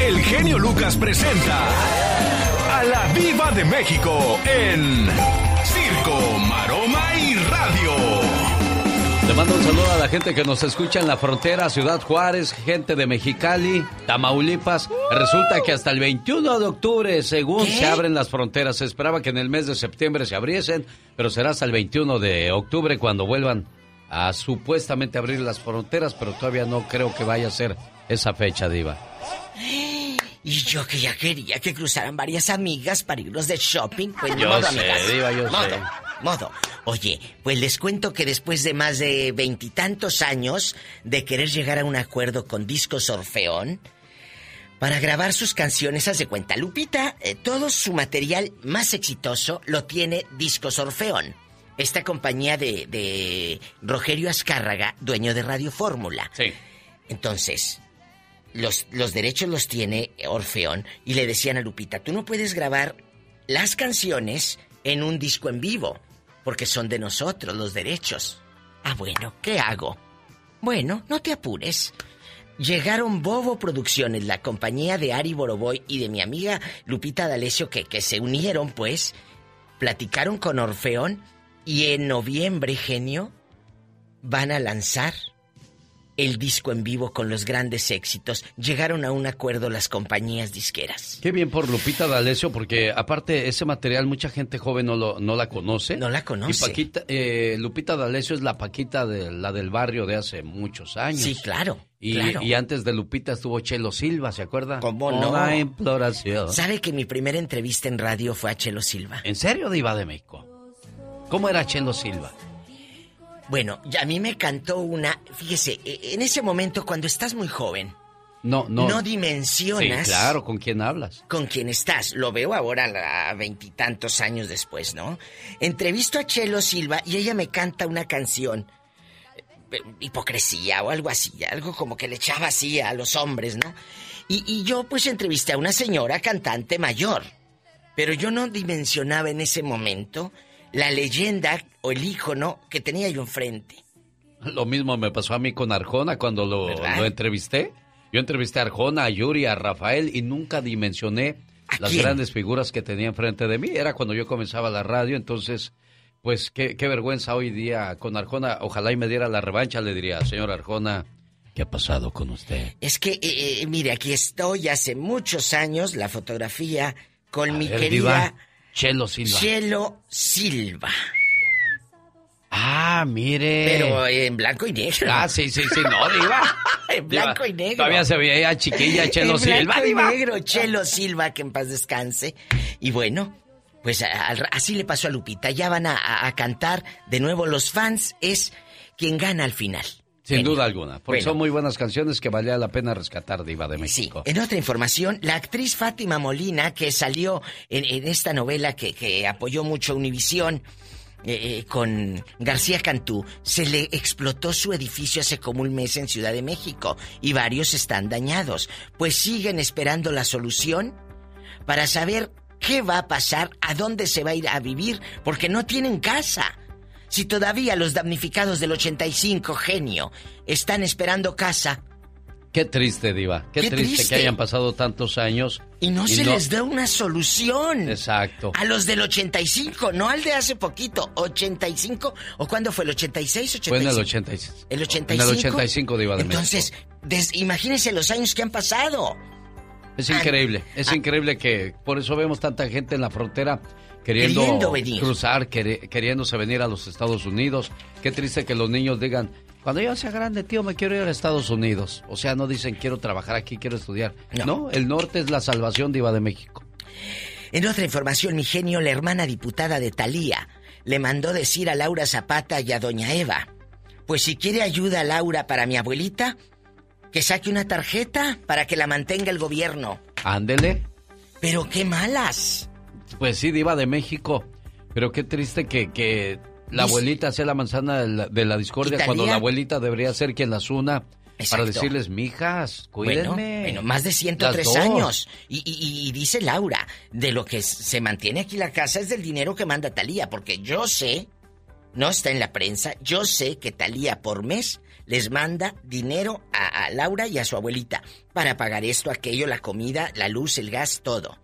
el genio Lucas presenta a la Viva de México en Circo, Maroma y Radio. Le mando un saludo a la gente que nos escucha en la frontera, Ciudad Juárez, gente de Mexicali, Tamaulipas. Resulta que hasta el 21 de octubre, según se abren las fronteras, se esperaba que en el mes de septiembre se abriesen, pero será hasta el 21 de octubre cuando vuelvan a supuestamente abrir las fronteras, pero todavía no creo que vaya a ser esa fecha, Diva. Y yo que ya quería que cruzaran varias amigas para irnos de shopping. Pues yo modo, sé, amigas. Diva, yo modo, sé. Modo. Oye, pues les cuento que después de más de veintitantos años de querer llegar a un acuerdo con Discos Orfeón, para grabar sus canciones, haz de cuenta, Lupita, eh, todo su material más exitoso lo tiene Discos Orfeón. Esta compañía de, de Rogelio Azcárraga, dueño de Radio Fórmula. Sí. Entonces, los, los derechos los tiene Orfeón y le decían a Lupita, tú no puedes grabar las canciones en un disco en vivo, porque son de nosotros los derechos. Ah, bueno, ¿qué hago? Bueno, no te apures. Llegaron Bobo Producciones, la compañía de Ari Boroboy y de mi amiga Lupita D'Alessio, que, que se unieron, pues, platicaron con Orfeón y en noviembre, genio, van a lanzar el disco en vivo con los grandes éxitos. Llegaron a un acuerdo las compañías disqueras. Qué bien por Lupita D'Alessio, porque aparte ese material mucha gente joven no, lo, no la conoce. No la conoce. Y Paquita, eh, Lupita D'Alessio es la Paquita de la del barrio de hace muchos años. Sí, claro. Y, claro. y antes de Lupita estuvo Chelo Silva, ¿se acuerda? ¿Cómo no? Una imploración. ¿Sabe que mi primera entrevista en radio fue a Chelo Silva? ¿En serio, Diva de México? ¿Cómo era Chelo Silva? Bueno, ya a mí me cantó una. Fíjese, e- en ese momento, cuando estás muy joven, No, no. no Sí, dimensionas claro, ¿con quién hablas? con quién estás. Lo veo ahora a veintitantos años después, ¿no? Entrevisto a Chelo Silva y ella me canta una canción. eh, Hipocresía o algo así, algo como que le echaba así a los hombres, ¿no? Y, y yo pues entrevisté a una señora cantante mayor. Pero yo no dimensionaba en ese momento la leyenda o el ícono que tenía yo enfrente. Lo mismo me pasó a mí con Arjona cuando lo, entrevisté. Yo entrevisté a Arjona, a Yuri, a Rafael y nunca dimensioné ¿A las quién? grandes figuras que tenía enfrente de mí. Era cuando yo comenzaba la radio, entonces, pues qué, qué vergüenza hoy día con Arjona. Ojalá y me diera la revancha, le diría, señor Arjona, ¿qué ha pasado con usted? Es que, eh, eh, mire, aquí estoy hace muchos años, la fotografía con A mi ver, querida Diva, Chelo Silva. Chelo Silva. Ah, mire. Pero en blanco y negro. Ah, sí, sí, sí, no, Diva. en Diva, blanco y negro. Todavía se veía chiquilla Chelo en Silva, blanco y negro, Chelo Silva, que en paz descanse. Y bueno, pues a- así le pasó a Lupita. Ya van a cantar de nuevo los fans. Es quien gana al final. Sin duda alguna, porque Bueno. son muy buenas canciones que valía la pena rescatar, Diva de Sí, México. en otra información, la actriz Fátima Molina, que salió en, en esta novela que, que apoyó mucho Univisión eh, eh, con García Cantú, se le explotó su edificio hace como un mes en Ciudad de México y varios están dañados. Pues siguen esperando la solución para saber qué va a pasar, a dónde se va a ir a vivir, porque no tienen casa. Si todavía los damnificados del 85, genio, están esperando casa, Qué triste, Diva. Qué, Qué triste, triste. que hayan pasado tantos años. Y no se les da una solución. Exacto. A los del 85, no al de hace poquito. 85, ¿o cuándo fue el 86? 85? Fue en el 86. ¿El 85? En el 85, Diva de Entonces, des- imagínense los años que han pasado. Es increíble, es ah. increíble que por eso vemos tanta gente en la frontera queriendo, Queriendo venir. cruzar, queriéndose venir a los Estados Unidos. Qué triste que los niños digan, cuando yo sea grande, tío, me quiero ir a Estados Unidos. O sea, no dicen quiero trabajar aquí, quiero estudiar. No. No, el norte es la salvación, Diva de México. En otra información, mi genio, la hermana diputada de Talía, le mandó decir a Laura Zapata y a doña Eva, pues si quiere ayuda a Laura para mi abuelita, que saque una tarjeta para que la mantenga el gobierno. Ándele. Pero qué malas. Pues sí, diva de México. Pero qué triste que, que la abuelita sea la manzana de la, de la discordia Italia- cuando la abuelita debería ser quien las una Exacto. para decirles, mijas, cuídenme. bueno, más de 103 Las dos. años. Y, y- y dice Laura, de lo que se mantiene aquí la casa es del dinero que manda Talía, porque yo sé, no está en la prensa, yo sé que Talía por mes les manda dinero a, Laura y a su abuelita para pagar esto, aquello, la comida, la luz, el gas, todo.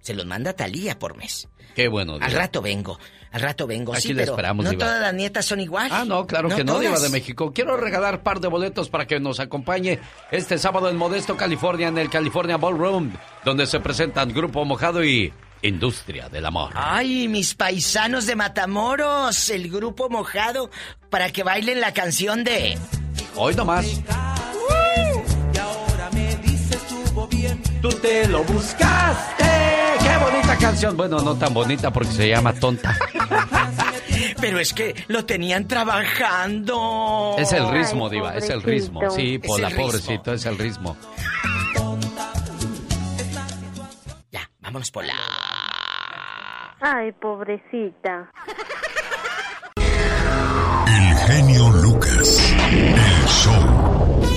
Se los manda Talía por mes. Qué bueno. Al rato vengo. Al rato vengo. Aquí le esperamos, No todas las nietas son iguales. Ah, no, claro que no, Diva de México. Quiero regalar par de boletos para que nos acompañe este sábado en Modesto, California, en el California Ballroom, donde se presentan Grupo Mojado y Industria del Amor. Ay, mis paisanos de Matamoros, el Grupo Mojado, para que bailen la canción de... Hoy nomás. Tú te lo buscaste. ¡Qué bonita canción! Bueno, no tan bonita porque se llama Tonta. Pero es que lo tenían trabajando. Es el ritmo, Diva, es el ritmo. Sí, por la pobrecito, es el ritmo. Ya, vámonos por la. Ay, pobrecita. El genio Lucas. El show.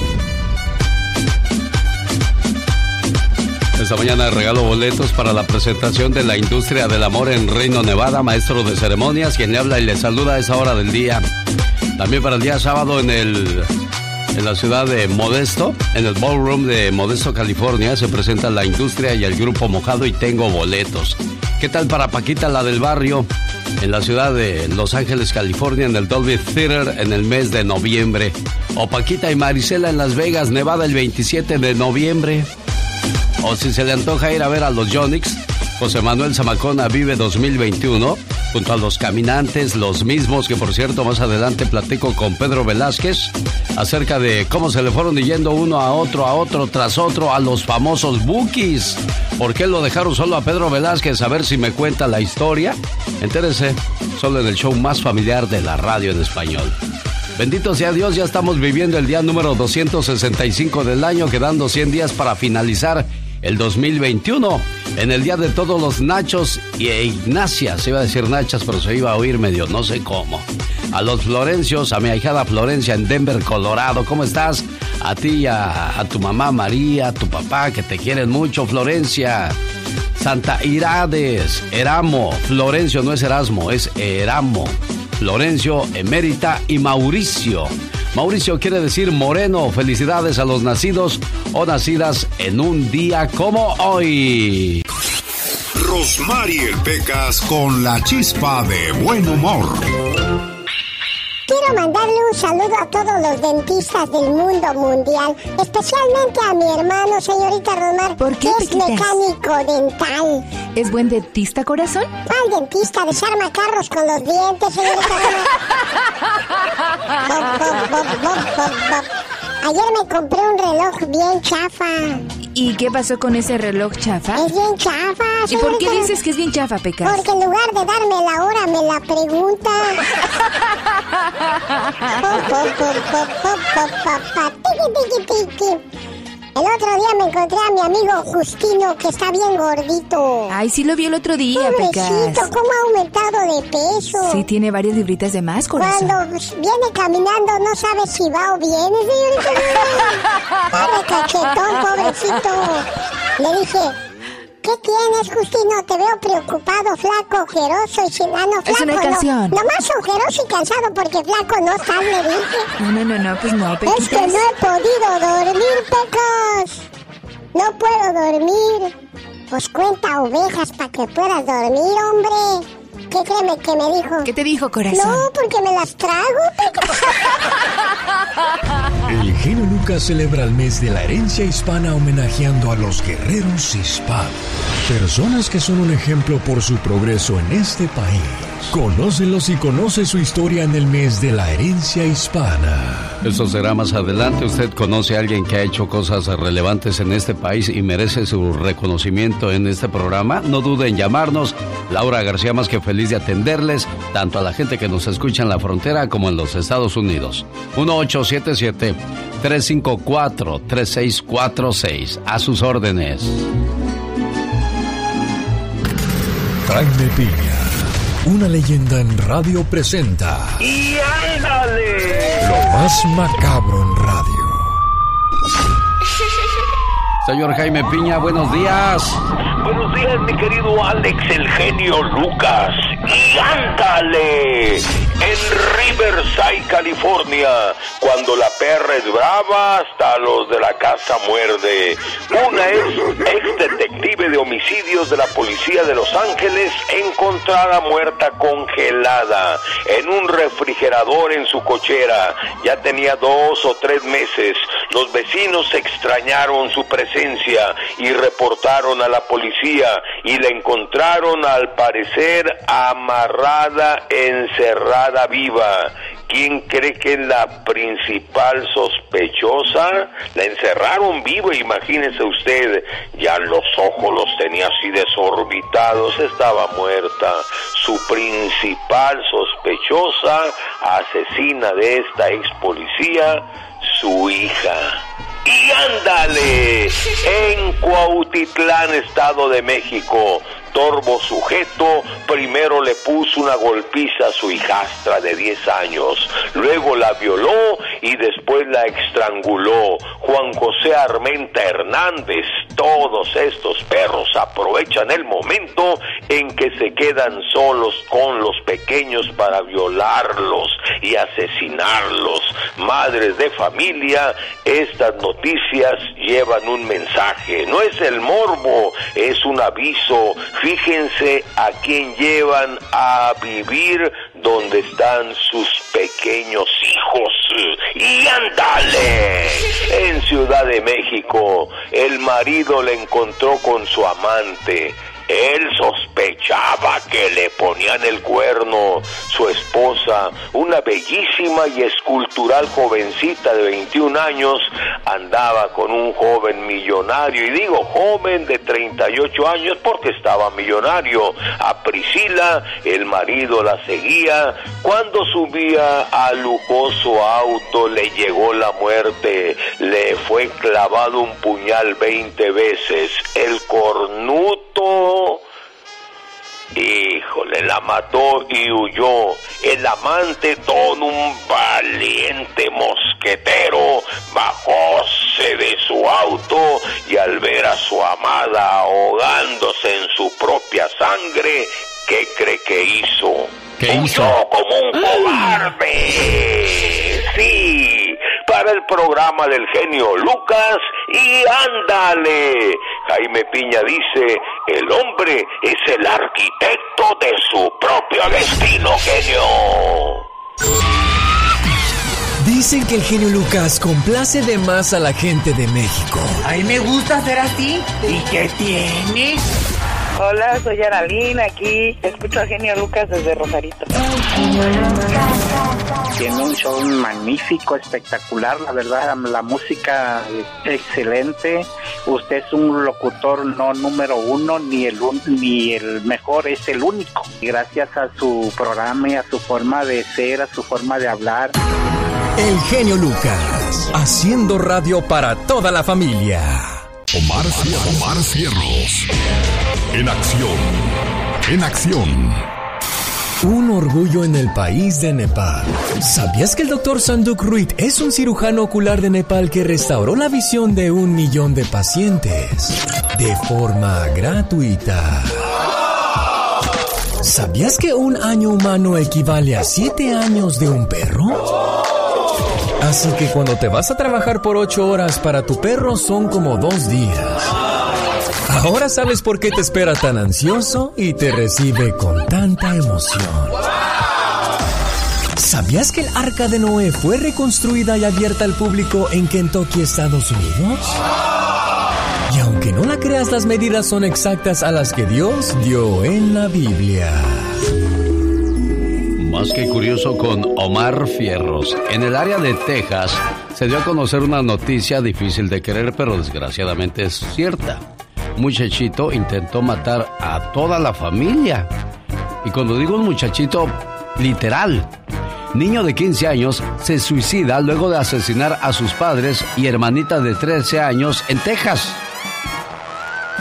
Esta mañana regalo boletos para la presentación de la industria del amor en Reino Nevada, maestro de ceremonias, quien le habla y le saluda a esa hora del día. También para el día sábado en el en la ciudad de Modesto, en el ballroom de Modesto, California, se presenta la industria y el grupo mojado y tengo boletos. ¿Qué tal para Paquita, la del barrio? En la ciudad de Los Ángeles, California, en el Dolby Theater en el mes de noviembre. O Paquita y Marisela en Las Vegas, Nevada, el 27 de noviembre. O si se le antoja ir a ver a los Yonix, José Manuel Zamacona Vive 2021, junto a los caminantes, los mismos que por cierto más adelante platico con Pedro Velázquez acerca de cómo se le fueron yendo uno a otro, a otro, tras otro, a los famosos Bookies. ¿Por qué lo dejaron solo a Pedro Velázquez? A ver si me cuenta la historia. Entérese, solo en el show más familiar de la radio en español. Bendito sea Dios, ya estamos viviendo el día número 265 del año, quedando 100 días para finalizar el 2021, en el día de todos los Nachos y Ignacia, se iba a decir Nachas, pero se iba a oír medio, no sé cómo. A los Florencios, a mi ahijada Florencia en Denver, Colorado, ¿cómo estás? A ti a, a tu mamá María, a tu papá, que te quieren mucho, Florencia. Santa Irades, Eramo, Florencio no es Erasmo, es Eramo. Florencio, Emérita y Mauricio. Mauricio quiere decir moreno. Felicidades a los nacidos o nacidas en un día como hoy. Rosmarie Pecas con la chispa de buen humor Quiero mandarle un saludo a todos los dentistas del mundo mundial, especialmente a mi hermano, señorita Romar, ¿Por qué que es mecánico dental. ¿Es buen dentista, corazón? ¿Cuál dentista? Desarma carros con los dientes, señorita Romar. Ayer me compré un reloj bien chafa. ¿Y qué pasó con ese reloj chafa? Es bien chafa. ¿Y por qué dices que es bien chafa, Pecas? Porque en lugar de darme la hora, me la pregunta. El otro día me encontré a mi amigo Justino, que está bien gordito. Ay, sí lo vi el otro día, Pobrecito, ¿cómo ha aumentado de peso? Sí, tiene varias libritas de más, corazón. Cuando viene caminando no sabe si va o viene, señorita. Cachetón, pobrecito. Le dije, ¿Qué tienes, Justino? Te veo preocupado, flaco, ojeroso y sin... Ah, no, flaco, Es una canción. No, nomás ojeroso y cansado porque flaco no estás, le dije. No, no, no, no, pues no, Pequitas. Es que no he podido dormir, Pecos. No puedo dormir. Pues cuenta ovejas para que puedas dormir, hombre. ¿Qué créeme que me dijo? ¿Qué te dijo, corazón? No, porque me las trago. El genio Lucas celebra el mes de la herencia hispana homenajeando a los guerreros hispanos. Personas que son un ejemplo por su progreso en este país. Conócelos y conoce su historia en el mes de la herencia hispana. Eso será más adelante. Usted conoce a alguien que ha hecho cosas relevantes en este país y merece su reconocimiento en este programa. No dude en llamarnos. Laura García, más que feliz de atenderles, tanto a la gente que nos escucha en la frontera como en los Estados Unidos. 1877-354-3646. A sus órdenes. Jaime Piña, una leyenda en radio presenta. ¡Y ándale! Lo más macabro en radio. Señor Jaime Piña, buenos días. Buenos días, mi querido Alex, el genio Lucas. ¡Y ándale! En Riverside, California. Cuando la perra es brava, hasta los de la casa muerde. Una es ex detective de homicidios de la policía de Los Ángeles, encontrada muerta congelada en un refrigerador en su cochera. Ya tenía dos o tres meses. Los vecinos extrañaron su presencia y reportaron a la policía y la encontraron al parecer amarrada, encerrada viva. ¿Quién cree que es la principal sospechosa? La encerraron viva, imagínese usted. Ya los ojos los tenía así desorbitados, estaba muerta. Su principal sospechosa, asesina de esta ex policía, su hija. Y ándale, en Cuautitlán, Estado de México, torvo sujeto primero le puso una golpiza a su hijastra de 10 años, luego la violó y después la estranguló. Juan José Armenta Hernández, todos estos perros aprovechan el momento en que se quedan solos con los pequeños para violarlos y asesinarlos. Madres de familia, estas noticias llevan un mensaje. No es el morbo, es un aviso. Fíjense a quién llevan a vivir donde están sus pequeños hijos. Y ándale. En Ciudad de México, el marido le encontró con su amante. Él sospechaba que le ponían el cuerno. Su esposa, una bellísima y escultural jovencita de 21 años, andaba con un joven millonario. Y digo joven de 38 años porque estaba millonario. A Priscila, el marido la seguía. Cuando subía al lujoso auto, le llegó la muerte. Le fue clavado un puñal 20 veces. El cornuto Híjole, la mató y huyó. El amante, todo un valiente mosquetero, bajóse de su auto y al ver a su amada ahogándose en su propia sangre, ¿qué cree que hizo? ¿Qué hizo? como un cobarde. Sí, para el programa del genio Lucas y ándale. Jaime Piña dice, el hombre es el arquitecto de su propio destino, genio. Dicen que el genio Lucas complace de más a la gente de México. A mí me gusta ser así. ¿Y qué tiene? Hola, soy Aralina, aquí escucho a Genio Lucas desde Rosarito. Tiene un show magnífico, espectacular, la verdad, la música es excelente. Usted es un locutor no número uno, ni el, ni el mejor, es el único. Gracias a su programa y a su forma de ser, a su forma de hablar. El genio Lucas, haciendo radio para toda la familia. Omar, Omar Cierros. En acción. En acción. Un orgullo en el país de Nepal. ¿Sabías que el doctor Sanduk Ruit es un cirujano ocular de Nepal que restauró la visión de un millón de pacientes de forma gratuita? ¿Sabías que un año humano equivale a siete años de un perro? Así que cuando te vas a trabajar por ocho horas para tu perro son como dos días. Ahora sabes por qué te espera tan ansioso y te recibe con tanta emoción. ¿Sabías que el arca de Noé fue reconstruida y abierta al público en Kentucky, Estados Unidos? Y aunque no la creas, las medidas son exactas a las que Dios dio en la Biblia. Más que curioso con Omar Fierros. En el área de Texas se dio a conocer una noticia difícil de creer, pero desgraciadamente es cierta. Muchachito intentó matar a toda la familia. Y cuando digo un muchachito, literal. Niño de 15 años se suicida luego de asesinar a sus padres y hermanita de 13 años en Texas.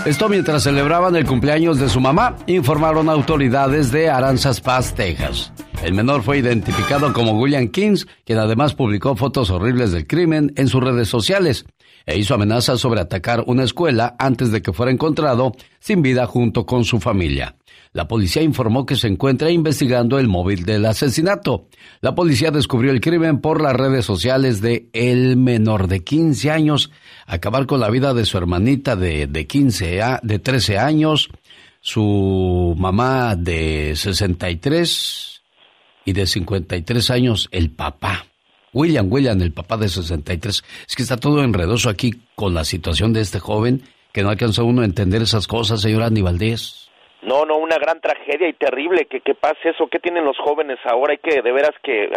Esto mientras celebraban el cumpleaños de su mamá, informaron autoridades de Aranzas Paz, Texas. El menor fue identificado como William Kings, quien además publicó fotos horribles del crimen en sus redes sociales. e hizo amenazas sobre atacar una escuela antes de que fuera encontrado sin vida junto con su familia. La policía informó que se encuentra investigando el móvil del asesinato. La policía descubrió el crimen por las redes sociales de el menor de 15 años, acabar con la vida de su hermanita de, de 15 a, de 13 años, su mamá de 63 y de 53 años el papá. William, William, el papá de 63. Es que está todo enredoso aquí con la situación de este joven que no alcanza uno a entender esas cosas, señor Andy Valdés. No, no, una gran tragedia y terrible que, que pase eso. ¿Qué tienen los jóvenes ahora? Hay que de veras que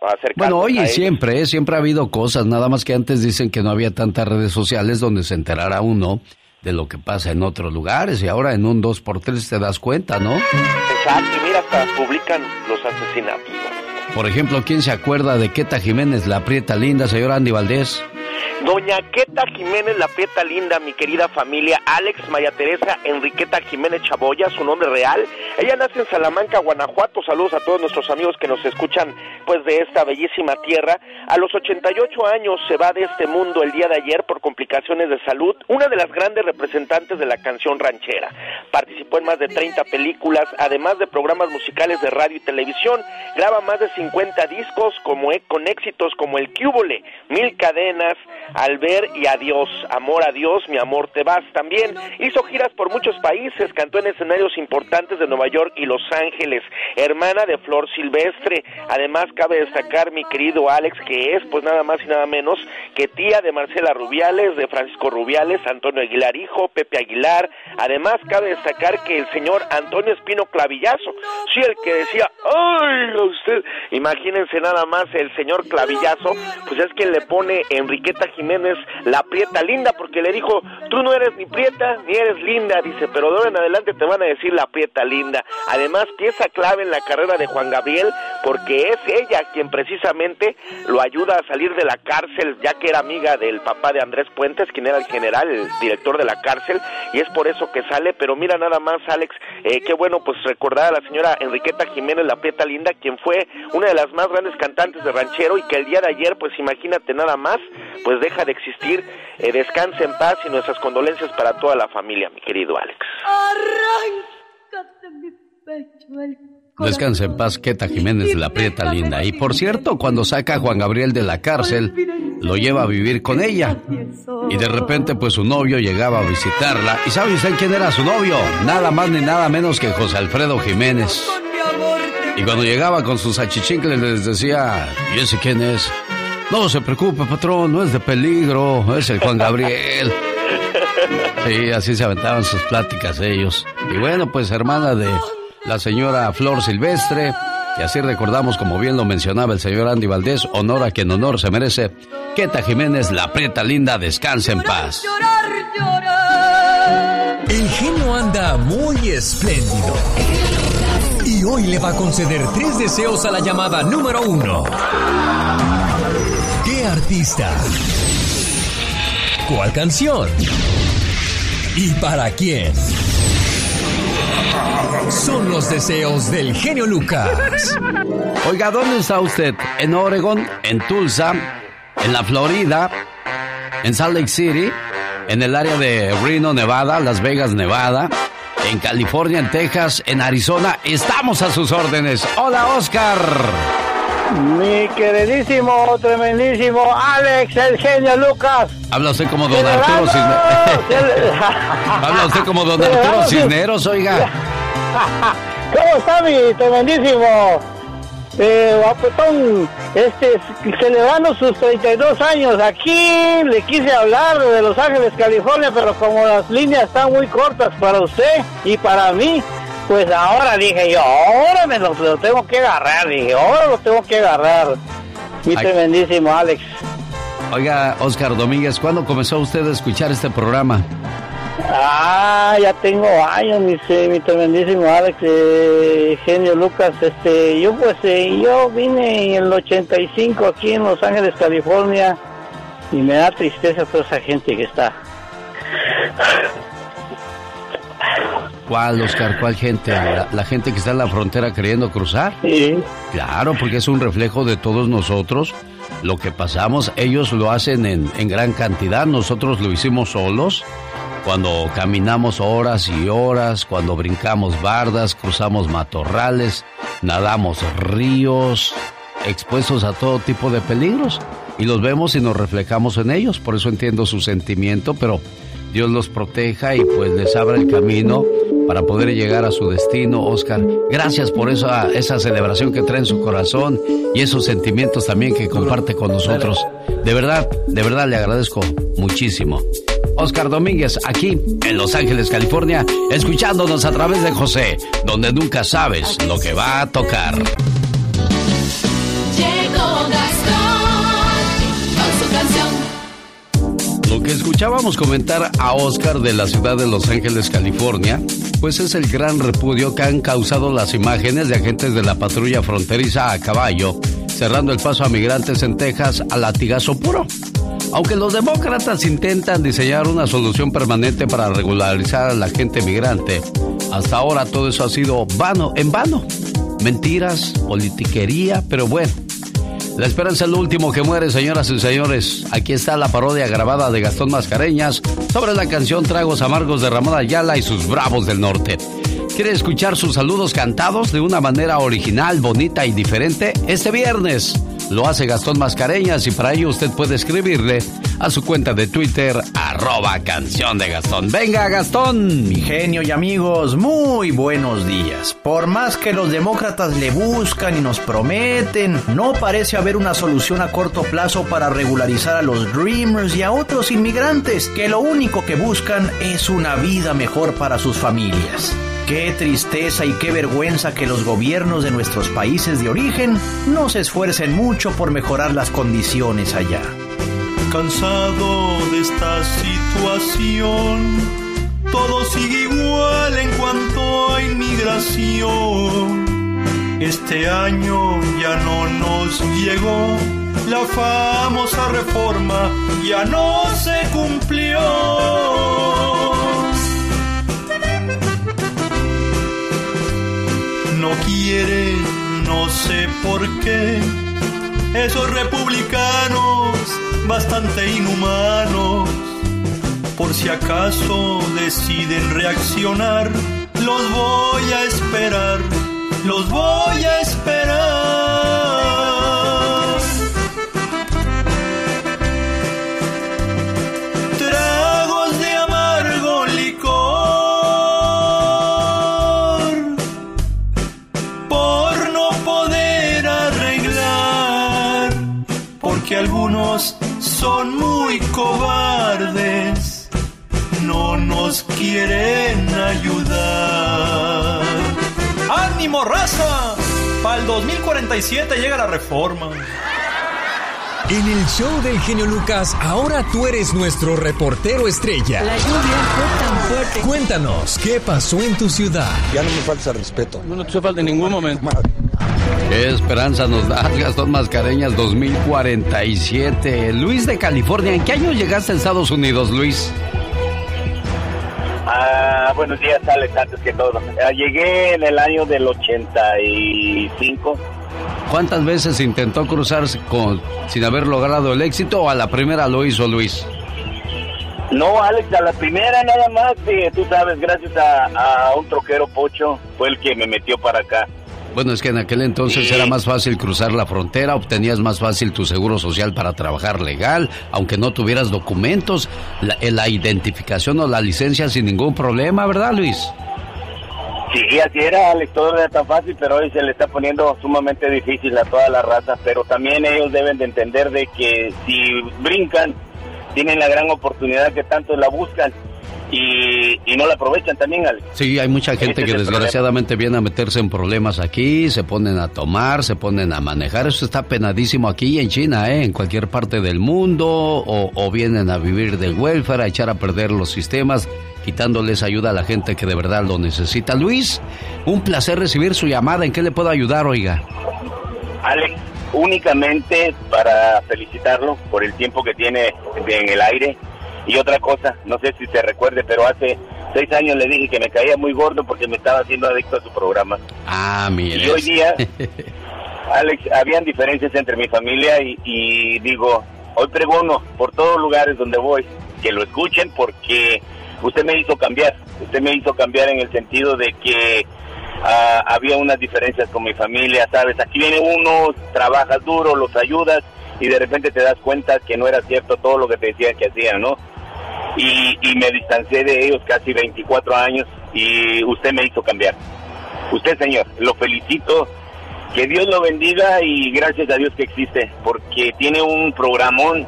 acercarse. Bueno, hoy y siempre, ¿eh? siempre ha habido cosas. Nada más que antes dicen que no había tantas redes sociales donde se enterara uno de lo que pasa en otros lugares y ahora en un 2x3 te das cuenta, ¿no? Exacto, y mira, hasta publican los asesinatos. Por ejemplo, ¿quién se acuerda de Queta Jiménez, la prieta linda, señor Andy Valdés? Doña Queta Jiménez La Prieta Linda, mi querida familia, Alex María Teresa Enriqueta Jiménez Chaboya, su nombre real. Ella nace en Salamanca, Guanajuato. Saludos a todos nuestros amigos que nos escuchan pues de esta bellísima tierra. A los 88 años se va de este mundo el día de ayer por complicaciones de salud. Una de las grandes representantes de la canción ranchera. Participó en más de 30 películas, además de programas musicales de radio y televisión. Graba más de 50 discos como e, con éxitos como El Cúbole, Mil Cadenas, al ver y adiós, amor a Dios, mi amor te vas. También hizo giras por muchos países, cantó en escenarios importantes de Nueva York y Los Ángeles, hermana de Flor Silvestre. Además, cabe destacar, mi querido Alex, que es pues nada más y nada menos que tía de Marcela Rubiales, de Francisco Rubiales, Antonio Aguilar hijo, Pepe Aguilar. Además, cabe destacar que el señor Antonio Espino Clavillazo, sí, el que decía, ¡ay, usted! Imagínense nada más el señor Clavillazo, pues es quien le pone Enriqueta Jiménez la prieta linda, porque le dijo, tú no eres ni prieta ni eres linda, dice, pero de ahora en adelante te van a decir la prieta linda. Además, pieza clave en la carrera de Juan Gabriel, porque es ella quien precisamente lo ayuda a salir de la cárcel, ya que era amiga del papá de Andrés Puentes, quien era el general, el director de la cárcel, y es por eso que sale, pero mira nada más, Alex, eh, qué bueno pues recordar a la señora Enriqueta Jiménez, la prieta linda, quien fue una de las más grandes cantantes de ranchero y que el día de ayer, pues imagínate nada más, pues deja de existir. Eh, descanse en paz y nuestras condolencias para toda la familia, mi querido Alex. Descanse en paz, Queta Jiménez, la prieta linda. Y por cierto, cuando saca a Juan Gabriel de la cárcel, lo lleva a vivir con ella. Y de repente, pues su novio llegaba a visitarla. ¿Y sabe usted quién era su novio? Nada más ni nada menos que José Alfredo Jiménez. Y cuando llegaba con sus achichincles les decía, ¿y ese quién es? No se preocupe, patrón, no es de peligro, es el Juan Gabriel. Sí, así se aventaban sus pláticas ellos. Y bueno, pues hermana de la señora Flor Silvestre, y así recordamos, como bien lo mencionaba el señor Andy Valdés, honor a quien honor se merece. Queta Jiménez, la preta linda, descanse en paz. El genio anda muy espléndido. Y hoy le va a conceder tres deseos a la llamada número uno. ¿Qué artista? ¿Cuál canción? ¿Y para quién? Son los deseos del genio Lucas. Oiga, ¿dónde está usted? ¿En Oregon? ¿En Tulsa? ¿En la Florida? ¿En Salt Lake City? ¿En el área de Reno, Nevada? ¿Las Vegas, Nevada? ¿En California, en Texas? ¿En Arizona? Estamos a sus órdenes. Hola, Oscar. Mi queridísimo, tremendísimo Alex, el genio Lucas. Habla usted como don Arturo Cisneros. Habla usted como don Arturo Cisneros, oiga. ¿Cómo está mi tremendísimo? Eh, guapetón, este, celebrando sus 32 años. Aquí le quise hablar de Los Ángeles, California, pero como las líneas están muy cortas para usted y para mí, pues ahora dije yo, ahora me lo, tengo que agarrar, dije, ahora lo tengo que agarrar. Mi tremendísimo Alex. Oiga, Oscar Domínguez, ¿cuándo comenzó usted a escuchar este programa? Ah, ya tengo años, mi, mi tremendísimo Alex, eh, genio Lucas. Este, yo pues, eh, yo vine en el 85 aquí en Los Ángeles, California, y me da tristeza toda esa gente que está. ¿Cuál, Oscar? ¿Cuál gente? ¿La, gente que está en la frontera queriendo cruzar? Sí. Claro, porque es un reflejo de todos nosotros lo que pasamos. Ellos lo hacen en, en gran cantidad, nosotros lo hicimos solos. Cuando caminamos horas y horas, cuando brincamos bardas, cruzamos matorrales, nadamos ríos, expuestos a todo tipo de peligros. Y los vemos y nos reflejamos en ellos. Por eso entiendo su sentimiento, pero Dios los proteja y pues les abra el camino para poder llegar a su destino, Oscar. Gracias por esa, esa celebración que trae en su corazón y esos sentimientos también que comparte con nosotros. De verdad, de verdad le agradezco muchísimo. Oscar Domínguez, aquí en Los Ángeles, California, escuchándonos a través de José, donde nunca sabes lo que va a tocar. Escuchábamos comentar a Oscar de la ciudad de Los Ángeles, California, pues es el gran repudio que han causado las imágenes de agentes de la patrulla fronteriza a caballo, cerrando el paso a migrantes en Texas a latigazo puro. Aunque los demócratas intentan diseñar una solución permanente para regularizar a la gente migrante, hasta ahora todo eso ha sido vano, en vano. Mentiras, politiquería, pero bueno. La esperanza es lo último que muere, señoras y señores. Aquí está la parodia grabada de Gastón Mascareñas sobre la canción Tragos Amargos de Ramón Ayala y sus Bravos del Norte. ¿Quiere escuchar sus saludos cantados de una manera original, bonita y diferente? Este viernes lo hace Gastón Mascareñas y para ello usted puede escribirle a su cuenta de Twitter, arroba canción de Gastón. Venga, Gastón. Mi genio y amigos, muy buenos días. Por más que los demócratas le buscan y nos prometen, no parece haber una solución a corto plazo para regularizar a los Dreamers y a otros inmigrantes que lo único que buscan es una vida mejor para sus familias. Qué tristeza y qué vergüenza que los gobiernos de nuestros países de origen no se esfuercen mucho por mejorar las condiciones allá. Cansado de esta situación, todo sigue igual en cuanto a inmigración. Este año ya no nos llegó la famosa reforma, ya no se cumplió. No quiere, no sé por qué. Esos republicanos bastante inhumanos, por si acaso deciden reaccionar, los voy a esperar, los voy a esperar. 2047 llega la reforma. En el show del genio Lucas, ahora tú eres nuestro reportero estrella. La lluvia fue tan fuerte. Cuéntanos, ¿qué pasó en tu ciudad? Ya no me falta respeto. No, no te falta en ningún momento. ¿Qué esperanza nos da Gastón Mascareñas 2047? Luis de California, ¿en qué año llegaste a Estados Unidos, Luis? Buenos días, Alex, antes que todo. Ah, llegué en el año del 85. ¿Cuántas veces intentó cruzarse con, sin haber logrado el éxito o a la primera lo hizo Luis? No, Alex, a la primera nada más, que tú sabes, gracias a, a un troquero pocho, fue el que me metió para acá. Bueno, es que en aquel entonces era más fácil cruzar la frontera, obtenías más fácil tu seguro social para trabajar legal, aunque no tuvieras documentos, la, eh, la identificación o la licencia sin ningún problema, ¿verdad, Luis? Sí, así era, Alex, todo era tan fácil, pero hoy se le está poniendo sumamente difícil a toda la raza, pero también ellos deben de entender de que si brincan, tienen la gran oportunidad que tanto la buscan y, no la aprovechan también, Alex. Sí, hay mucha gente que desgraciadamente viene a meterse en problemas aquí, se ponen a tomar, se ponen a manejar. Eso está penadísimo aquí en China, ¿eh? en cualquier parte del mundo, o, o vienen a vivir del welfare, a echar a perder los sistemas quitándoles ayuda a la gente que de verdad lo necesita. Luis, un placer recibir su llamada. ¿En qué le puedo ayudar, oiga? Alex, únicamente para felicitarlo por el tiempo que tiene en el aire y otra cosa, no sé si se recuerde, pero hace seis años le dije que me caía muy gordo porque me estaba haciendo adicto a su programa. Ah, mire. Y hoy día, Alex, habían diferencias entre mi familia y, y digo, hoy pregono por todos lugares donde voy que lo escuchen porque usted me hizo cambiar, usted me hizo cambiar en el sentido de que ah, había unas diferencias con mi familia, ¿sabes? Aquí viene uno, trabajas duro, los ayudas y de repente te das cuenta que no era cierto todo lo que te decían que hacían, ¿no? Y, me distancié de ellos casi 24 años y usted me hizo cambiar. Usted, señor, lo felicito. Que Dios lo bendiga y gracias a Dios que existe, porque tiene un programón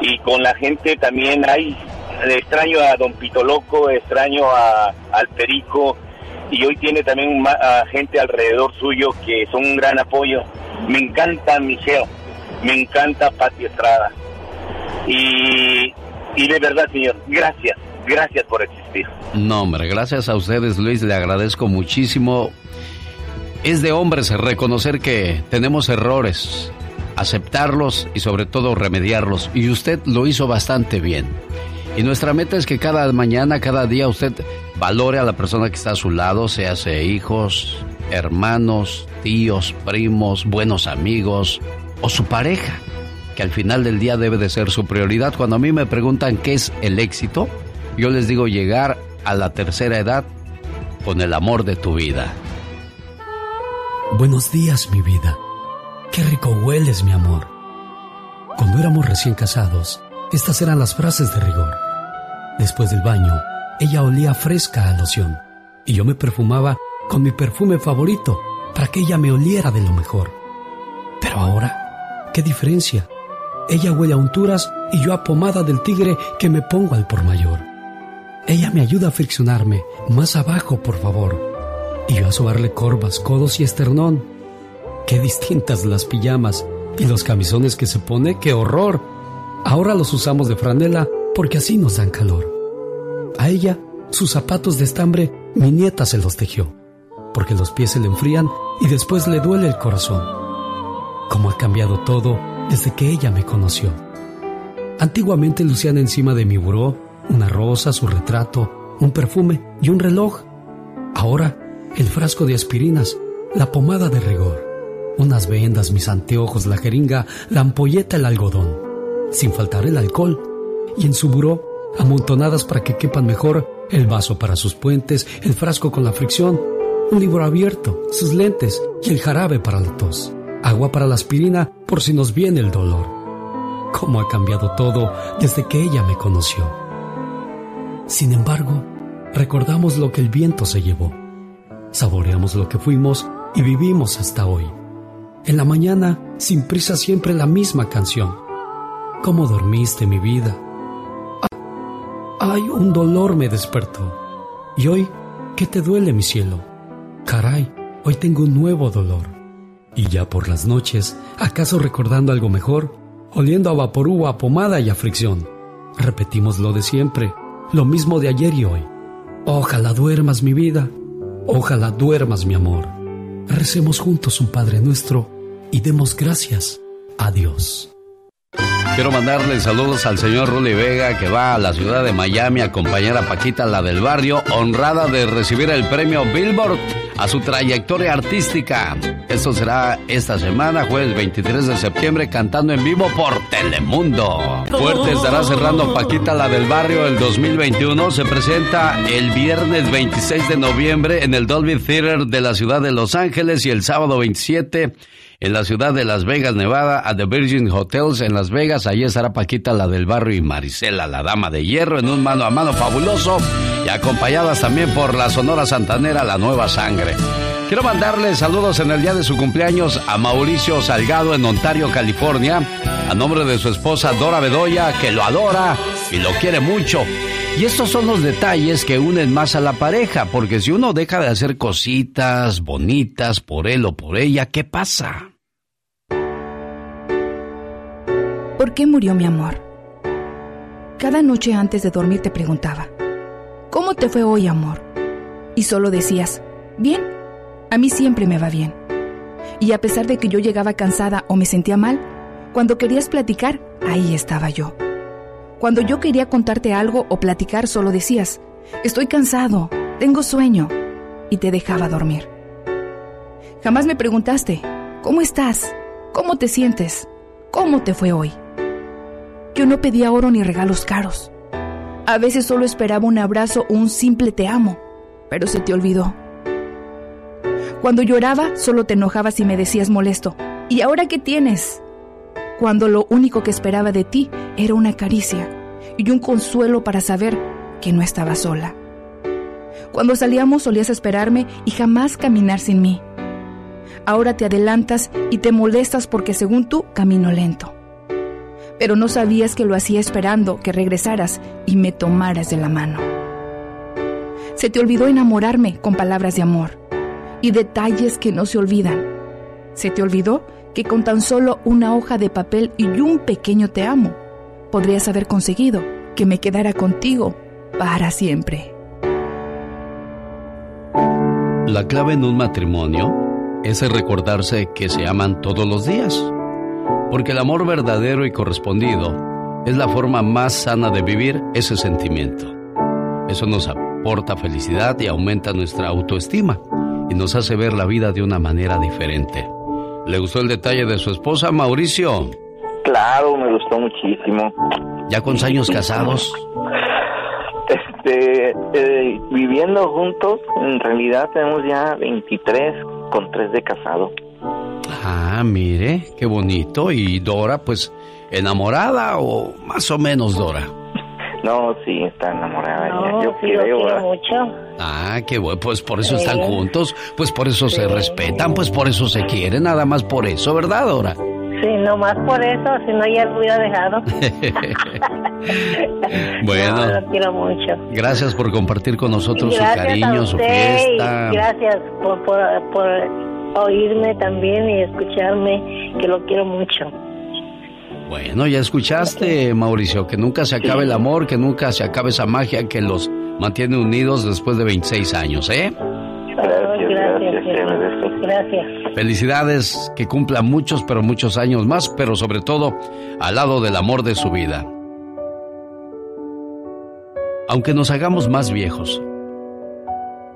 y con la gente también hay extraño a Don Pito Loco, extraño a, al Perico y hoy tiene también a gente alrededor suyo que son un gran apoyo. Me encanta Michelle, me encanta Pati Estrada y, y de verdad señor, gracias, gracias por existir. No, hombre, gracias a ustedes, Luis, le agradezco muchísimo. Es de hombres reconocer que tenemos errores, aceptarlos y sobre todo remediarlos. Y usted lo hizo bastante bien. Y nuestra meta es que cada mañana, cada día usted valore a la persona que está a su lado, sea hijos, hermanos, tíos, primos, buenos amigos o su pareja, que al final del día debe de ser su prioridad. Cuando a mí me preguntan qué es el éxito, yo les digo llegar a la tercera edad con el amor de tu vida. Buenos días, mi vida. Qué rico hueles, mi amor. Cuando éramos recién casados, estas eran las frases de rigor. Después del baño, ella olía fresca a loción y yo me perfumaba con mi perfume favorito para que ella me oliera de lo mejor. Pero ahora, ¿qué diferencia? Ella huele a unturas y yo a pomada del tigre que me pongo al por mayor. Ella me ayuda a friccionarme. Más abajo, por favor. Y yo a sobarle corvas, codos y esternón. Qué distintas las pijamas y los camisones que se pone, qué horror. Ahora los usamos de franela porque así nos dan calor. A ella, sus zapatos de estambre, mi nieta se los tejió, porque los pies se le enfrían y después le duele el corazón. Cómo ha cambiado todo desde que ella me conoció. Antiguamente lucían encima de mi buró una rosa, su retrato, un perfume y un reloj. Ahora, el frasco de aspirinas, la pomada de rigor, unas vendas, mis anteojos, la jeringa, la ampolleta, el algodón, sin faltar el alcohol, y en su buró, amontonadas para que quepan mejor el vaso para sus puentes, el frasco con la fricción, un libro abierto, sus lentes y el jarabe para la tos, agua para la aspirina por si nos viene el dolor. Cómo ha cambiado todo desde que ella me conoció. Sin embargo, recordamos lo que el viento se llevó. Saboreamos lo que fuimos y vivimos hasta hoy. En la mañana, sin prisa, siempre la misma canción. ¿Cómo dormiste, mi vida? Ay, un dolor me despertó. Y hoy, ¿qué te duele, mi cielo? Caray, hoy tengo un nuevo dolor. Y ya por las noches, ¿acaso recordando algo mejor? Oliendo a vaporú, a pomada y a fricción. Repetimos lo de siempre, lo mismo de ayer y hoy. Ojalá duermas, mi vida. Ojalá duermas, mi amor. Recemos juntos un Padre nuestro y demos gracias a Dios. Quiero mandarle saludos al señor Rulli Vega que va a la ciudad de Miami a acompañar a Paquita, la del barrio, honrada de recibir el premio Billboard a su trayectoria artística. Esto será esta semana, jueves 23 de septiembre, cantando en vivo por Telemundo. Fuerte estará cerrando Paquita, la del barrio, el 2021. Se presenta el viernes 26 de noviembre en el Dolby Theater de la ciudad de Los Ángeles y el sábado 27 en la ciudad de Las Vegas, Nevada, a The Virgin Hotels en Las Vegas. Allí estará Paquita, la del barrio, y Marisela, la dama de hierro, en un mano a mano fabuloso y acompañadas también por la Sonora Santanera, la nueva sangre. Quiero mandarle saludos en el día de su cumpleaños a Mauricio Salgado en Ontario, California, a nombre de su esposa Dora Bedoya, que lo adora y lo quiere mucho. Y estos son los detalles que unen más a la pareja, porque si uno deja de hacer cositas bonitas por él o por ella, ¿qué pasa? ¿Por qué murió mi amor? Cada noche antes de dormir te preguntaba, ¿cómo te fue hoy, amor? Y solo decías, bien, a mí siempre me va bien. Y a pesar de que yo llegaba cansada o me sentía mal, cuando querías platicar, ahí estaba yo. Cuando yo quería contarte algo o platicar, solo decías, estoy cansado, tengo sueño, y te dejaba dormir. Jamás me preguntaste, ¿Cómo estás? ¿Cómo te sientes? ¿Cómo te fue hoy? Yo no pedía oro ni regalos caros. A veces solo esperaba un abrazo o un simple te amo, pero se te olvidó. Cuando lloraba, solo te enojabas y me decías molesto. ¿Y ahora qué tienes? Cuando lo único que esperaba de ti era una caricia y un consuelo para saber que no estaba sola. Cuando salíamos solías esperarme y jamás caminar sin mí. Ahora te adelantas y te molestas porque según tú camino lento pero no sabías que lo hacía esperando que regresaras y me tomaras de la mano. Se te olvidó enamorarme con palabras de amor y detalles que no se olvidan. Se te olvidó que con tan solo una hoja de papel y un pequeño te amo, podrías haber conseguido que me quedara contigo para siempre. La clave en un matrimonio es recordarse que se aman todos los días porque el amor verdadero y correspondido es la forma más sana de vivir ese sentimiento. Eso nos aporta felicidad y aumenta nuestra autoestima y nos hace ver la vida de una manera diferente. ¿Le gustó el detalle de su esposa, Mauricio? Claro, me gustó muchísimo. ¿Ya con años casados? Este, eh, viviendo juntos, en realidad tenemos ya 23 con 3 de casado. Ah, mire, qué bonito. ¿Y Dora, pues, enamorada o más o menos Dora? No, sí, está enamorada. No, yo sí creo, lo quiero mucho. Ah, qué bueno, pues por eso están juntos, pues por eso se respetan, pues por eso se quieren, nada más por eso, ¿verdad, Dora? Sí, no más por eso, si no ya lo hubiera dejado. bueno, no, lo quiero mucho. Gracias por compartir con nosotros su cariño, su fiesta. gracias por, por, por oírme también y escucharme, que lo quiero mucho. Bueno, ya escuchaste, Mauricio, que nunca se acabe el amor, que nunca se acabe esa magia que los mantiene unidos después de 26 años, ¿eh? Gracias, gracias, gracias. Felicidades, que cumpla muchos, pero muchos años más, pero sobre todo al lado del amor de su vida. Aunque nos hagamos más viejos,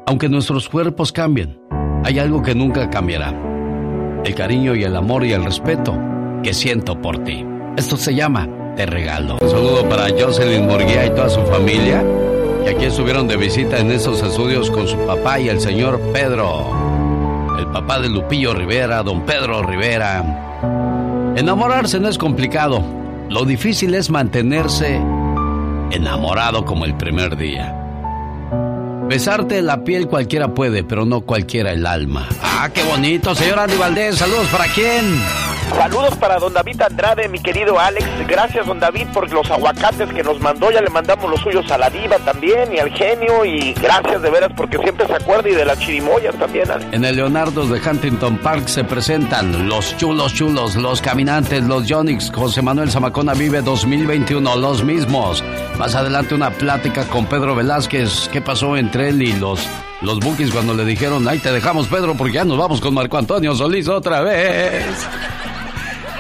aunque nuestros cuerpos cambien, hay algo que nunca cambiará. El cariño y el amor y el respeto que siento por ti. Esto se llama Te Regalo. Un saludo para Jocelyn Morguía y toda su familia, que aquí estuvieron de visita en estos estudios con su papá y el señor Pedro. El papá de Lupillo Rivera, don Pedro Rivera. Enamorarse no es complicado. Lo difícil es mantenerse enamorado como el primer día. Besarte la piel cualquiera puede, pero no cualquiera el alma. Ah, qué bonito, señor Andy Valdés. Saludos para quién. Saludos para don David Andrade, mi querido Alex. Gracias, don David, por los aguacates que nos mandó. Ya le mandamos los suyos a la diva también y al genio. Y gracias de veras porque siempre se acuerda y de las chirimoyas también, Alex. En el Leonardo de Huntington Park se presentan los chulos chulos, los caminantes, los Jonix, José Manuel Zamacona Vive 2021, los mismos. Más adelante una plática con Pedro Velázquez. ¿Qué pasó entre él y los los cuando le dijeron, ahí te dejamos Pedro porque ya nos vamos con Marco Antonio Solís otra vez.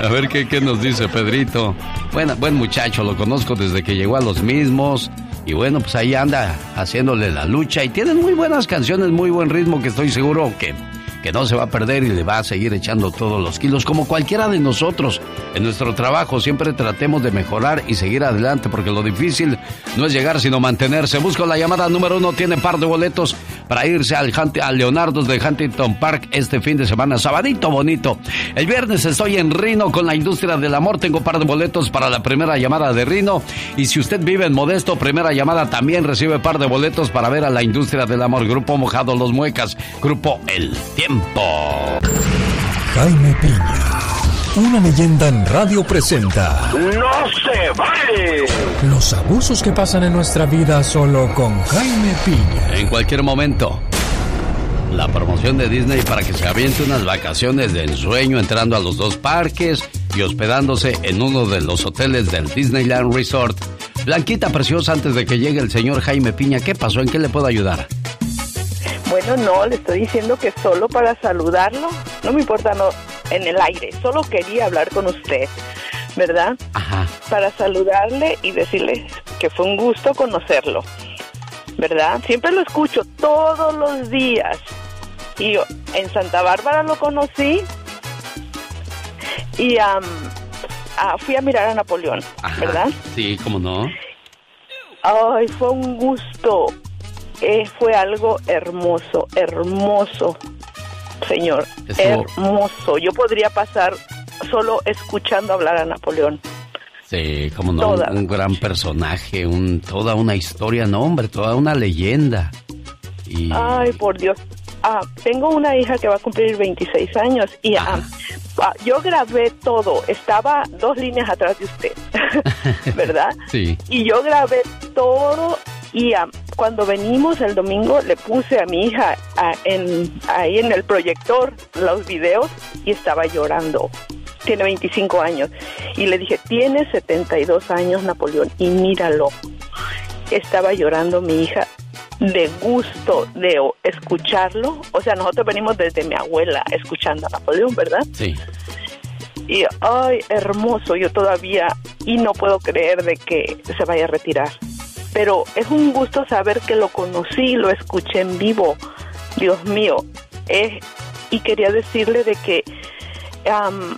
A ver qué, qué nos dice Pedrito. Buen muchacho, lo conozco desde que llegó a los mismos. Y bueno, pues ahí anda haciéndole la lucha. Y tienen muy buenas canciones, muy buen ritmo que estoy seguro que que no se va a perder y le va a seguir echando todos los kilos, como cualquiera de nosotros. En nuestro trabajo siempre tratemos de mejorar y seguir adelante, porque lo difícil no es llegar, sino mantenerse. Busco la llamada número uno, tiene par de boletos para irse al, al Leonardo de Huntington Park este fin de semana, sabadito bonito. El viernes estoy en Rino con la industria del amor, tengo par de boletos para la primera llamada de Rino. Y si usted vive en Modesto, primera llamada también recibe par de boletos para ver a la industria del amor. Grupo Mojado Los Muecas, Grupo El Tiempo. Jaime Piña, una leyenda en radio presenta. ¡No se vale! Los abusos que pasan en nuestra vida solo con Jaime Piña. En cualquier momento. La promoción de Disney para que se aviente unas vacaciones de ensueño entrando a los dos parques y hospedándose en uno de los hoteles del Disneyland Resort. Blanquita preciosa, antes de que llegue el señor Jaime Piña, ¿qué pasó? ¿En qué le puedo ayudar? Bueno, no, le estoy diciendo que solo para saludarlo, no me importa no en el aire, solo quería hablar con usted, ¿verdad? Ajá. Para saludarle y decirle que fue un gusto conocerlo, ¿verdad? Siempre lo escucho todos los días. Y yo en Santa Bárbara lo conocí y ah, fui a mirar a Napoleón, ¿verdad? Sí, cómo no. Ay, fue un gusto. Eh, fue algo hermoso, hermoso, señor. Eso- Hermoso. Yo podría pasar solo escuchando hablar a Napoleón. Sí, cómo no. Toda. Un, un gran personaje, un, toda una historia, no, hombre, toda una leyenda. Y Ay, por Dios. Ah, tengo una hija que va a cumplir 26 años y ah, ah, yo grabé todo. Estaba dos líneas atrás de usted, ¿verdad? sí. Y yo grabé todo y ah, cuando venimos el domingo le puse a mi hija ah, en, ahí en el proyector los videos y estaba llorando. Tiene 25 años. Y le dije, tiene 72 años Napoleón y míralo. Estaba llorando mi hija de gusto de escucharlo. O sea, nosotros venimos desde mi abuela escuchando a Napoleón, ¿verdad? Sí. Y, ay, hermoso, yo todavía, y no puedo creer de que se vaya a retirar. Pero es un gusto saber que lo conocí, lo escuché en vivo. Dios mío. Eh, y quería decirle de que am,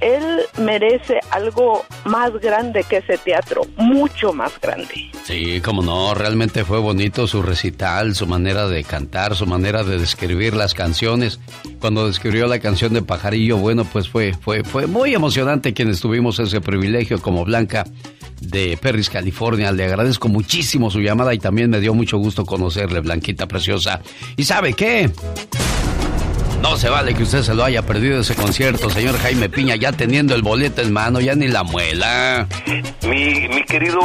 él merece algo más grande que ese teatro, mucho más grande. Sí, cómo no, realmente fue bonito su recital, su manera de cantar, su manera de describir las canciones. Cuando describió la canción de Pajarillo, bueno, pues fue, fue, fue muy emocionante quienes tuvimos ese privilegio como Blanca de Perris, California. Le agradezco muchísimo su llamada y también me dio mucho gusto conocerle, Blanquita Preciosa. ¿Y sabe qué? No se vale que usted se lo haya perdido ese concierto, señor Jaime Piña, ya teniendo el boleto en mano, ya ni la muela. Mi, mi querido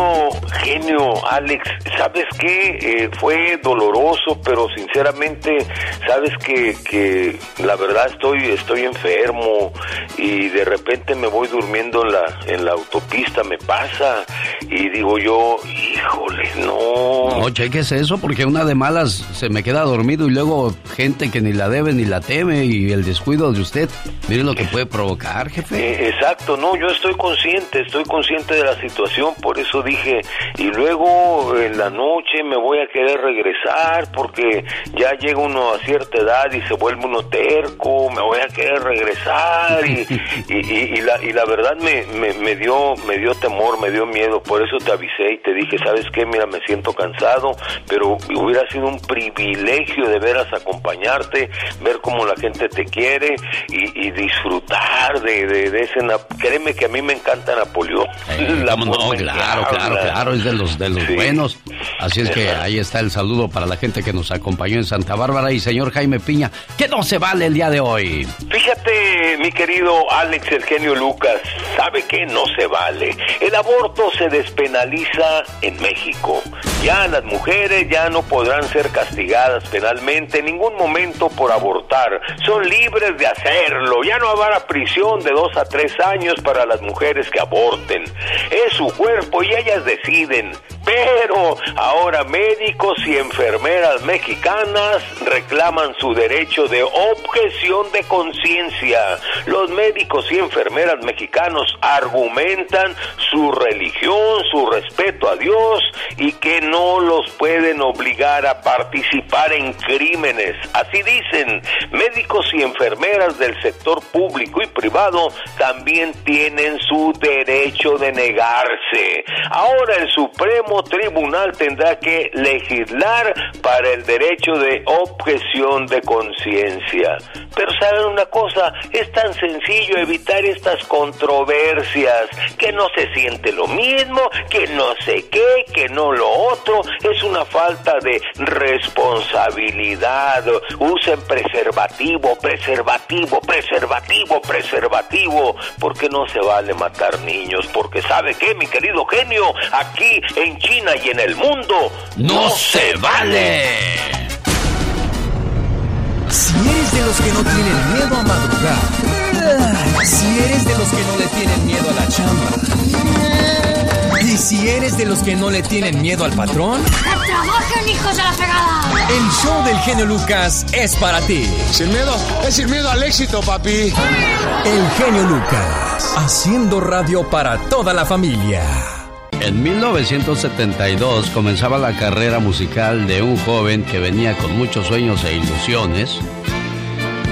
genio Alex, ¿sabes qué? Eh, fue doloroso, pero sinceramente, sabes que, que la verdad estoy, estoy enfermo y de repente me voy durmiendo en la, en la autopista, me pasa y digo yo, híjole, no. No, cheques eso porque una de malas se me queda dormido y luego gente que ni la debe ni la teme y el descuido de usted, mire lo que puede provocar, jefe. Eh, exacto, no, yo estoy consciente, estoy consciente de la situación, por eso dije, y luego en la noche me voy a querer regresar porque ya llega uno a cierta edad y se vuelve uno terco, me voy a querer regresar y, y, y- y la, y la verdad me, me, me dio me dio temor, me dio miedo, por eso te avisé y te dije, ¿sabes qué? Mira, me siento cansado, pero hubiera sido un privilegio de veras acompañarte, ver cómo la gente te quiere y, y disfrutar de, de, de ese... Créeme que a mí me encanta Napoleón. La ¿Cómo no? Claro, claro, claro, es de los, de los Sí. buenos. Así es que ahí está el saludo para la gente que nos acompañó en Santa Bárbara y señor Jaime Piña, que no se vale el día de hoy. Fíjate, mi querido Alex el genio Lucas, ¿sabe que no se vale? El aborto se despenaliza en México. Ya las mujeres ya no podrán ser castigadas penalmente en ningún momento por abortar. Son libres de hacerlo. Ya no habrá prisión de dos a tres años para las mujeres que aborten. Es su cuerpo y ellas deciden. Pero ahora médicos y enfermeras mexicanas reclaman su derecho de objeción de conciencia. Los médicos y enfermeras mexicanos argumentan su religión, su respeto a Dios y que no los pueden obligar a participar en crímenes. Así dicen, médicos y enfermeras del sector público y privado también tienen su derecho de negarse. Ahora el Supremo Tribunal tendrá que legislar para el derecho de objeción de conciencia. Pero saben una cosa, es tan sencillo evitar estas controversias, que no se siente lo mismo, que no sé qué, que no lo otro, es una falta de responsabilidad. Usen preservativo, preservativo, preservativo, preservativo, porque no se vale matar niños, porque sabe qué, mi querido genio, aquí en China y en el mundo ¡No se vale! De los que no tienen miedo a madrugar, si eres de los que no le tienen miedo a la chamba, y si eres de los que no le tienen miedo al patrón, ¡Trabajen, hijos de la fregada! el show del genio Lucas es para ti. Sin miedo, es sin miedo al éxito, papi. El genio Lucas, haciendo radio para toda la familia. En 1972 comenzaba la carrera musical de un joven que venía con muchos sueños e ilusiones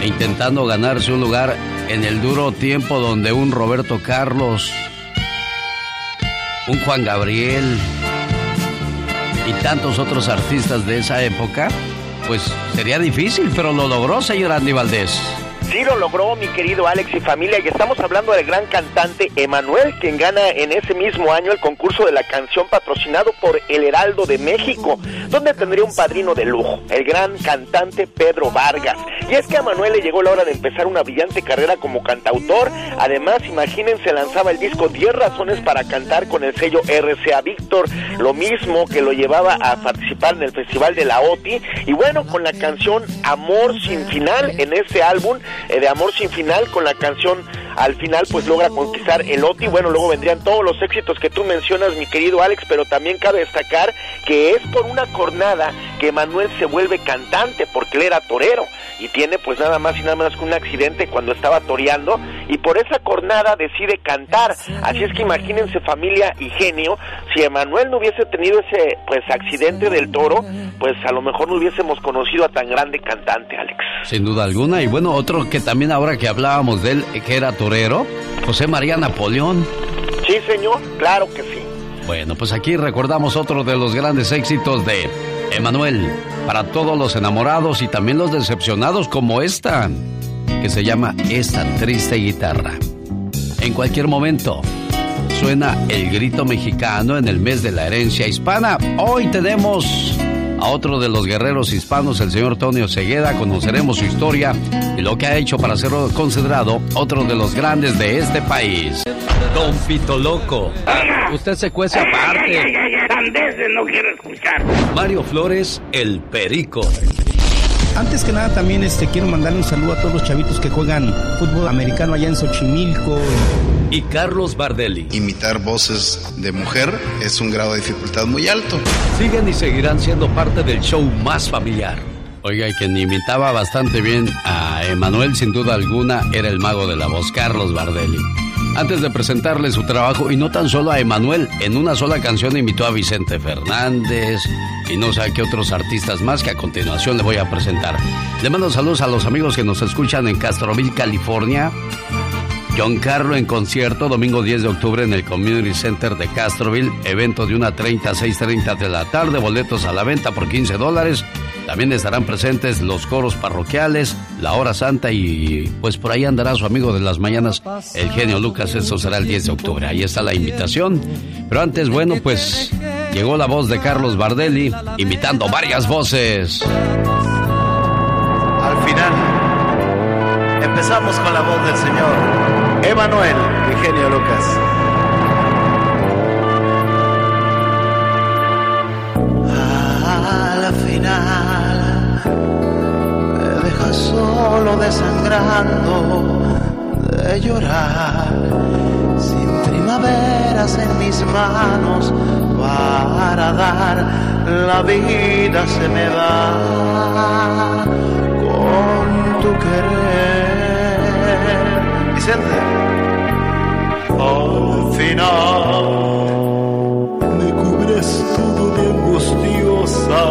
intentando ganarse un lugar en el duro tiempo donde un Roberto Carlos, un Juan Gabriel y tantos otros artistas de esa época, pues sería difícil, pero lo logró, señor Andy Valdés. Sí lo logró mi querido Alex y familia y estamos hablando del gran cantante Emanuel quien gana en ese mismo año el concurso de la canción patrocinado por El Heraldo de México donde tendría un padrino de lujo, el gran cantante Pedro Vargas. Y es que a Emanuel le llegó la hora de empezar una brillante carrera como cantautor, además imagínense lanzaba el disco 10 razones para cantar con el sello RCA Víctor, lo mismo que lo llevaba a participar en el Festival de la OTI y bueno con la canción Amor sin final en ese álbum eh, de Amor sin final con la canción al final pues logra conquistar el OTI. Bueno, luego vendrían todos los éxitos que tú mencionas, mi querido Alex, pero también cabe destacar que es por una jornada que Manuel se vuelve cantante, porque él era torero y tiene pues nada más y nada menos que un accidente cuando estaba toreando y por esa jornada decide cantar. Así es que imagínense familia y genio, si Emanuel no hubiese tenido ese pues accidente del toro, pues a lo mejor no hubiésemos conocido a tan grande cantante, Alex. Sin duda alguna, y bueno, otro que también ahora que hablábamos de él, que era torero, José María Napoleón. Sí, señor, claro que sí. Bueno, pues aquí recordamos otro de los grandes éxitos de Emanuel, para todos los enamorados y también los decepcionados como esta, que se llama Esta triste guitarra. En cualquier momento, suena el grito mexicano en el mes de la herencia hispana. Hoy tenemos a otro de los guerreros hispanos, el señor Tonio Segueda. Conoceremos su historia y lo que ha hecho para ser considerado otro de los grandes de este país. Don Pito Loco. Usted se cuece aparte. no quiero escuchar. Mario Flores, el Perico. Antes que nada también este quiero mandarle un saludo a todos los chavitos que juegan fútbol americano allá en Xochimilco. Y Carlos Bardelli. Imitar voces de mujer es un grado de dificultad muy alto. Siguen y seguirán siendo parte del show más familiar. Oiga, y quien imitaba bastante bien a Emanuel, sin duda alguna, era el mago de la voz, Carlos Bardelli. Antes de presentarle su trabajo, y no tan solo a Emanuel, en una sola canción imitó a Vicente Fernández y no sé a qué otros artistas más que a continuación le voy a presentar. Le mando saludos a los amigos que nos escuchan en Castroville, California. John Carlo en concierto, domingo 10 de octubre en el Community Center de Castroville, evento de 1.30 a 6.30 de la tarde, boletos a la venta por 15 dólares. También estarán presentes los coros parroquiales, la hora santa y pues por ahí andará su amigo de las mañanas, el genio Lucas, eso será el 10 de octubre. Ahí está la invitación. Pero antes, bueno, pues llegó la voz de Carlos Bardelli, invitando varias voces. Al final, empezamos con la voz del señor Emanuel, el genio Lucas. Al final me deja solo desangrando de llorar, sin primaveras en mis manos para dar, la vida se me va con tu querer. Al final me cubres todo de angustiosa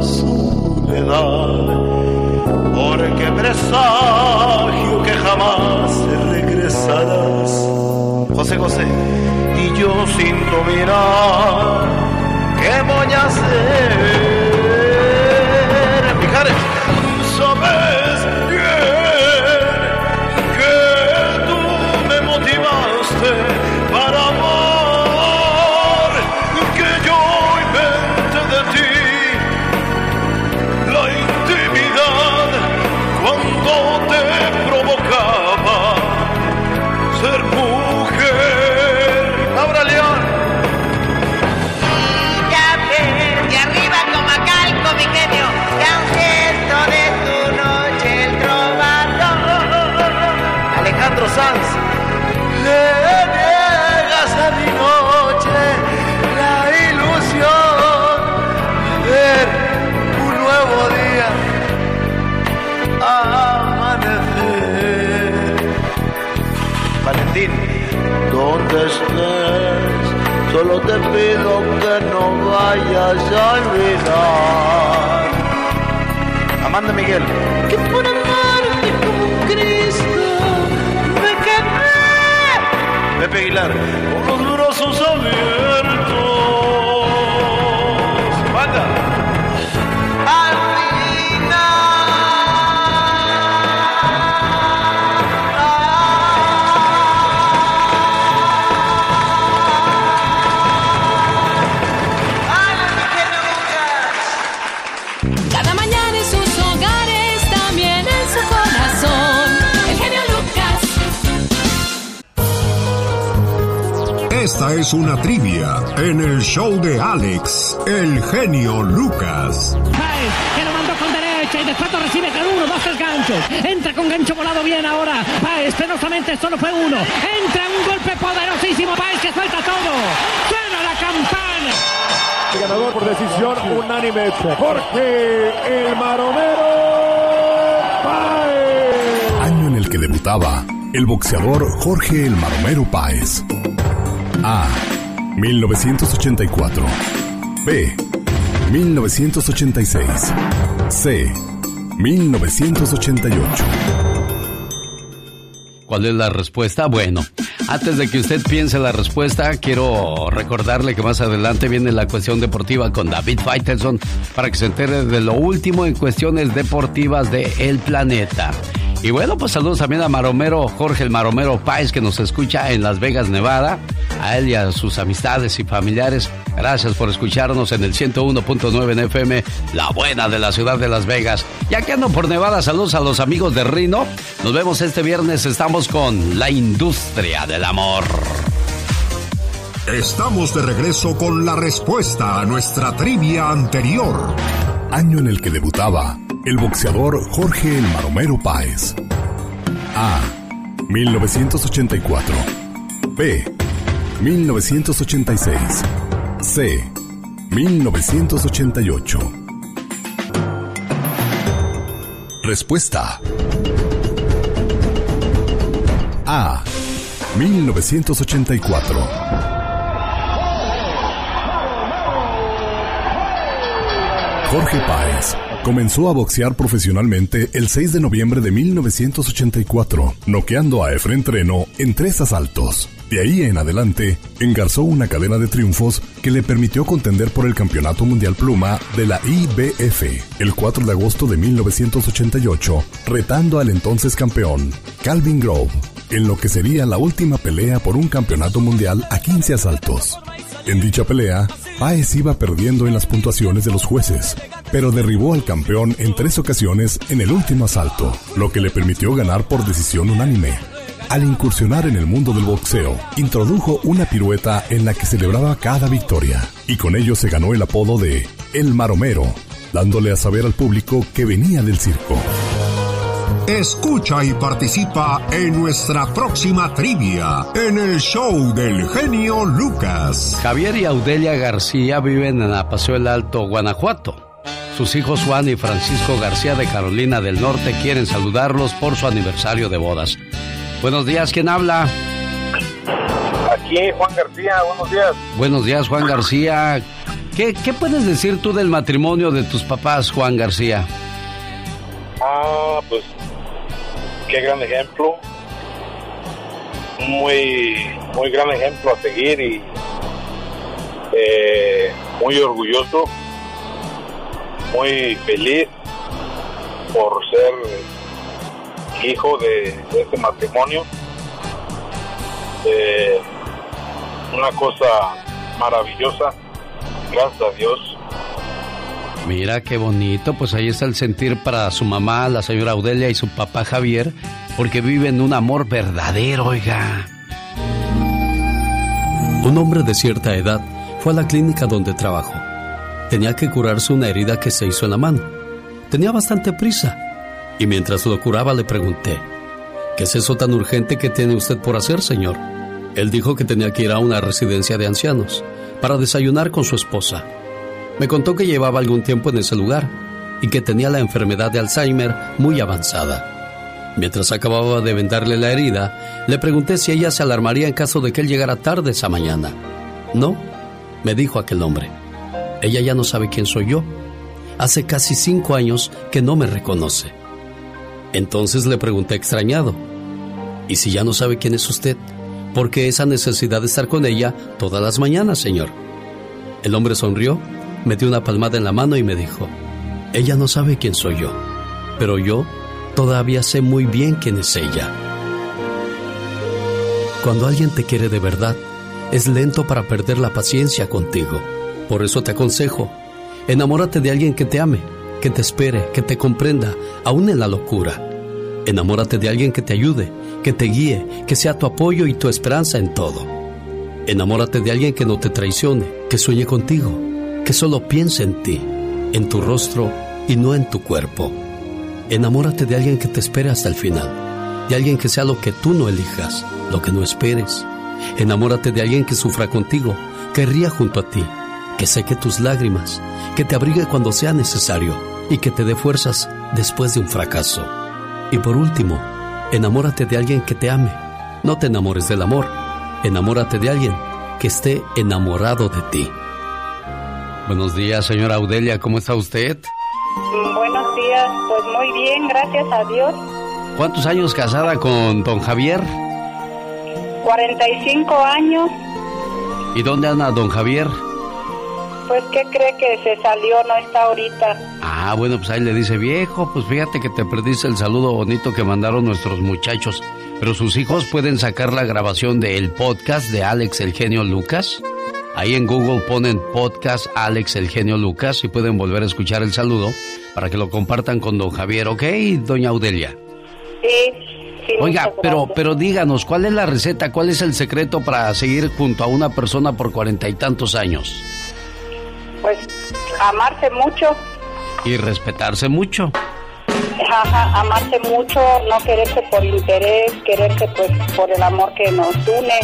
soledad, porque presagio que jamás regresarás. José José. Y yo sin tu mirar, ¿qué voy a hacer? Donde estés, solo te pido que no vayas a olvidar. Amanda Miguel. Que por amarte como Cristo me quemé. Pepe Aguilar. Con los brazos abiertos. Esta es una trivia en el show de Alex, el genio Lucas. Páez, que lo mandó con derecha y de fato recibe con uno, dos, tres ganchos. Entra con gancho volado bien ahora. Páez, penosamente solo fue uno. Entra un golpe poderosísimo. Páez que suelta todo. Suena la campana. Ganador por decisión unánime, Jorge el Maromero Páez. Año en el que debutaba el boxeador Jorge el Maromero Páez. A. 1984. B. 1986. C. 1988. ¿Cuál es la respuesta? Bueno, antes de que usted piense la respuesta, quiero recordarle que más adelante viene la cuestión deportiva con David Faitelson para que se entere de lo último en cuestiones deportivas de El Planeta. Y bueno, pues saludos también a Maromero, Jorge el Maromero Páez, que nos escucha en Las Vegas, Nevada. A él y a sus amistades y familiares, gracias por escucharnos en el 101.9 en FM, la buena de la ciudad de Las Vegas. Ya que ando por Nevada, saludos a los amigos de Rino. Nos vemos este viernes, estamos con la industria del amor. Estamos de regreso con la respuesta a nuestra trivia anterior. Año en el que debutaba el boxeador Jorge el Maromero Páez. A. 1984. B. 1986. C. 1988. Respuesta. A. 1984. Jorge Páez comenzó a boxear profesionalmente el 6 de noviembre de 1984, noqueando a Efren Treno en tres asaltos. De ahí en adelante, engarzó una cadena de triunfos que le permitió contender por el Campeonato Mundial Pluma de la IBF el 4 de agosto de 1988, retando al entonces campeón, Calvin Grove, en lo que sería la última pelea por un campeonato mundial a 15 asaltos. En dicha pelea, Páez iba perdiendo en las puntuaciones de los jueces, pero derribó al campeón en tres ocasiones en el último asalto, lo que le permitió ganar por decisión unánime. Al incursionar en el mundo del boxeo, introdujo una pirueta en la que celebraba cada victoria, y con ello se ganó el apodo de El Maromero, dándole a saber al público que venía del circo. Escucha y participa en nuestra próxima trivia en el show del genio Lucas. Javier y Audelia García viven en Apaseo el Alto, Guanajuato. Sus hijos Juan y Francisco García de Carolina del Norte quieren saludarlos por su aniversario de bodas. Buenos días, ¿quién habla? Aquí Juan García, buenos días. Buenos días, Juan García. ¿Qué, qué puedes decir tú del matrimonio de tus papás, Juan García? Ah, pues qué gran ejemplo. Muy, muy gran ejemplo a seguir y eh, muy orgulloso, muy feliz por ser hijo de, de este matrimonio. Eh, una cosa maravillosa, gracias a Dios. Mira qué bonito, pues ahí está el sentir para su mamá, la señora Audelia y su papá Javier, porque viven un amor verdadero, oiga. Un hombre de cierta edad fue a la clínica donde trabajó. Tenía que curarse una herida que se hizo en la mano. Tenía bastante prisa. Y mientras lo curaba le pregunté, ¿qué es eso tan urgente que tiene usted por hacer, señor? Él dijo que tenía que ir a una residencia de ancianos para desayunar con su esposa. Me contó que llevaba algún tiempo en ese lugar y que tenía la enfermedad de Alzheimer muy avanzada. Mientras acababa de vendarle la herida, le pregunté si ella se alarmaría en caso de que él llegara tarde esa mañana. No, me dijo aquel hombre. Ella ya no sabe quién soy yo. Hace casi cinco años que no me reconoce. Entonces le pregunté extrañado, ¿y si ya no sabe quién es usted? porque esa necesidad de estar con ella todas las mañanas, Señor. El hombre sonrió, me dio una palmada en la mano y me dijo, ella no sabe quién soy yo, pero yo todavía sé muy bien quién es ella. Cuando alguien te quiere de verdad, es lento para perder la paciencia contigo. Por eso te aconsejo, enamórate de alguien que te ame, que te espere, que te comprenda, aún en la locura. Enamórate de alguien que te ayude, que te guíe, que sea tu apoyo y tu esperanza en todo. Enamórate de alguien que no te traicione, que sueñe contigo, que solo piense en ti, en tu rostro y no en tu cuerpo. Enamórate de alguien que te espere hasta el final, de alguien que sea lo que tú no elijas, lo que no esperes. Enamórate de alguien que sufra contigo, que ría junto a ti, que seque tus lágrimas, que te abrigue cuando sea necesario y que te dé fuerzas después de un fracaso. Y por último, enamórate de alguien que te ame. No te enamores del amor, enamórate de alguien que esté enamorado de ti. Buenos días, señora Audelia, ¿cómo está usted? Buenos días, pues muy bien, gracias a Dios. ¿Cuántos años casada con don Javier? 45 años. ¿Y dónde anda don Javier? Pues, ¿qué cree que se salió? No está ahorita. Ah, bueno, pues ahí le dice, viejo, pues fíjate que te perdiste el saludo bonito que mandaron nuestros muchachos. Pero sus hijos pueden sacar la grabación del podcast de Alex el genio Lucas. Ahí en Google ponen podcast Alex el genio Lucas y pueden volver a escuchar el saludo para que lo compartan con don Javier, ¿ok, doña Audelia? Sí. sí Oiga, pero, pero díganos, ¿cuál es la receta? ¿Cuál es el secreto para seguir junto a una persona por cuarenta y tantos años? Pues, amarse mucho. Y respetarse mucho. Ajá, amarse mucho, no quererse por interés, quererse pues por el amor que nos une.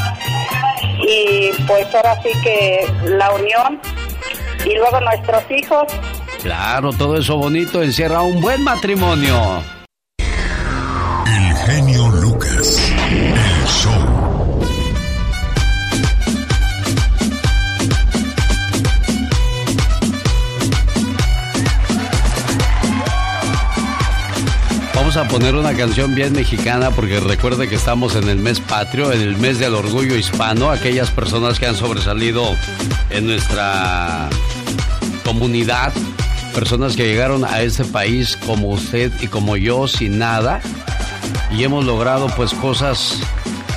Y pues ahora sí que la unión y luego nuestros hijos. Claro, todo eso bonito encierra un buen matrimonio. A poner una canción bien mexicana porque recuerde que estamos en el mes patrio, en el mes del orgullo hispano, aquellas personas que han sobresalido en nuestra comunidad, personas que llegaron a este país como usted y como yo sin nada y hemos logrado pues cosas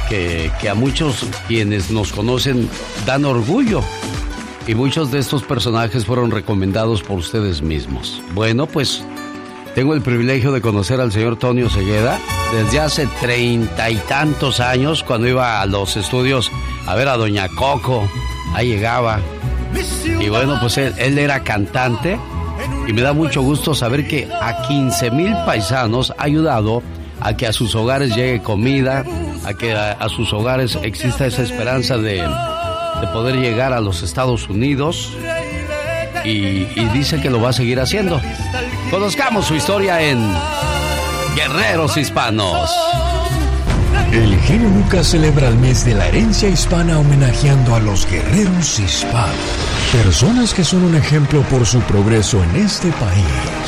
que, que a muchos quienes nos conocen dan orgullo. Y muchos de estos personajes fueron recomendados por ustedes mismos. Bueno, pues tengo el privilegio de conocer al señor Tonio Segueda desde hace treinta y tantos años, cuando iba a los estudios a ver a Doña Coco. Ahí llegaba. Y bueno, pues él, era cantante y me da mucho gusto saber que a 15 mil paisanos ha ayudado a que a sus hogares llegue comida, a que a, sus hogares exista esa esperanza de, de poder llegar a los Estados Unidos y dice que lo va a seguir haciendo. Conozcamos su historia en Guerreros Hispanos. El genio Lucas celebra el mes de la herencia hispana homenajeando a los guerreros hispanos. Personas que son un ejemplo por su progreso en este país.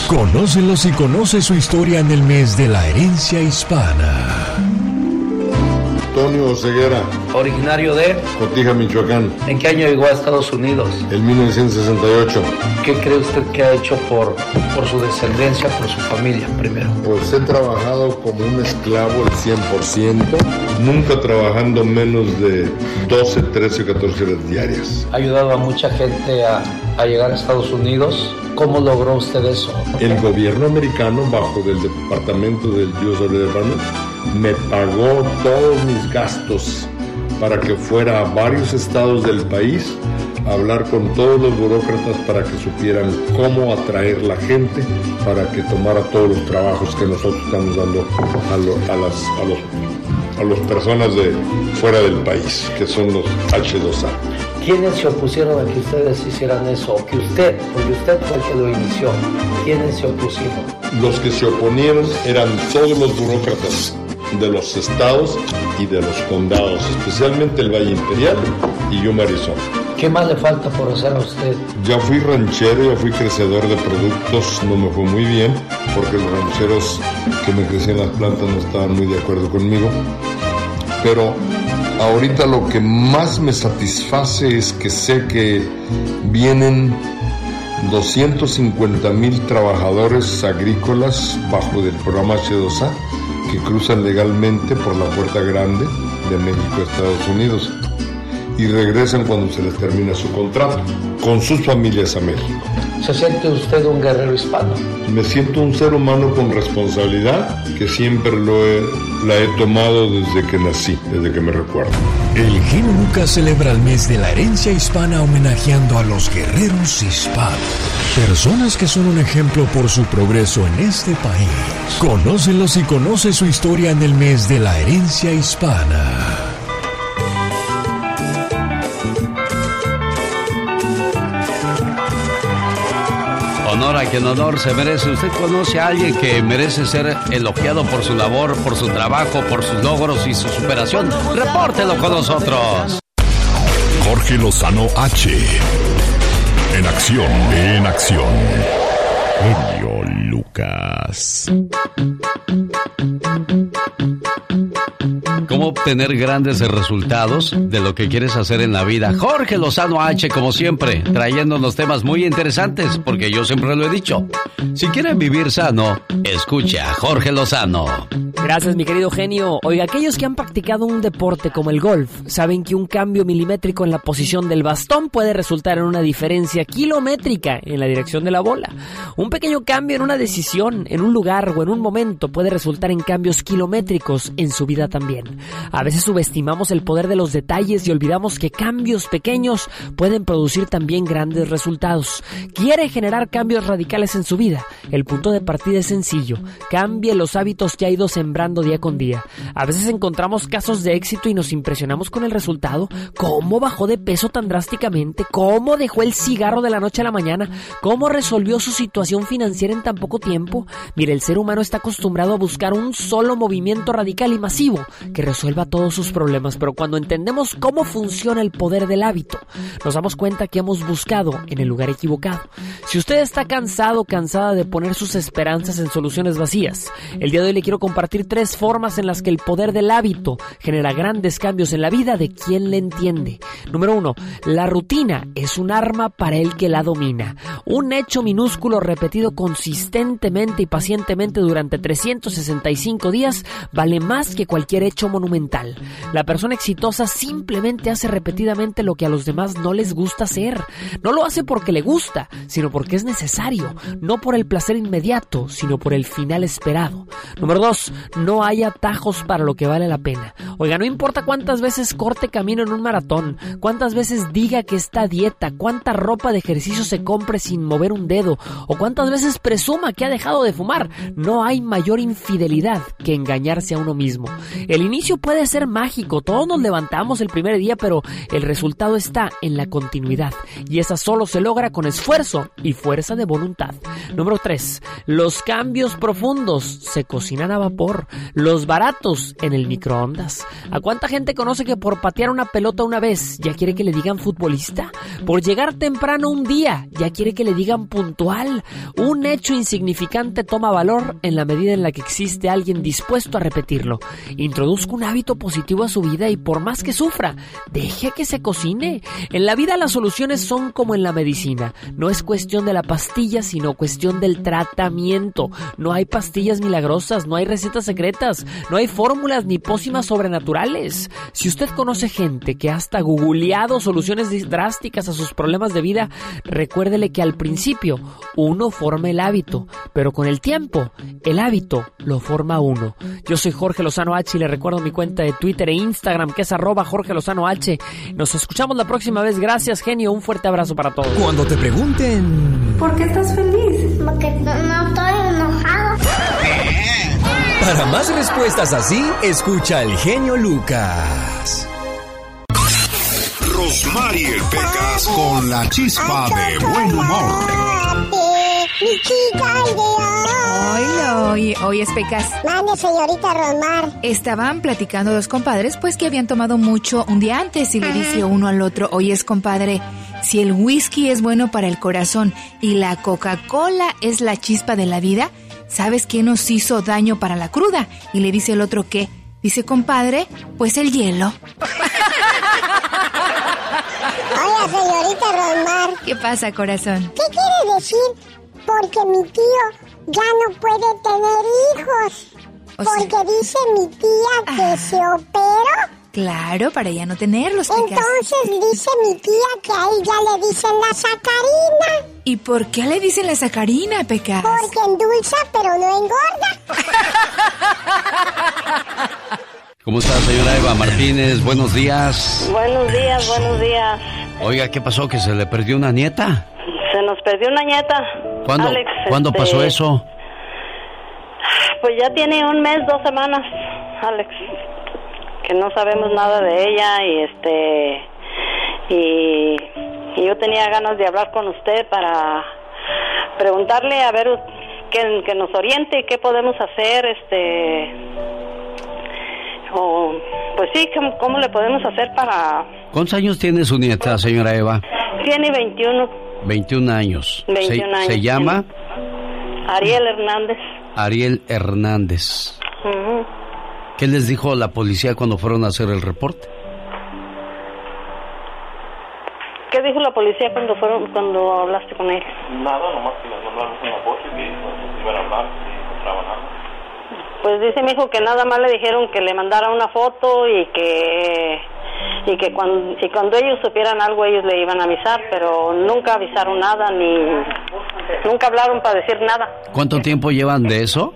Conócelos y conoce su historia en el mes de la herencia hispana. Ceguera, Originario de... Cotija, Michoacán, ¿En qué año llegó a Estados Unidos? en 1968. ¿Qué cree usted que ha hecho por, por su descendencia, por su familia primero? Pues he trabajado como un esclavo el 100%, nunca trabajando menos de 12, 13 o 14 horas diarias. Ha ayudado a mucha gente a, a llegar a Estados Unidos. ¿Cómo logró usted eso? El gobierno americano, bajo del departamento del US Department, me pagó todos mis gastos para que fuera a varios estados del país a hablar con todos los burócratas para que supieran cómo atraer la gente para que tomara todos los trabajos que nosotros estamos dando a, lo- a las a los a las personas de fuera del país, que son los H2A. ¿Quiénes se opusieron a que ustedes hicieran eso? O que usted, porque usted fue el que lo inició. ¿Quiénes se opusieron? Los que se oponieron eran todos los burócratas de los estados y de los condados, especialmente el Valle Imperial y Yuma, Arizona. ¿Qué más le falta por hacer a usted? Ya fui ranchero, ya fui crecedor de productos, no me fue muy bien, porque los rancheros que me crecían las plantas no estaban muy de acuerdo conmigo. Pero ahorita lo que más me satisface es que sé que vienen 250 mil trabajadores agrícolas bajo del programa H2A que cruzan legalmente por la puerta grande de México a Estados Unidos y regresan cuando se les termina su contrato con sus familias a México. ¿Se siente usted un guerrero hispano? Me siento un ser humano con responsabilidad que siempre lo he, la he tomado desde que nací, desde que me recuerdo. El genio Lucas celebra el mes de la herencia hispana homenajeando a los guerreros hispanos. Personas que son un ejemplo por su progreso en este país. Conócelos y conoce su historia en el mes de la herencia hispana. Honor a quien honor se merece. ¿Usted conoce a alguien que merece ser elogiado por su labor, por su trabajo, por sus logros y su superación? Repórtelo con nosotros. Jorge Lozano H. En acción, en acción. Genio Lucas. ¿Cómo obtener grandes resultados de lo que quieres hacer en la vida? Jorge Lozano H, como siempre, trayéndonos temas muy interesantes, porque yo siempre lo he dicho. Si quieren vivir sano, escucha a Jorge Lozano. Gracias, mi querido genio. Oiga, aquellos que han practicado un deporte como el golf saben que un cambio milimétrico en la posición del bastón puede resultar en una diferencia kilométrica en la dirección de la bola. Un pequeño cambio en una decisión, en un lugar o en un momento puede resultar en cambios kilométricos en su vida también. A veces subestimamos el poder de los detalles y olvidamos que cambios pequeños pueden producir también grandes resultados. ¿Quiere generar cambios radicales en su vida? El punto de partida es sencillo. Cambie los hábitos que ha ido sembrando día con día. A veces encontramos casos de éxito y nos impresionamos con el resultado. ¿Cómo bajó de peso tan drásticamente? ¿Cómo dejó el cigarro de la noche a la mañana? ¿Cómo resolvió su situación financiera en tan poco tiempo? Mire, el ser humano está acostumbrado a buscar un solo movimiento radical y masivo que resuelva todos sus problemas, pero cuando entendemos cómo funciona el poder del hábito, nos damos cuenta que hemos buscado en el lugar equivocado. Si usted está cansado, cansada de poner sus esperanzas en soluciones vacías, el día de hoy le quiero compartir tres formas en las que el poder del hábito genera grandes cambios en la vida de quien le entiende. Número uno, la rutina es un arma para el que la domina. Un hecho minúsculo repetido consistentemente y pacientemente durante 365 días vale más que cualquier hecho monumental. La persona exitosa simplemente hace repetidamente lo que a los demás no les gusta hacer. No lo hace porque le gusta, sino porque es necesario. No por el placer inmediato, sino por el final esperado. Número dos, no hay atajos para lo que vale la pena. Oiga, no importa cuántas veces corte camino en un maratón, cuántas veces diga que está dieta, cuánta ropa de ejercicio se compre sin mover un dedo, o cuántas veces presuma que ha dejado de fumar, no hay mayor infidelidad que engañarse a uno mismo. El inicio puede ser mágico, todos nos levantamos el primer día, pero el resultado está en la continuidad, y esa solo se logra con esfuerzo y fuerza de voluntad. Número 3. Los cambios profundos se cocinan a vapor, los baratos en el microondas. ¿A cuánta gente conoce que por patear una pelota una vez ya quiere que le digan futbolista? Por llegar temprano un día ya quiere que le digan puntual. Un hecho insignificante toma valor en la medida en la que existe alguien dispuesto a repetirlo. Introduzca un hábito positivo a su vida y por más que sufra, deje que se cocine. En la vida las soluciones son como en la medicina. No es cuestión de la pastilla, sino cuestión del tratamiento. No hay pastillas milagrosas, no hay recetas secretas, no hay fórmulas ni pócimas sobrenaturales. Si usted conoce gente que hasta googleado soluciones drásticas a sus problemas de vida, recuérdele que al principio uno forma el hábito, pero con el tiempo el hábito lo forma uno. Yo soy Jorge Lozano H y le recuerdo mi cuenta de Twitter e Instagram que es arroba Jorge Lozano H. Nos escuchamos la próxima vez. Gracias, genio. Un fuerte abrazo para todos. Cuando te pregunten... ¿Por qué estás feliz? Porque no estoy enojado. Para más respuestas así, escucha al genio Lucas. Rosmarie Pecas con la chispa de buen humor. Mi chica Oye, oye, oye, Pecas. Mande, señorita Rosmar. Estaban platicando dos compadres, pues que habían tomado mucho un día antes y le dice uno al otro, oye, compadre, si el whisky es bueno para el corazón y la Coca-Cola es la chispa de la vida, ¿sabes qué nos hizo daño para la cruda? Y le dice el otro que, Dice, compadre, pues el hielo. Hola, señorita Rosmar. ¿Qué pasa, corazón? ¿Qué quiere decir? Porque mi tío ya no puede tener hijos. O sea- Porque dice mi tía que se operó. Claro, para ya no tenerlos. Entonces dice mi tía que a él ya le dicen la sacarina. ¿Y por qué le dicen la sacarina, Pecas? Porque endulza pero no engorda. ¿Cómo está, señora Eva Martínez? Buenos días. Buenos días, buenos días. Oiga, ¿qué pasó? ¿Que se le perdió una nieta? Nos perdió una nieta. ¿Cuándo, Alex, ¿cuándo este, pasó eso? Pues ya tiene un mes, dos semanas, Alex, que no sabemos nada de ella y este y, y yo tenía ganas de hablar con usted para preguntarle a ver que, que nos oriente qué podemos hacer, este o pues sí, ¿cómo, cómo le podemos hacer para ¿Cuántos años tiene su nieta, señora Eva? tiene 21 21 años. 21 se, años, se llama Ariel Hernández. Ariel Hernández. Ujú. ¿Qué les dijo la policía cuando fueron a hacer el reporte? ¿Qué dijo la policía cuando fueron cuando hablaste con él? Nada, nomás que les mandaron una foto y que nos iban a hablar. Pues dice mi hijo que nada más le dijeron que le mandara una foto y que y que cuando y cuando ellos supieran algo ellos le iban a avisar, pero nunca avisaron nada ni nunca hablaron para decir nada. ¿Cuánto tiempo llevan de eso?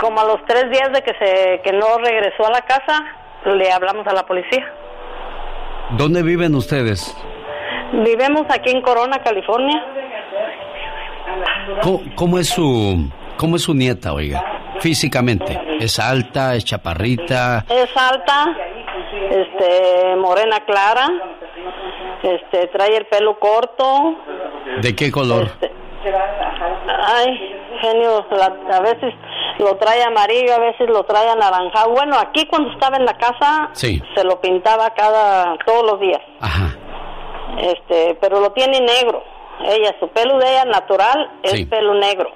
Como a los tres días de que se que no regresó a la casa le hablamos a la policía. ¿Dónde viven ustedes? Vivimos aquí en Corona, California. ¿Cómo, cómo es su cómo es su nieta, oiga? Físicamente, ¿es alta, es chaparrita? Es alta, este, morena clara, este, trae el pelo corto. ¿De qué color? Ay, genio, la- a veces lo trae amarillo, a veces lo trae anaranjado. Bueno, aquí cuando estaba en la casa Sí. se lo pintaba cada todos los días. Ajá. Este, pero lo tiene negro. Ella, su pelo de ella natural es Sí. pelo negro.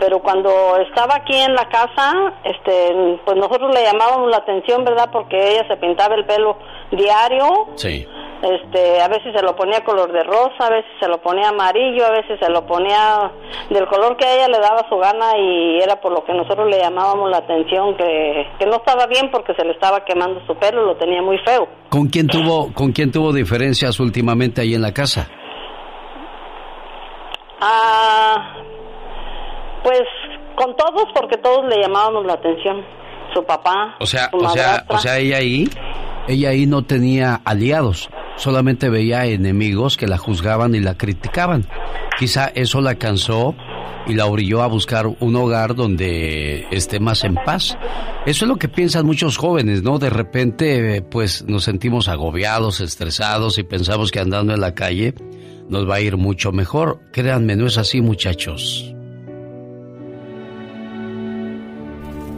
Pero cuando estaba aquí en la casa, este, pues nosotros le llamábamos la atención, ¿verdad? Porque ella se pintaba el pelo diario. Sí. Este, a veces se lo ponía color de rosa, a veces se lo ponía amarillo, a veces se lo ponía del color que a ella le daba su gana y era por lo que nosotros le llamábamos la atención que, que no estaba bien porque se le estaba quemando su pelo, lo tenía muy feo. ¿Con quién tuvo con quién tuvo diferencias últimamente ahí en la casa? Ah, pues con todos porque todos le llamábamos la atención. Su papá, O sea, su o sea, o sea, ella ahí ella ahí no tenía aliados, solamente veía enemigos que la juzgaban y la criticaban. Quizá eso la cansó y la orilló a buscar un hogar donde esté más en paz. Eso es lo que piensan muchos jóvenes, ¿no? De repente, pues nos sentimos agobiados, estresados y pensamos que andando en la calle nos va a ir mucho mejor. Créanme, no es así, muchachos.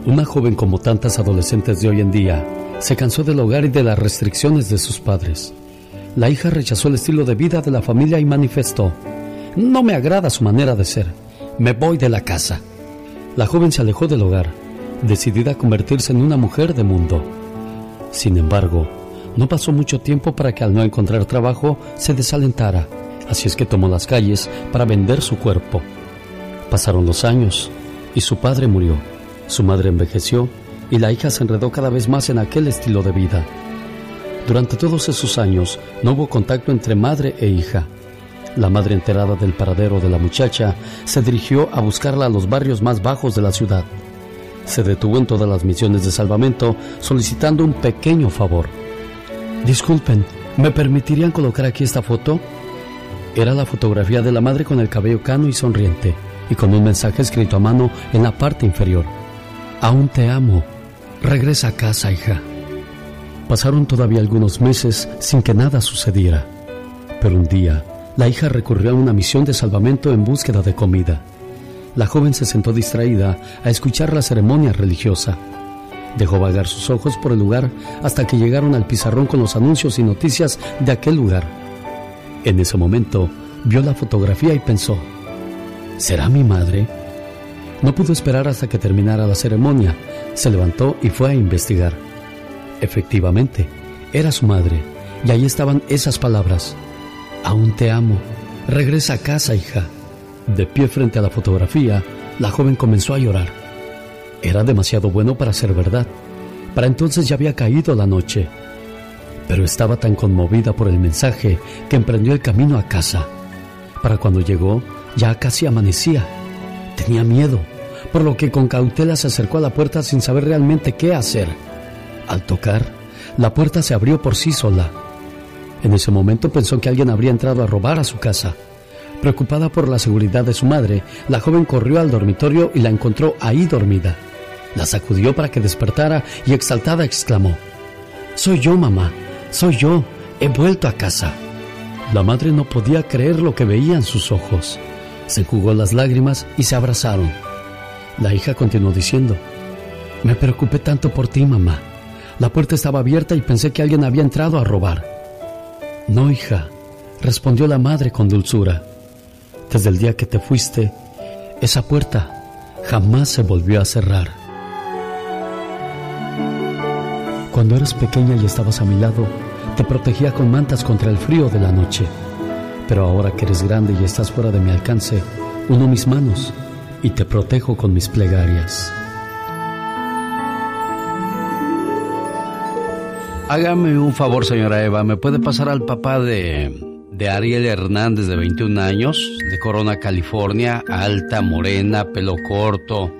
Una joven como tantas adolescentes de hoy en día se cansó del hogar y de las restricciones de sus padres. La hija rechazó el estilo de vida de la familia y manifestó, no me agrada su manera de ser, me voy de la casa. La joven se alejó del hogar, decidida a convertirse en una mujer de mundo. Sin embargo, no pasó mucho tiempo para que al no encontrar trabajo se desalentara, así es que tomó las calles para vender su cuerpo. Pasaron los años y su padre murió. Su madre envejeció y la hija se enredó cada vez más en aquel estilo de vida. Durante todos esos años no hubo contacto entre madre e hija. La madre enterada del paradero de la muchacha se dirigió a buscarla a los barrios más bajos de la ciudad. Se detuvo en todas las misiones de salvamento solicitando un pequeño favor. Disculpen, ¿me permitirían colocar aquí esta foto? Era la fotografía de la madre con el cabello cano y sonriente, y con un mensaje escrito a mano en la parte inferior. Aún te amo. Regresa a casa, hija. Pasaron todavía algunos meses sin que nada sucediera. Pero un día, la hija recurrió a una misión de salvamento en búsqueda de comida. La joven se sentó distraída a escuchar la ceremonia religiosa. Dejó vagar sus ojos por el lugar hasta que llegaron al pizarrón con los anuncios y noticias de aquel lugar. En ese momento, vio la fotografía y pensó, ¿será mi madre? No pudo esperar hasta que terminara la ceremonia. Se levantó y fue a investigar. Efectivamente, era su madre, y ahí estaban esas palabras. Aún te amo. Regresa a casa, hija. De pie frente a la fotografía, la joven comenzó a llorar. Era demasiado bueno para ser verdad. Para entonces ya había caído la noche. Pero estaba tan conmovida por el mensaje que emprendió el camino a casa. Para cuando llegó, ya casi amanecía. Tenía miedo, por lo que con cautela se acercó a la puerta sin saber realmente qué hacer. Al tocar, la puerta se abrió por sí sola. En ese momento pensó que alguien habría entrado a robar a su casa. Preocupada por la seguridad de su madre, la joven corrió al dormitorio y la encontró ahí dormida. La sacudió para que despertara y exaltada exclamó, Soy yo, mamá, soy yo, he vuelto a casa. La madre no podía creer lo que veía en sus ojos. Se jugó las lágrimas y se abrazaron. La hija continuó diciendo, Me preocupé tanto por ti, mamá. La puerta estaba abierta y pensé que alguien había entrado a robar. No, hija, respondió la madre con dulzura. Desde el día que te fuiste, esa puerta jamás se volvió a cerrar. Cuando eras pequeña y estabas a mi lado, te protegía con mantas contra el frío de la noche. Pero ahora que eres grande y estás fuera de mi alcance, uno mis manos y te protejo con mis plegarias. Hágame un favor, señora Eva. ¿Me puede pasar al papá de, de Ariel Hernández, de 21 años, de Corona, California? Alta, morena, pelo corto.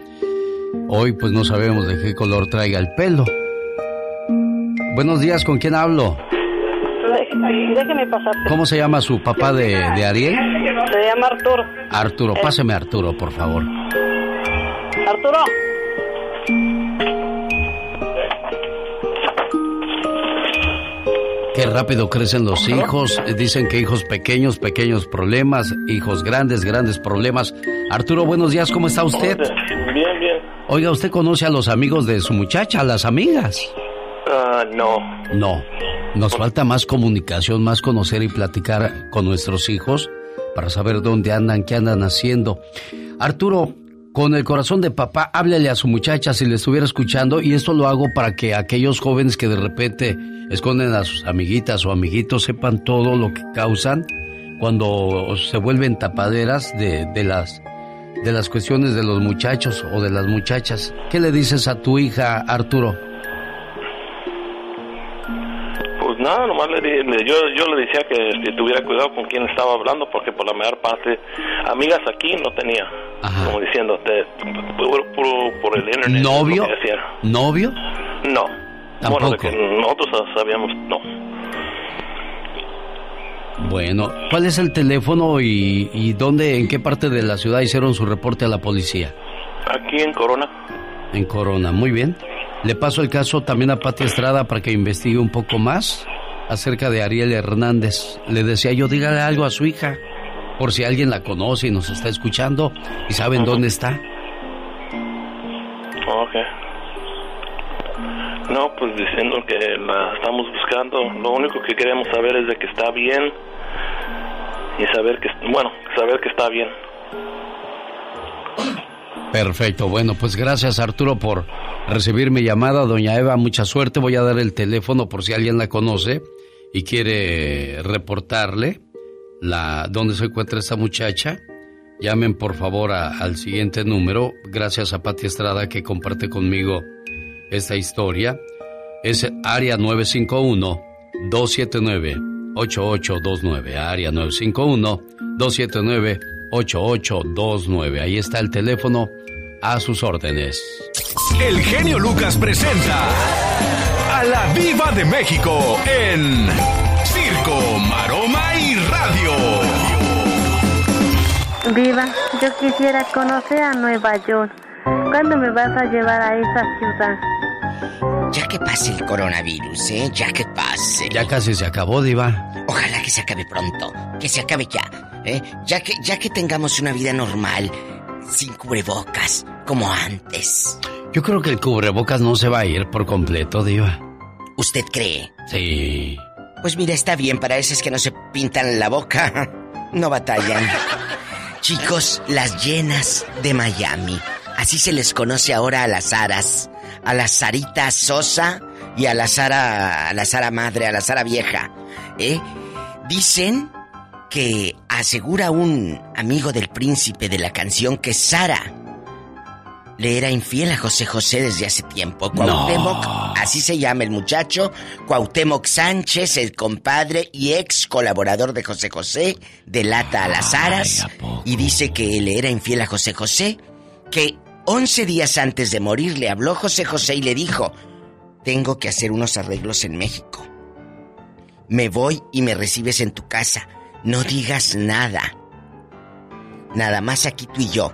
Hoy pues no sabemos de qué color traiga el pelo. Buenos días, ¿con quién hablo? Déjeme pasar. ¿Cómo se llama su papá de, de Ariel? Se llama Arturo. Arturo, páseme a Arturo, por favor. Arturo. Qué rápido crecen los hijos. Dicen que hijos pequeños, pequeños problemas. Hijos grandes, grandes problemas. Arturo, buenos días, ¿cómo está usted? Bien, bien. Oiga, ¿usted conoce a los amigos de su muchacha, a las amigas? Ah, no. No. Nos falta más comunicación, más conocer y platicar con nuestros hijos para saber dónde andan, qué andan haciendo. Arturo, con el corazón de papá, háblele a su muchacha si le estuviera escuchando y esto lo hago para que aquellos jóvenes que de repente esconden a sus amiguitas o amiguitos sepan todo lo que causan cuando se vuelven tapaderas de, las de las cuestiones de los muchachos o de las muchachas. ¿Qué le dices a tu hija, Arturo? Nada, nomás le, le- yo, yo le decía que tuviera cuidado con quién estaba hablando porque por la mayor parte amigas aquí no tenía. Como diciendo, te, por, por- por el internet. ¿Novio? ¿Novio? No. Bueno, de Tampoco. que nosotros sabíamos, no. Bueno, ¿cuál es el teléfono y, y dónde, en qué parte de la ciudad hicieron su reporte a la policía? Aquí en Corona. En Corona, muy bien. Le paso el caso también a Pati Estrada para que investigue un poco más acerca de Ariel Hernández. Le decía yo, dígale algo a su hija, por si alguien la conoce y nos está escuchando y saben dónde está. Ok. No, pues diciendo que la estamos buscando. Lo único que queremos saber es de que está bien y saber que, bueno, saber que está bien. Perfecto, bueno, pues gracias Arturo por recibir mi llamada. Doña Eva, mucha suerte. Voy a dar el teléfono por si alguien la conoce y quiere reportarle la dónde se encuentra esta muchacha. Llamen por favor al siguiente número. Gracias a Pati Estrada que comparte conmigo esta historia. Es área 951 279 8829. Área 951 279 8829. Ahí está el teléfono a sus órdenes. El genio Lucas presenta a la Viva de México en Circo, Maroma y Radio. Viva, yo quisiera conocer a Nueva York. ¿Cuándo me vas a llevar a esa ciudad? Ya que pase el coronavirus, ¿eh? Ya que pase. Ya casi se acabó, Diva. Ojalá que se acabe pronto. Que se acabe ya, ¿eh? Ya que, ya que tengamos una vida normal, sin cubrebocas, como antes. Yo creo que el cubrebocas no se va a ir por completo, Diva. ¿Usted cree? Sí. Pues mira, está bien para esos que no se pintan la boca. No batallan. Chicos, las llenas de Miami Así se les conoce ahora a las Saras. A la Sarita Sosa y a la Sara, a la Sara madre, a la Sara vieja. ¿Eh? Dicen que asegura un amigo del príncipe de la canción que Sara le era infiel a José José desde hace tiempo. Cuauhtémoc, así se llama el muchacho, Cuauhtémoc Sánchez, el compadre y ex colaborador de José José, delata a las aras y dice que le era infiel a José José, que 11 días antes de morir le habló José José y le dijo, tengo que hacer unos arreglos en México. Me voy y me recibes en tu casa. No digas nada. Nada más aquí tú y yo.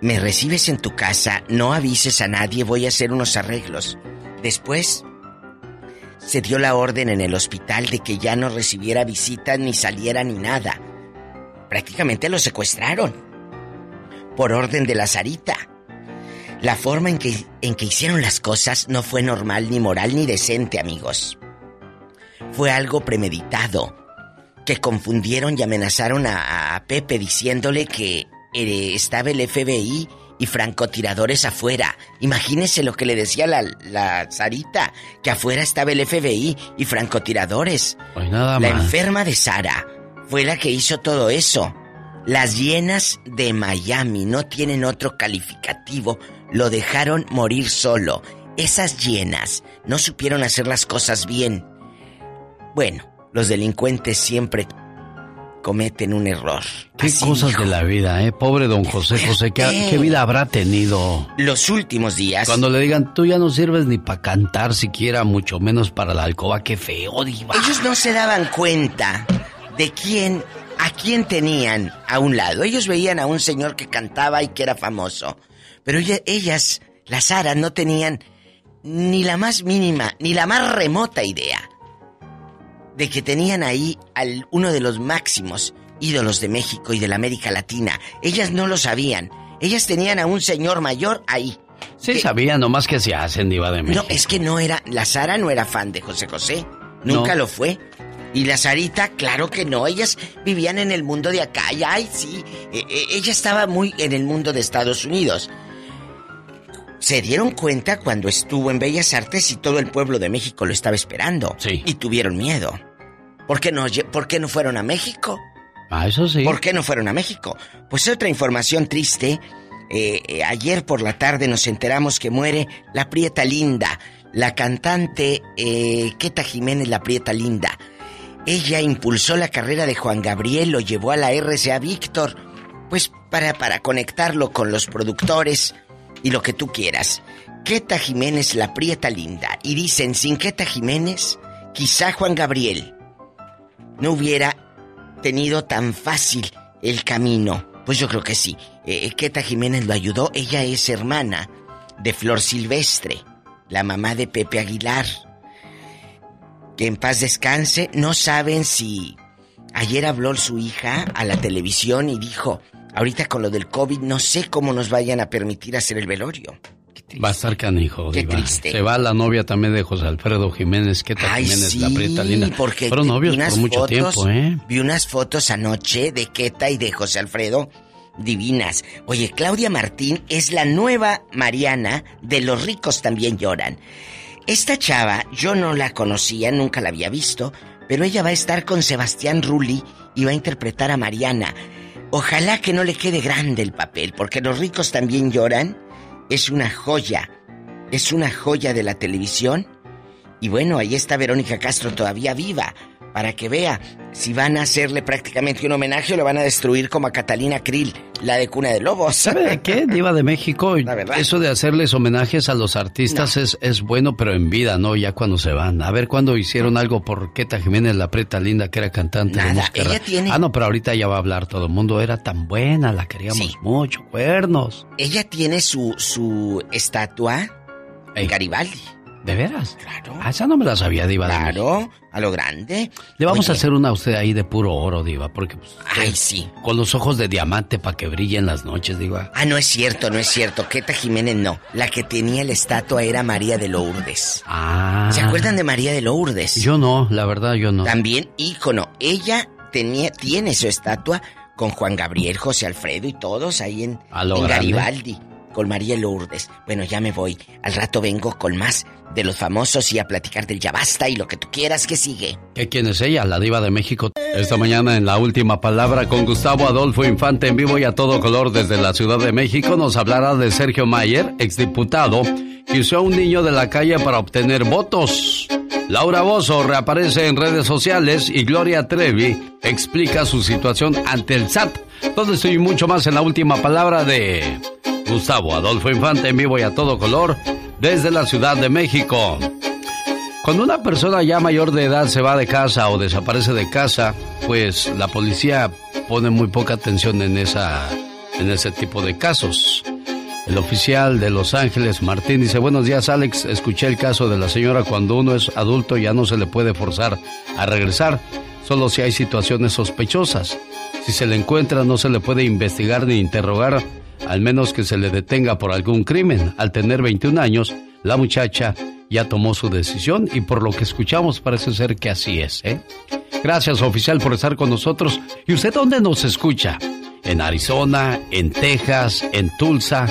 Me recibes en tu casa, no avises a nadie, voy a hacer unos arreglos. Después se dio la orden en el hospital de que ya no recibiera visitas ni saliera ni nada. Prácticamente lo secuestraron. Por orden de la Sarita. La forma en que, en que hicieron las cosas no fue normal, ni moral, ni decente, amigos. Fue algo premeditado. Que confundieron y amenazaron a, a Pepe diciéndole que eh, estaba el FBI y francotiradores afuera. Imagínese lo que le decía la, la Sarita, que afuera estaba el FBI y francotiradores. Pues nada la enferma de Sara fue la que hizo todo eso. Las hienas de Miami no tienen otro calificativo, lo dejaron morir solo. Esas hienas no supieron hacer las cosas bien. Bueno, los delincuentes siempre cometen un error. Qué cosas de la vida, ¿eh? Pobre don José José, ¿qué, qué vida habrá tenido? Los últimos días. Cuando le digan, tú ya no sirves ni para cantar siquiera, mucho menos para la alcoba, qué feo, diva. Ellos no se daban cuenta de quién, a quién tenían a un lado. Ellos veían a un señor que cantaba y que era famoso. Pero ella- ellas, las aras, no tenían ni la más mínima, ni la más remota idea de que tenían ahí al uno de los máximos ídolos de México y de la América Latina. Ellas no lo sabían. Ellas tenían a un señor mayor ahí. Sí, sabía, nomás que se hacen, diva de México. No, es que no era, la Sara no era fan de José José. Nunca No. lo fue. Y la Sarita, claro que no. Ellas vivían en el mundo de acá. Y ay, sí. eh, eh, ella estaba muy en el mundo de Estados Unidos. Se dieron cuenta cuando estuvo en Bellas Artes y todo el pueblo de México lo estaba esperando. Sí. Y tuvieron miedo. ¿Por qué no, por qué no fueron a México? Ah, eso sí. ¿Por qué no fueron a México? Pues otra información triste. Eh, eh, ayer por la tarde nos enteramos que muere la Prieta Linda, la cantante eh, Queta Jiménez, la Prieta Linda. Ella impulsó la carrera de Juan Gabriel, lo llevó a la RCA Víctor, pues para, para conectarlo con los productores y lo que tú quieras. Queta Jiménez, la Prieta Linda. Y dicen, sin Queta Jiménez, quizá Juan Gabriel no hubiera tenido tan fácil el camino. Pues yo creo que sí. Eh, Queta Jiménez lo ayudó. Ella es hermana de Flor Silvestre, la mamá de Pepe Aguilar. Que en paz descanse. No saben si ayer habló su hija a la televisión y dijo, ahorita con lo del COVID no sé cómo nos vayan a permitir hacer el velorio. Va a estar canijo, Qué diva. triste. Se va la novia también de José Alfredo Jiménez, ¿qué tal Ay, Jiménez, sí, la prieta linda? porque Fueron vi novios por mucho fotos- tiempo, ¿eh? Vi unas fotos anoche de Queta y de José Alfredo divinas. Oye, Claudia Martín es la nueva Mariana de Los ricos también lloran. Esta chava yo no la conocía, nunca la había visto, pero ella va a estar con Sebastián Rulli y va a interpretar a Mariana. Ojalá que no le quede grande el papel, porque Los ricos también lloran es una joya. Es una joya de la televisión. Y bueno, ahí está Verónica Castro todavía viva. Para que vea si van a hacerle prácticamente un homenaje o lo van a destruir como a Catalina Krill, la de Cuna de Lobos. ¿Sabe de qué, Diva de México? Eso de hacerles homenajes a los artistas es, es bueno, pero en vida, ¿no? Ya cuando se van. A ver cuándo hicieron algo por Queta Jiménez, la preta linda, que era cantante de Nada, música. ella tiene- Ah, no, pero ahorita ya va a hablar todo el mundo. Era tan buena, la queríamos mucho. Cuernos. Ella tiene su, su estatua en Garibaldi. ¿De veras? Claro. Ah, esa no me la sabía, Diva de Claro, a lo grande. Le vamos Oye. a hacer una a usted ahí de puro oro, Diva, porque... pues, Ay, sí. Con los ojos de diamante para que brille en las noches, Diva. Ah, no es cierto, no es cierto. Queta Jiménez no. La que tenía la estatua era María de Lourdes. Ah. ¿Se acuerdan de María de Lourdes? Yo no, la verdad yo no. También ícono. Ella tenía, tiene su estatua con Juan Gabriel, José Alfredo y todos ahí en, en. Garibaldi. Con María Lourdes. Bueno, ya me voy. Al rato vengo con más de los famosos y a platicar del ya basta y lo que tú quieras que sigue. ¿Qué quién es ella? La diva de México. Esta mañana en la última palabra con Gustavo Adolfo Infante en vivo y a todo color desde la Ciudad de México nos hablará de Sergio Mayer, exdiputado, que usó a un niño de la calle para obtener votos. Laura Bozo reaparece en redes sociales y Gloria Trevi explica su situación ante el SAT. Todo esto y mucho más en la última palabra de Gustavo Adolfo Infante en vivo y a todo color desde la Ciudad de México. Cuando una persona ya mayor de edad se va de casa o desaparece de casa, pues la policía pone muy poca atención en esa en ese tipo de casos. El oficial de Los Ángeles, Martín, dice, buenos días Alex, escuché el caso de la señora cuando uno es adulto ya no se le puede forzar a regresar, solo si hay situaciones sospechosas. Si se le encuentra no se le puede investigar ni interrogar, al menos que se le detenga por algún crimen. Al tener 21 años, la muchacha ya tomó su decisión y por lo que escuchamos parece ser que así es, ¿eh? Gracias oficial por estar con nosotros. ¿Y usted dónde nos escucha? En Arizona, en Texas, en Tulsa,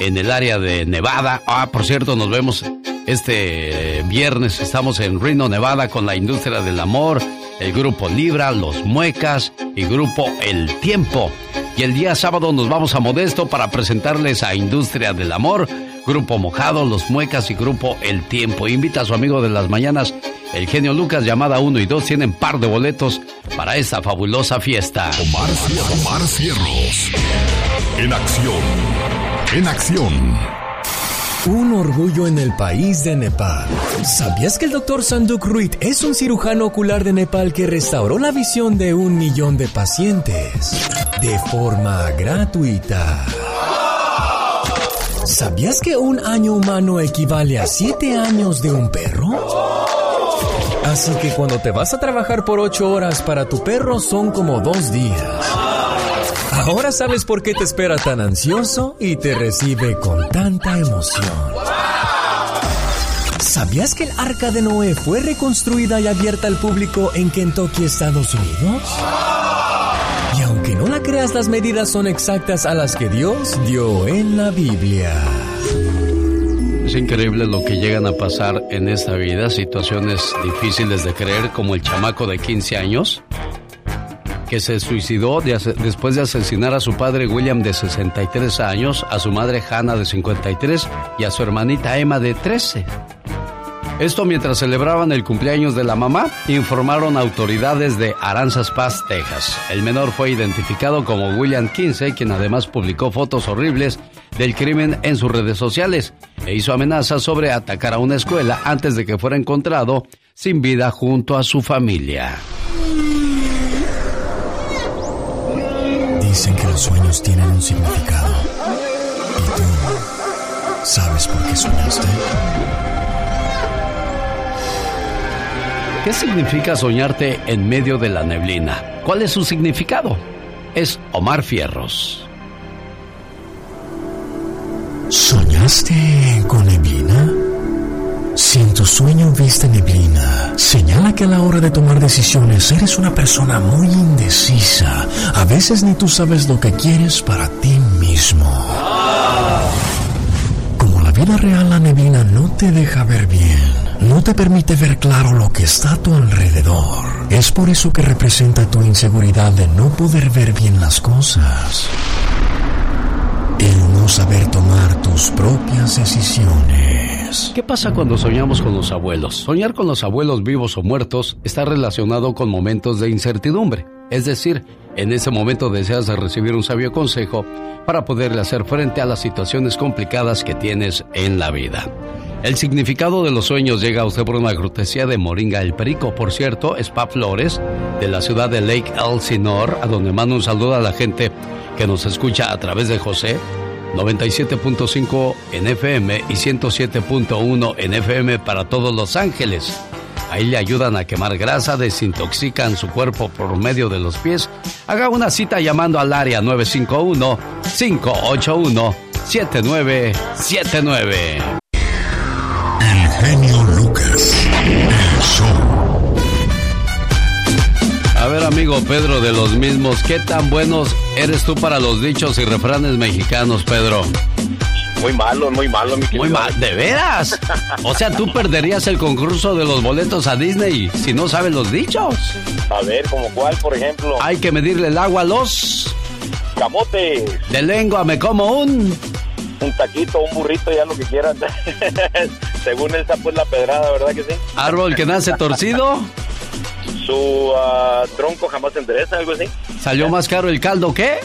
en el área de Nevada. Ah, por cierto, nos vemos este viernes. Estamos en Reno, Nevada, con la industria del amor, el grupo Libra, los Muecas y grupo El Tiempo. Y el día sábado nos vamos a Modesto para presentarles a Industria del Amor, Grupo Mojado, Los Muecas y Grupo El Tiempo. Invita a su amigo de las mañanas, el genio Lucas, llamada 1 y 2, tienen par de boletos para esta fabulosa fiesta. Omar, Omar Cierros. En acción. En acción. Un orgullo en el país de Nepal. ¿Sabías que el doctor Sanduk Ruit es un cirujano ocular de Nepal que restauró la visión de un millón de pacientes de forma gratuita? ¿Sabías que un año humano equivale a siete años de un perro? Así que cuando te vas a trabajar por ocho horas para tu perro son como dos días. Ahora sabes por qué te espera tan ansioso y te recibe con tanta emoción. ¿Sabías que el arca de Noé fue reconstruida y abierta al público en Kentucky, Estados Unidos? Y aunque no la creas, las medidas son exactas a las que Dios dio en la Biblia. Es increíble lo que llegan a pasar en esta vida, situaciones difíciles de creer, como el chamaco de 15 años que se suicidó después de asesinar a su padre William de 63 años, a su madre Hannah de 53 y a su hermanita Emma de 13. Esto mientras celebraban el cumpleaños de la mamá, informaron autoridades de Aranzas Pass, Texas. El menor fue identificado como William 15, quien además publicó fotos horribles del crimen en sus redes sociales e hizo amenazas sobre atacar a una escuela antes de que fuera encontrado sin vida junto a su familia. Dicen que los sueños tienen un significado. ¿Y tú sabes por qué soñaste? ¿Qué significa soñarte en medio de la neblina? ¿Cuál es su significado? Es Omar Fierros. ¿Soñaste con neblina? Si en tu sueño viste neblina, señala que a la hora de tomar decisiones eres una persona muy indecisa. A veces ni tú sabes lo que quieres para ti mismo. Como la vida real, la neblina no te deja ver bien. No te permite ver claro lo que está a tu alrededor. Es por eso que representa tu inseguridad de no poder ver bien las cosas. El no saber tomar tus propias decisiones. ¿Qué pasa cuando soñamos con los abuelos? Soñar con los abuelos vivos o muertos está relacionado con momentos de incertidumbre. Es decir, en ese momento deseas recibir un sabio consejo para poderle hacer frente a las situaciones complicadas que tienes en la vida. El significado de los sueños llega a usted por una cortesía de Moringa el Perico. Por cierto, Spa Flores, de la ciudad de Lake Elsinore, a donde mando un saludo a la gente que nos escucha a través de José, 97.5 en FM y 107.1 en FM para todos Los Ángeles. Ahí le ayudan a quemar grasa, desintoxican su cuerpo por medio de los pies. Haga una cita llamando al área 951-581-7979. El genio Lucas. El show. A ver, amigo Pedro de los mismos, ¿qué tan buenos eres tú para los dichos y refranes mexicanos, Pedro? Muy malo, muy malo, mi Muy mal, ¿de veras? O sea, tú perderías el concurso de los boletos a Disney si no sabes los dichos. A ver, ¿como cuál, por ejemplo? Hay que medirle el agua a los... Camotes. De lengua me como un... Un taquito, un burrito, ya lo que quieran. Según esa, pues la pedrada, ¿verdad que sí? Árbol que nace torcido. Su ah, tronco jamás se endereza, algo así. ¿Salió más caro el caldo qué?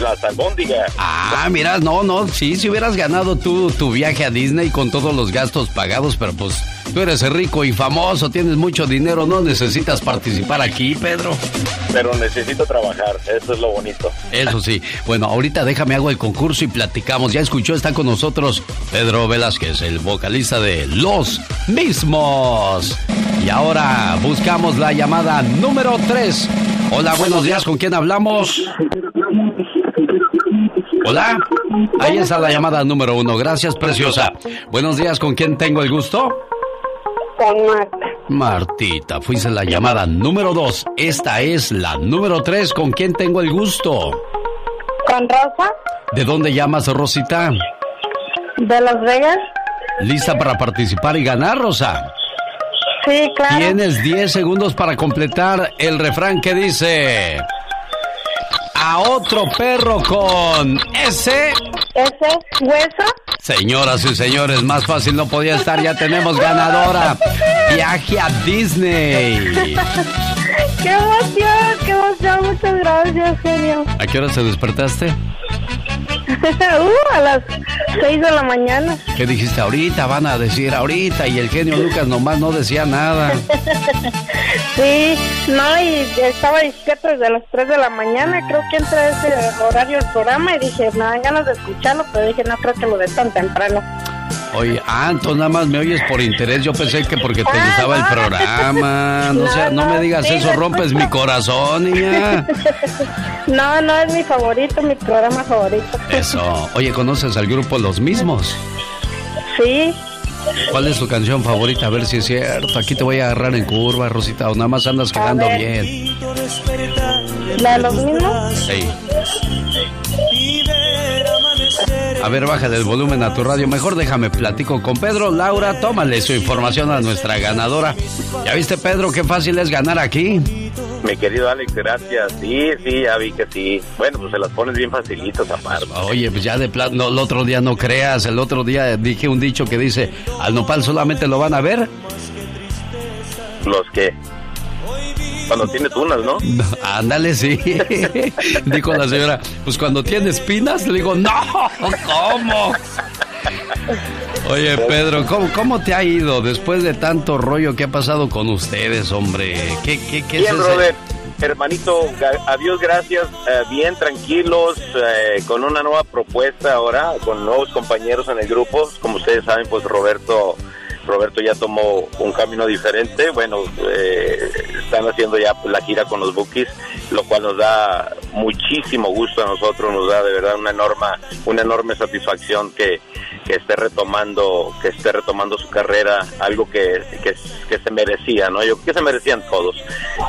Las albóndigas. Ah, mira, no, no, sí, si hubieras ganado tú tu viaje a Disney con todos los gastos pagados, pero pues tú eres rico y famoso, tienes mucho dinero, no necesitas participar aquí, Pedro. Pero necesito trabajar, eso es lo bonito. Eso sí. Bueno, ahorita déjame hago el concurso y platicamos. Ya escuchó, está con nosotros Pedro Velázquez, el vocalista de Los Mismos. Y ahora buscamos la llamada número 3. Hola, buenos días, ¿con quién hablamos? Hola. Ahí está la llamada número uno. Gracias, preciosa. Buenos días, ¿con quién tengo el gusto? Con Marta. Martita, fuiste la llamada número dos. Esta es la número tres. ¿Con quién tengo el gusto? Con Rosa. ¿De dónde llamas, Rosita? De Las Vegas. ¿Lista para participar y ganar, Rosa? Sí, claro. Tienes 10 segundos para completar el refrán que dice... A otro perro con ese... ¿Ese hueso? Señoras y señores, más fácil no podía estar. Ya tenemos ganadora. Viaje a Disney. ¡Qué emoción! ¡Qué emoción! Muchas gracias, genio. ¿A qué hora se despertaste? uh, a las 6 de la mañana. ¿Qué dijiste ahorita? Van a decir ahorita. Y el genio Lucas nomás no decía nada. sí, no, y estaba despierto desde las 3 de la mañana. Creo que entra ese horario el programa y dije, me dan ganas de escucharlo, pero dije, no creo que lo de tan temprano. Oye, ah, entonces nada más me oyes por interés. Yo pensé que porque te gustaba el programa. No, sea, no me digas sí, eso, rompes mi corazón, niña. No, no es mi favorito, mi programa favorito. Eso. Oye, ¿conoces al grupo Los Mismos? Sí, ¿Cuál es tu canción favorita? A ver si es cierto. Aquí te voy a agarrar en curva, Rosita, o nada más andas quedando bien. la de los mismos. Sí. A ver, bájale el volumen a tu radio. Mejor déjame platico con Pedro. Laura, tómale su información a nuestra ganadora. ¿Ya viste, Pedro, qué fácil es ganar aquí? Mi querido Alex, gracias. Sí, sí, ya vi que sí. Bueno, pues se las pones bien facilitas aparte. Oye, pues ya de plano, no, el otro día no creas. El otro día dije un dicho que dice, al nopal solamente lo van a ver. Los que... Cuando tiene tunas, ¿no? No, ándale, sí. Dijo la señora, pues cuando tiene espinas, le digo, no, ¿cómo? Oye, Pedro, ¿cómo, cómo te ha ido después de tanto rollo que ha pasado con ustedes, hombre? ¿Qué, qué, qué Bien, es Robert. Hermanito, ga- adiós, gracias. eh, bien, tranquilos, eh, con una nueva propuesta ahora, con nuevos compañeros en el grupo. Como ustedes saben, pues Roberto, Roberto ya tomó un camino diferente. Bueno, eh, están haciendo ya la gira con los Bookies, lo cual nos da muchísimo gusto a nosotros, nos da de verdad una enorme, una enorme satisfacción que, que esté retomando, que esté retomando su carrera, algo que, que, que se merecía, ¿no? Yo creo que se merecían todos.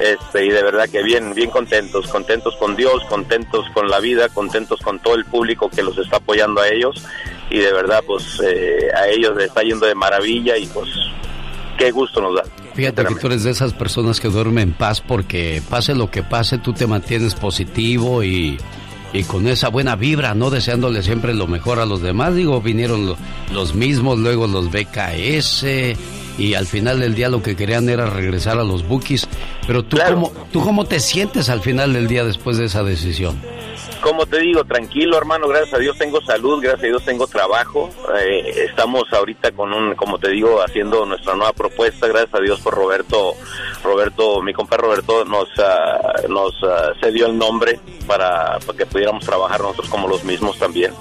Este, y de verdad que bien, bien contentos, contentos con Dios, contentos con la vida, contentos con todo el público que los está apoyando a ellos. Y de verdad, pues eh, a ellos les está yendo de maravilla y pues qué gusto nos da. Fíjate que tú eres de esas personas que duermen en paz porque pase lo que pase, tú te mantienes positivo y, y con esa buena vibra, ¿no? Deseándole siempre lo mejor a los demás. Digo, vinieron lo- los mismos, luego los BKS y al final del día lo que querían era regresar a los Bookies. Pero tú, cómo, ¿tú cómo te sientes al final del día después de esa decisión? Como te digo, tranquilo hermano, gracias a Dios tengo salud, gracias a Dios tengo trabajo. Eh, estamos ahorita con un, como te digo, haciendo nuestra nueva propuesta, gracias a Dios por Roberto, Roberto, mi compa Roberto nos, ah, nos ah, cedió el nombre para, que pudiéramos trabajar nosotros como los mismos también.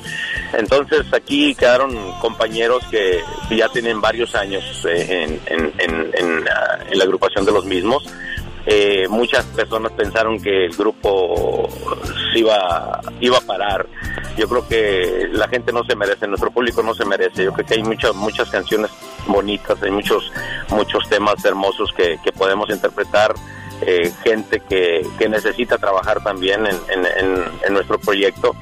Entonces aquí quedaron compañeros que ya tienen varios años eh, en- en- en, ah, en la agrupación de los mismos. Eh, muchas personas pensaron que el grupo se iba, iba a parar. Yo creo que la gente no se merece, nuestro público no se merece. Yo creo que hay muchas, muchas canciones bonitas, hay muchos, muchos temas hermosos que, que podemos interpretar. eh, gente que, que necesita trabajar también en, en- nuestro proyecto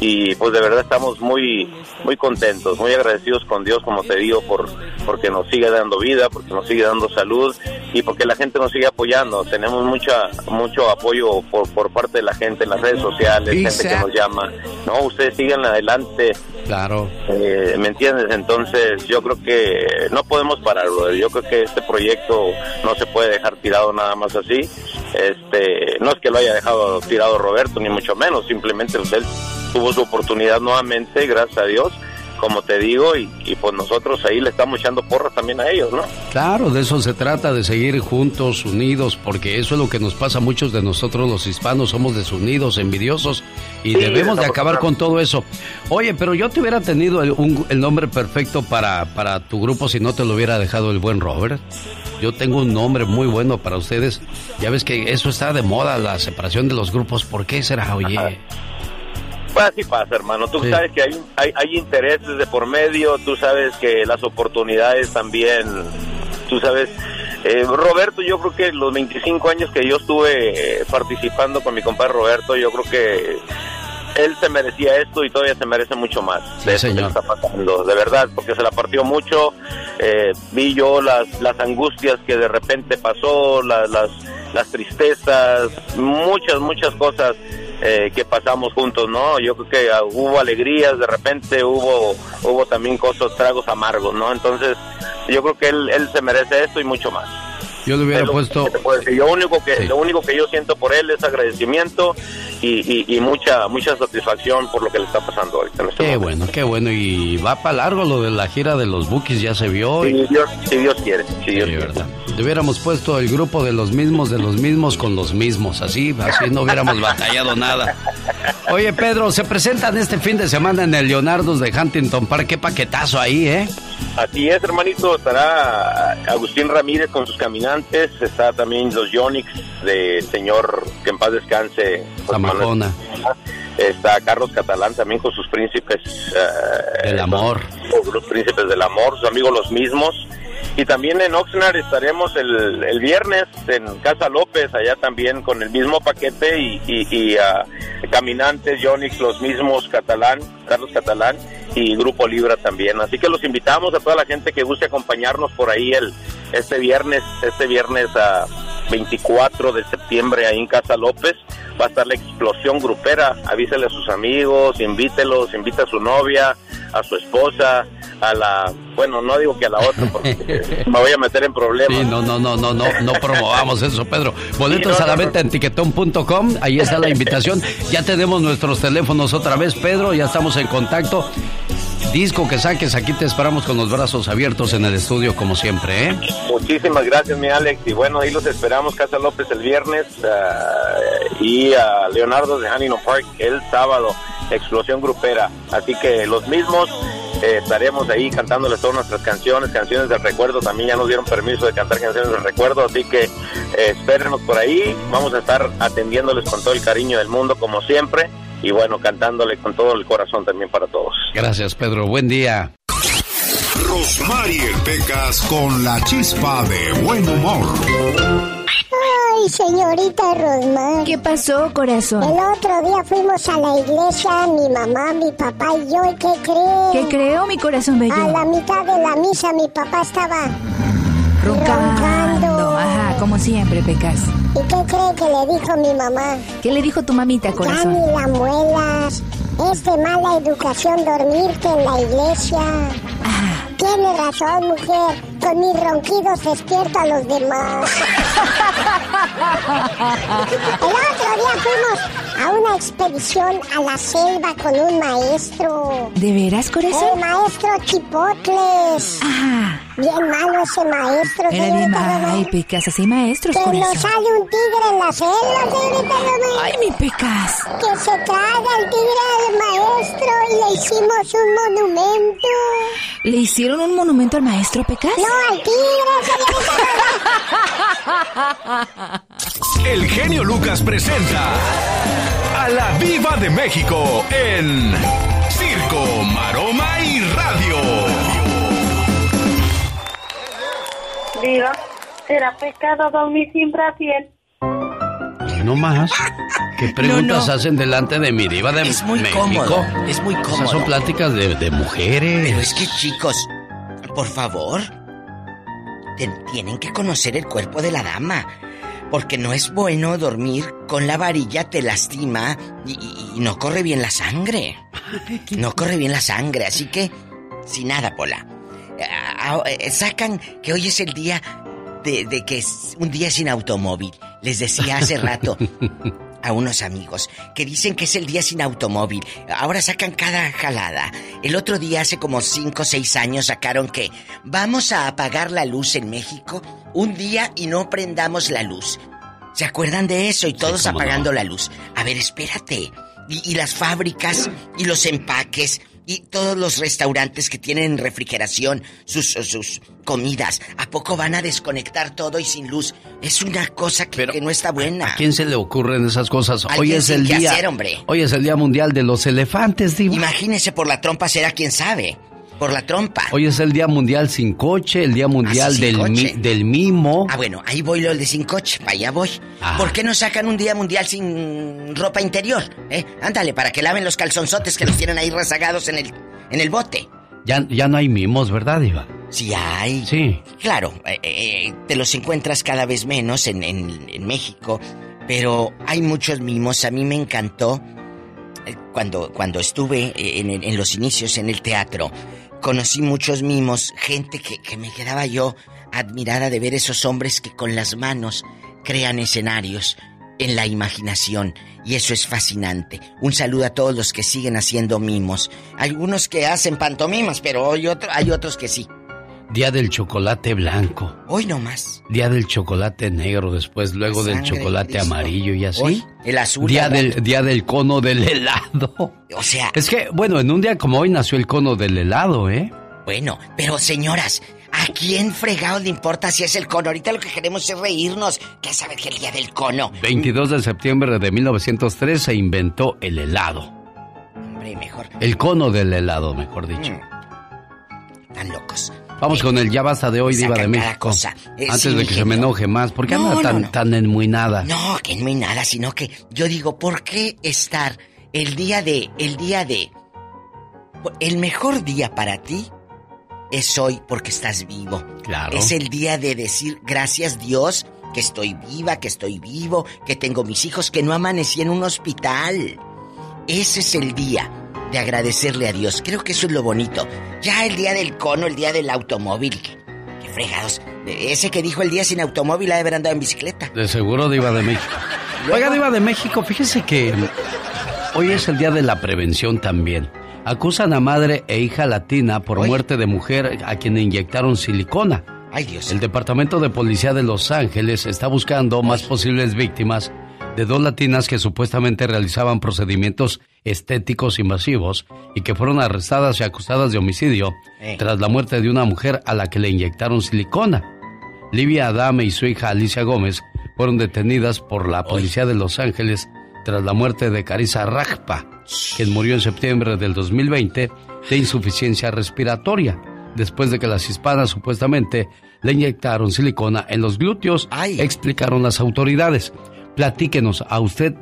y pues de verdad estamos muy muy contentos, muy agradecidos con Dios, como te digo, por porque nos sigue dando vida, porque nos sigue dando salud y porque la gente nos sigue apoyando. Tenemos mucha mucho apoyo por, por parte de la gente en las redes sociales, gente que nos llama. No, ustedes siguen adelante. Claro. Eh, ¿Me entiendes? Entonces yo creo que no podemos pararlo. Yo creo que este proyecto no se puede dejar tirado nada más así. Este, no es que lo haya dejado tirado Roberto, ni mucho menos. Simplemente él tuvo su oportunidad nuevamente, gracias a Dios como te digo, y, pues nosotros ahí le estamos echando porras también a ellos, ¿no? Claro, de eso se trata, de seguir juntos, unidos, porque eso es lo que nos pasa a muchos de nosotros los hispanos, somos desunidos, envidiosos, y debemos de acabar con todo eso. Oye, pero yo te hubiera tenido el, el nombre perfecto para, para tu grupo si no te lo hubiera dejado el buen Robert. Yo tengo un nombre muy bueno para ustedes. Ya ves que eso está de moda, la separación de los grupos. ¿Por qué será, oye? Pues así pasa, hermano. Tú sabes que hay, hay, hay intereses de por medio, tú sabes que las oportunidades también, tú sabes. Eh, Roberto, yo creo que los 25 años que yo estuve eh, participando con mi compadre Roberto, yo creo que él se merecía esto y todavía se merece mucho más de eso que está pasando, de verdad, porque se la partió mucho. Eh, vi yo las, las angustias que de repente pasó, las, las, las tristezas, muchas, muchas cosas eh, que pasamos juntos, ¿no? Yo creo que ah, hubo alegrías, de repente hubo hubo también cosas, tragos amargos, ¿no? Entonces, yo creo que él, él se merece esto y mucho más. Yo le hubiera puesto... Lo único, que, lo único que yo siento por él es agradecimiento y, y, mucha mucha satisfacción por lo que le está pasando ahorita. En este qué bueno, qué bueno. Y va para largo lo de la gira de los Bookies, ya se vio. Si, Dios, si Dios quiere. Si Dios quiere. verdad. Le hubiéramos puesto el grupo de los mismos, de los mismos con los mismos. Así, así no hubiéramos batallado nada. Oye, Pedro, se presentan este fin de semana en el Leonardo's de Huntington Park. Qué paquetazo ahí, ¿eh? Así es, hermanito. Estará Agustín Ramírez con sus caminantes. Está también los Yonix de señor que en paz descanse. Está Carlos Catalán también con sus príncipes. Eh, del amor. Los príncipes del amor, sus amigos los mismos. Y también en Oxnard estaremos el, el, viernes en Casa López, allá también con el mismo paquete y, y, ah, Caminantes, Yonix, los mismos Catalán, Carlos Catalán y Grupo Libra también. Así que los invitamos a toda la gente que guste acompañarnos por ahí el este viernes, este viernes a 24 de septiembre ahí en Casa López. Va a estar la explosión grupera. Avísele a sus amigos, invítelos, invita a su novia, a su esposa, a la, bueno, no digo que a la otra porque me voy a meter en problemas. Sí, no, no, no, no, no, no promovamos eso, Pedro. Boletos a la venta en tiquetón.com, ahí está la invitación. Ya tenemos nuestros teléfonos otra vez, Pedro, ya estamos en contacto. Disco que saques, aquí te esperamos con los brazos abiertos en el estudio como siempre, ¿eh? Muchísimas gracias, mi Alex. Y bueno, ahí los esperamos, Casa López el viernes ah, y a Leonardo de Huntington Park el sábado, Explosión Grupera. Así que los mismos eh, estaremos ahí cantándoles todas nuestras canciones, canciones del recuerdo. También ya nos dieron permiso de cantar canciones del recuerdo, así que eh, espérenos por ahí. Vamos a estar atendiéndoles con todo el cariño del mundo, como siempre. Y bueno, cantándole con todo el corazón también para todos. Gracias, Pedro. Buen día. Rosmarie Pecas con la chispa de buen humor. Ay, señorita Rosmar. ¿Qué pasó, corazón? El otro día fuimos a la iglesia, mi mamá, mi papá y yo, ¿y qué cree? ¿Qué creo, mi corazón bello? A la mitad de la misa mi papá estaba... Roncando. Ajá, como siempre, Pecas. ¿Y qué cree que le dijo mi mamá? ¿Qué le dijo tu mamita, corazón? Ya ni la muelas. Es de mala educación dormirte en la iglesia. Ah. Tiene razón, mujer. Con mis ronquidos despierto a los demás. El otro día fuimos a una expedición a la selva con un maestro. ¿De veras, corazón? El maestro Chipotles. Ah. Bien malo ese maestro. Era bien malo. Ay, Pecas, así maestros, Que corazón. nos sale un tigre en la selva, señorita Román. Ay, mi Pecas. Que se traga el tigre al maestro y le hicimos un monumento. ¿Le hicieron un monumento al maestro, Pecas? No, al tigre, señorita El genio Lucas presenta a la Viva de México en Circo, Maroma y Radio. Diva, ¿será pecado dormir sin brasier? No más. ¿Qué preguntas No, no. hacen delante de mi diva de Es muy México? cómodo, es muy Esas cómodo. son pláticas de, de mujeres. Pero es que chicos, por favor, te- tienen que conocer el cuerpo de la dama. Porque no es bueno dormir con la varilla, te lastima y, y- y no corre bien la sangre. No corre bien la sangre, así que, sin nada, Pola. Ah, ah, eh, sacan que hoy es el día de, de que es un día sin automóvil. Les decía hace rato a unos amigos que dicen que es el día sin automóvil. Ahora sacan cada jalada. El otro día, hace como 5 o 6 años, sacaron que vamos a apagar la luz en México un día y no prendamos la luz. ¿Se acuerdan de eso? Y todos no. apagando la luz. A ver, espérate. Y, y las fábricas y los empaques y todos los restaurantes que tienen refrigeración, sus, sus comidas, ¿a poco van a desconectar todo y sin luz? Es una cosa que, que no está buena. ¿A quién se le ocurren esas cosas? Hoy es el día. hacer, hombre. Hoy es el día mundial de los elefantes, diva. Imagínese por la trompa será quien sabe. Por la trompa. Hoy es el día mundial sin coche, el día mundial Ah, sin del, mi- del mimo. Ah, bueno, ahí voy lo de sin coche, para allá voy. Ah. ¿Por qué no sacan un día mundial sin ropa interior? ¿Eh? Ándale, para que laven los calzonzotes que los tienen ahí rezagados en el, en el bote. Ya, ya no hay mimos, ¿verdad, diva? Sí hay. Sí. Claro, eh, eh, te los encuentras cada vez menos en, en- en México, pero hay muchos mimos. A mí me encantó cuando, cuando estuve en, en los inicios en el teatro. Conocí muchos mimos, gente que, que me quedaba yo admirada de ver esos hombres que con las manos crean escenarios en la imaginación y eso es fascinante. Un saludo a todos los que siguen haciendo mimos. Hay unos que hacen pantomimas, pero hay, otro- hay otros que sí. Día del chocolate blanco. Hoy no más. Día del chocolate negro, después luego del de chocolate amarillo y así. Hoy, el azul. Día del, rato. día del cono del helado. O sea, Es que, bueno, en un día como hoy nació el cono del helado, ¿eh? bueno, pero señoras, ¿a quién fregado le importa si es el cono? Ahorita lo que queremos es reírnos. ¿Qué sabe que el día del cono? 22 de septiembre de 1903 se inventó el helado. Hombre, mejor. El cono del helado, mejor dicho. Mm. Tan locos. Vamos con el ya basta de hoy, Diva de México. cosa. Eh, Antes sí, de que se me enoje más. ¿Por qué No, anda no, tan, no. tan enmuinada? No, que no hay nada, sino que yo digo, ¿por qué estar el día de, el día de, el mejor día para ti es hoy porque estás vivo? Claro. Es el día de decir gracias Dios que estoy viva, que estoy vivo, que tengo mis hijos, que no amanecí en un hospital. Ese es el día de agradecerle a Dios. Creo que eso es lo bonito. Ya el día del cono, el día del automóvil. Qué fregados. Ese que dijo el día sin automóvil ha de haber andado en bicicleta. De seguro Diva de México. Oiga, Diva de México, fíjese que hoy es el día de la prevención también. Acusan a madre e hija latina por muerte de mujer a quien inyectaron silicona. Ay, Dios. El Departamento de Policía de Los Ángeles está buscando más posibles víctimas de dos latinas que supuestamente realizaban procedimientos estéticos invasivos y que fueron arrestadas y acusadas de homicidio Eh. tras la muerte de una mujer a la que le inyectaron silicona. Livia Adame y su hija Alicia Gómez fueron detenidas por la policía de Los Ángeles tras la muerte de Carissa Rajpa, quien murió en septiembre del 2020 de insuficiencia respiratoria, después de que las hispanas supuestamente le inyectaron silicona en los glúteos, explicaron las autoridades. Platíquenos, ¿a usted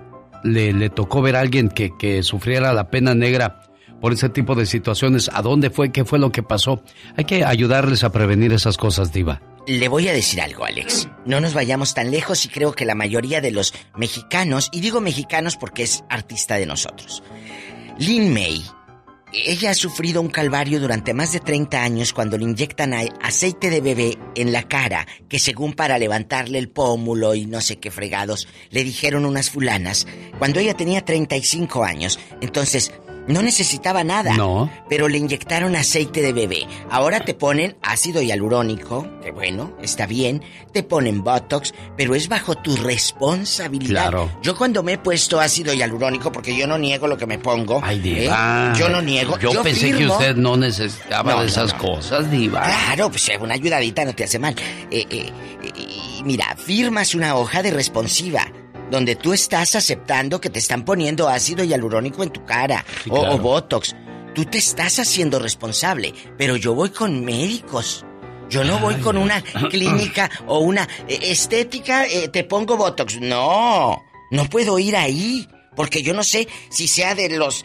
le, tocó ver a alguien que, que sufriera la pena negra por ese tipo de situaciones? ¿A dónde fue? ¿Qué fue lo que pasó? Hay que ayudarles a prevenir esas cosas, diva. Le voy a decir algo, Alex. No nos vayamos tan lejos y creo que la mayoría de los mexicanos, y digo mexicanos porque es artista de nosotros, Lin May, ella ha sufrido un calvario durante más de 30 años cuando le inyectan aceite de bebé en la cara, que según para levantarle el pómulo y no sé qué fregados, le dijeron unas fulanas, cuando ella tenía 35 años. Entonces, no necesitaba nada. No. Pero le inyectaron aceite de bebé. Ahora te ponen ácido hialurónico, que bueno, está bien. Te ponen Botox, pero es bajo tu responsabilidad. Claro. Yo cuando me he puesto ácido hialurónico, porque yo no niego lo que me pongo. Ay, ¿eh? diva. Yo no niego. Yo, pensé que usted no necesitaba No, de esas no. cosas, diva. Claro, pues una ayudadita no te hace mal. Eh, eh, eh, mira, firmas una hoja de responsiva donde tú estás aceptando que te están poniendo ácido hialurónico en tu cara Sí, o, claro. o botox. Tú te estás haciendo responsable, pero yo voy con médicos. Yo no voy con una clínica o una eh, estética, eh, te pongo botox. No. No puedo ir ahí, porque yo no sé si sea de los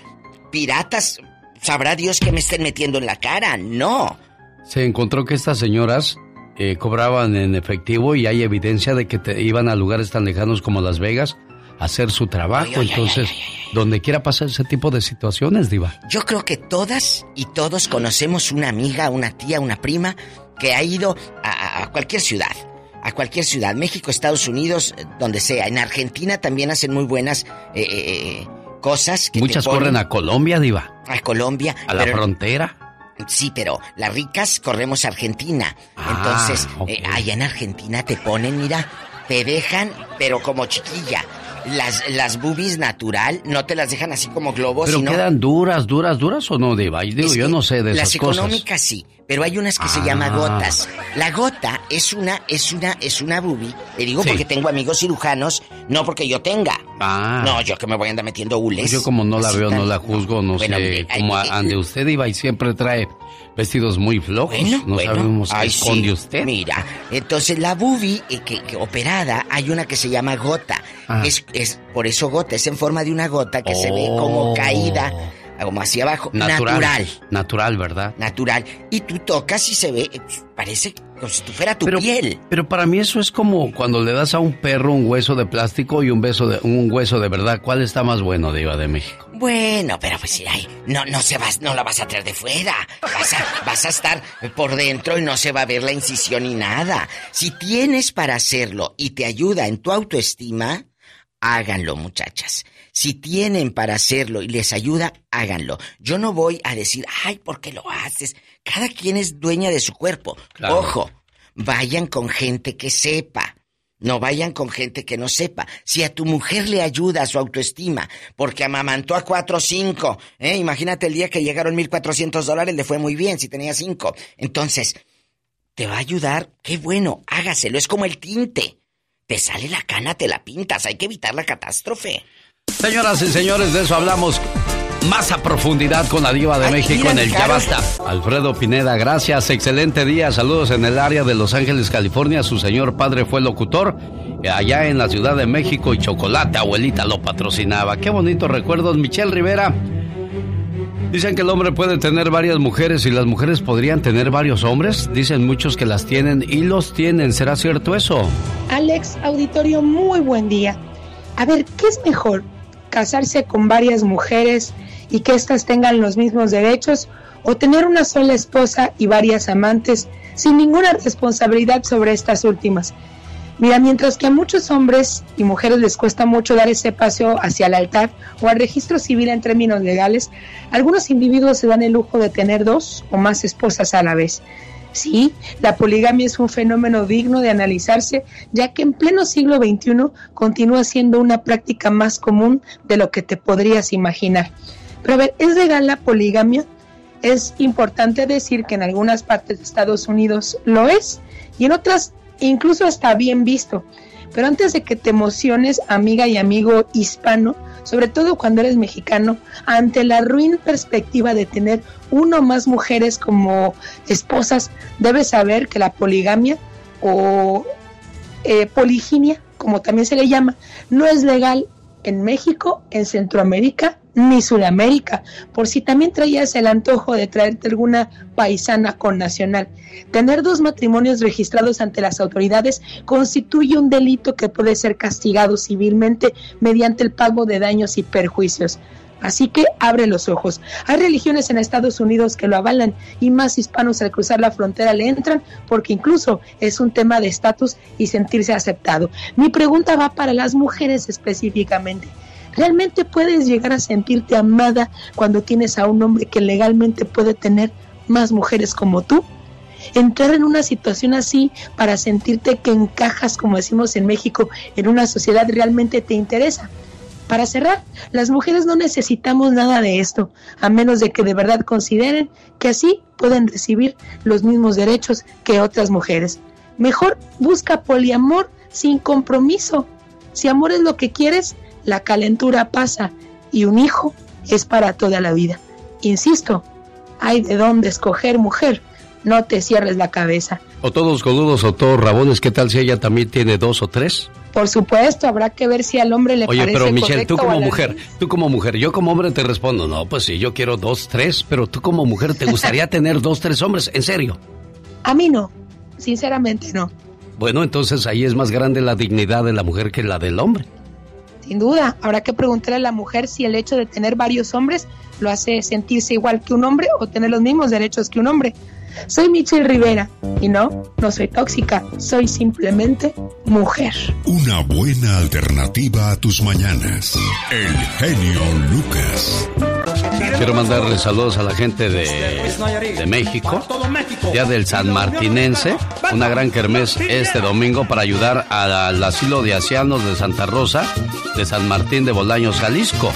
piratas. Sabrá Dios que me estén metiendo en la cara. No. Se encontró que estas señoras eh, cobraban en efectivo y hay evidencia de que te iban a lugares tan lejanos como Las Vegas a hacer su trabajo. Entonces, donde quiera pasar ese tipo de situaciones, Diva. Yo creo que todas y todos conocemos una amiga, una tía, una prima que ha ido a, a cualquier ciudad. A cualquier ciudad, México, Estados Unidos, donde sea. En Argentina también hacen muy buenas eh, eh, cosas. Que Muchas te corren a Colombia, Diva. a Colombia. A la frontera. Sí, pero las ricas corremos a Argentina. Ah, Entonces, eh, allá en Argentina te ponen, mira, te dejan, pero como chiquilla. Las, las boobies natural no te las dejan así como globos, Pero sino quedan duras, duras, duras o no, Diva. Digo, Es yo que no sé de las esas cosas. económicas sí, pero hay unas que se Ah. llama gotas. La gota es una, es una, es una boobie. Te digo Sí. porque tengo amigos cirujanos, no porque yo tenga. Ah. No, yo que me voy a andar metiendo hules. Yo como no la veo, tan- no la juzgo, no Bueno, sé mire, cómo ande usted, Diva, y siempre trae vestidos muy flojos. Bueno, no bueno. sabemos qué Ay, esconde sí. usted. Mira, entonces la boobie eh, que, que operada hay una que se llama gota. Ah. Es, es por eso gota, es en forma de una gota que se ve como Oh. caída, como hacia abajo. Natural. Natural. Natural, ¿verdad? Natural. Y tú tocas y se ve, eh, parece como si tú fuera tu piel. Pero para mí eso es como cuando le das a un perro un hueso de plástico y un beso de un hueso de verdad. ¿Cuál está más bueno, Diva de México? Bueno, pero pues sí, ay, no, no se vas, no la vas a traer de fuera. Vas a, vas a estar por dentro y no se va a ver la incisión ni nada. Si tienes para hacerlo y te ayuda en tu autoestima, háganlo, muchachas. Si tienen para hacerlo y les ayuda, háganlo. Yo no voy a decir, ay, ¿por qué lo haces? Cada quien es dueña de su cuerpo. Claro. Ojo, vayan con gente que sepa. No vayan con gente que no sepa. Si a tu mujer le ayuda a su autoestima, porque amamantó a cuatro o cinco, ¿eh? imagínate el día que llegaron 1.400 dólares, le fue muy bien si tenía cinco. Entonces, te va a ayudar, qué bueno, hágaselo, es como el tinte. Te sale la cana, te la pintas, hay que evitar la catástrofe. Señoras y señores, de eso hablamos más a profundidad con la diva de Ay, México en el Ya. Basta. Alfredo Pineda, gracias, excelente día, saludos en el área de Los Ángeles, California. Su señor padre fue locutor eh, allá en la Ciudad de México y Chocolate, abuelita, lo patrocinaba. Qué bonitos recuerdos, Michelle Rivera. Dicen que el hombre puede tener varias mujeres y las mujeres podrían tener varios hombres. Dicen muchos que las tienen y los tienen. ¿Será cierto eso? Alex, auditorio, muy buen día. A ver, ¿qué es mejor? ¿Casarse con varias mujeres y que éstas tengan los mismos derechos? ¿O tener una sola esposa y varias amantes sin ninguna responsabilidad sobre estas últimas? Mira, mientras que a muchos hombres y mujeres les cuesta mucho dar ese paso hacia el altar o al registro civil en términos legales, algunos individuos se dan el lujo de tener dos o más esposas a la vez. Sí, la poligamia es un fenómeno digno de analizarse, ya que en pleno siglo XXI continúa siendo una práctica más común de lo que te podrías imaginar. Pero a ver, ¿es legal la poligamia? Es importante decir que en algunas partes de Estados Unidos lo es y en otras incluso está bien visto. Pero antes de que te emociones, amiga y amigo hispano, sobre todo cuando eres mexicano, ante la ruin perspectiva de tener uno o más mujeres como esposas, debes saber que la poligamia o eh, poliginia, como también se le llama, no es legal en México, en Centroamérica ni Sudamérica, por si también traías el antojo de traerte alguna paisana con nacional. Tener dos matrimonios registrados ante las autoridades constituye un delito que puede ser castigado civilmente mediante el pago de daños y perjuicios. Así que abre los ojos. Hay religiones en Estados Unidos que lo avalan y más hispanos al cruzar la frontera le entran porque incluso es un tema de estatus y sentirse aceptado. Mi pregunta va para las mujeres específicamente. ¿Realmente puedes llegar a sentirte amada cuando tienes a un hombre que legalmente puede tener más mujeres como tú? Entrar en una situación así para sentirte que encajas, como decimos en México, en una sociedad realmente te interesa. Para cerrar, las mujeres no necesitamos nada de esto, a menos de que de verdad consideren que así pueden recibir los mismos derechos que otras mujeres. Mejor busca poliamor sin compromiso. Si amor es lo que quieres, la calentura pasa y un hijo es para toda la vida. Insisto, hay de dónde escoger mujer, no te cierres la cabeza. O todos coludos o todos rabones, ¿qué tal si ella también tiene dos o tres? Por supuesto, habrá que ver si al hombre le Oye, parece pero Michelle, tú como mujer, tú como mujer, yo como hombre te respondo, no, pues sí, yo quiero dos, tres, pero tú como mujer, ¿te gustaría tener dos, tres hombres? ¿En serio? A mí no, sinceramente no. Bueno, entonces ahí es más grande la dignidad de la mujer que la del hombre. Sin duda, habrá que preguntarle a la mujer si el hecho de tener varios hombres lo hace sentirse igual que un hombre o tener los mismos derechos que un hombre. Soy Michelle Rivera y no, no soy tóxica, soy simplemente mujer. Una buena alternativa a tus mañanas. El genio Lucas. Quiero mandarle saludos a la gente de, de México, Día del San Martinense, una gran kermés este domingo para ayudar al asilo de ancianos de Santa Rosa de San Martín de Bolaños, Jalisco.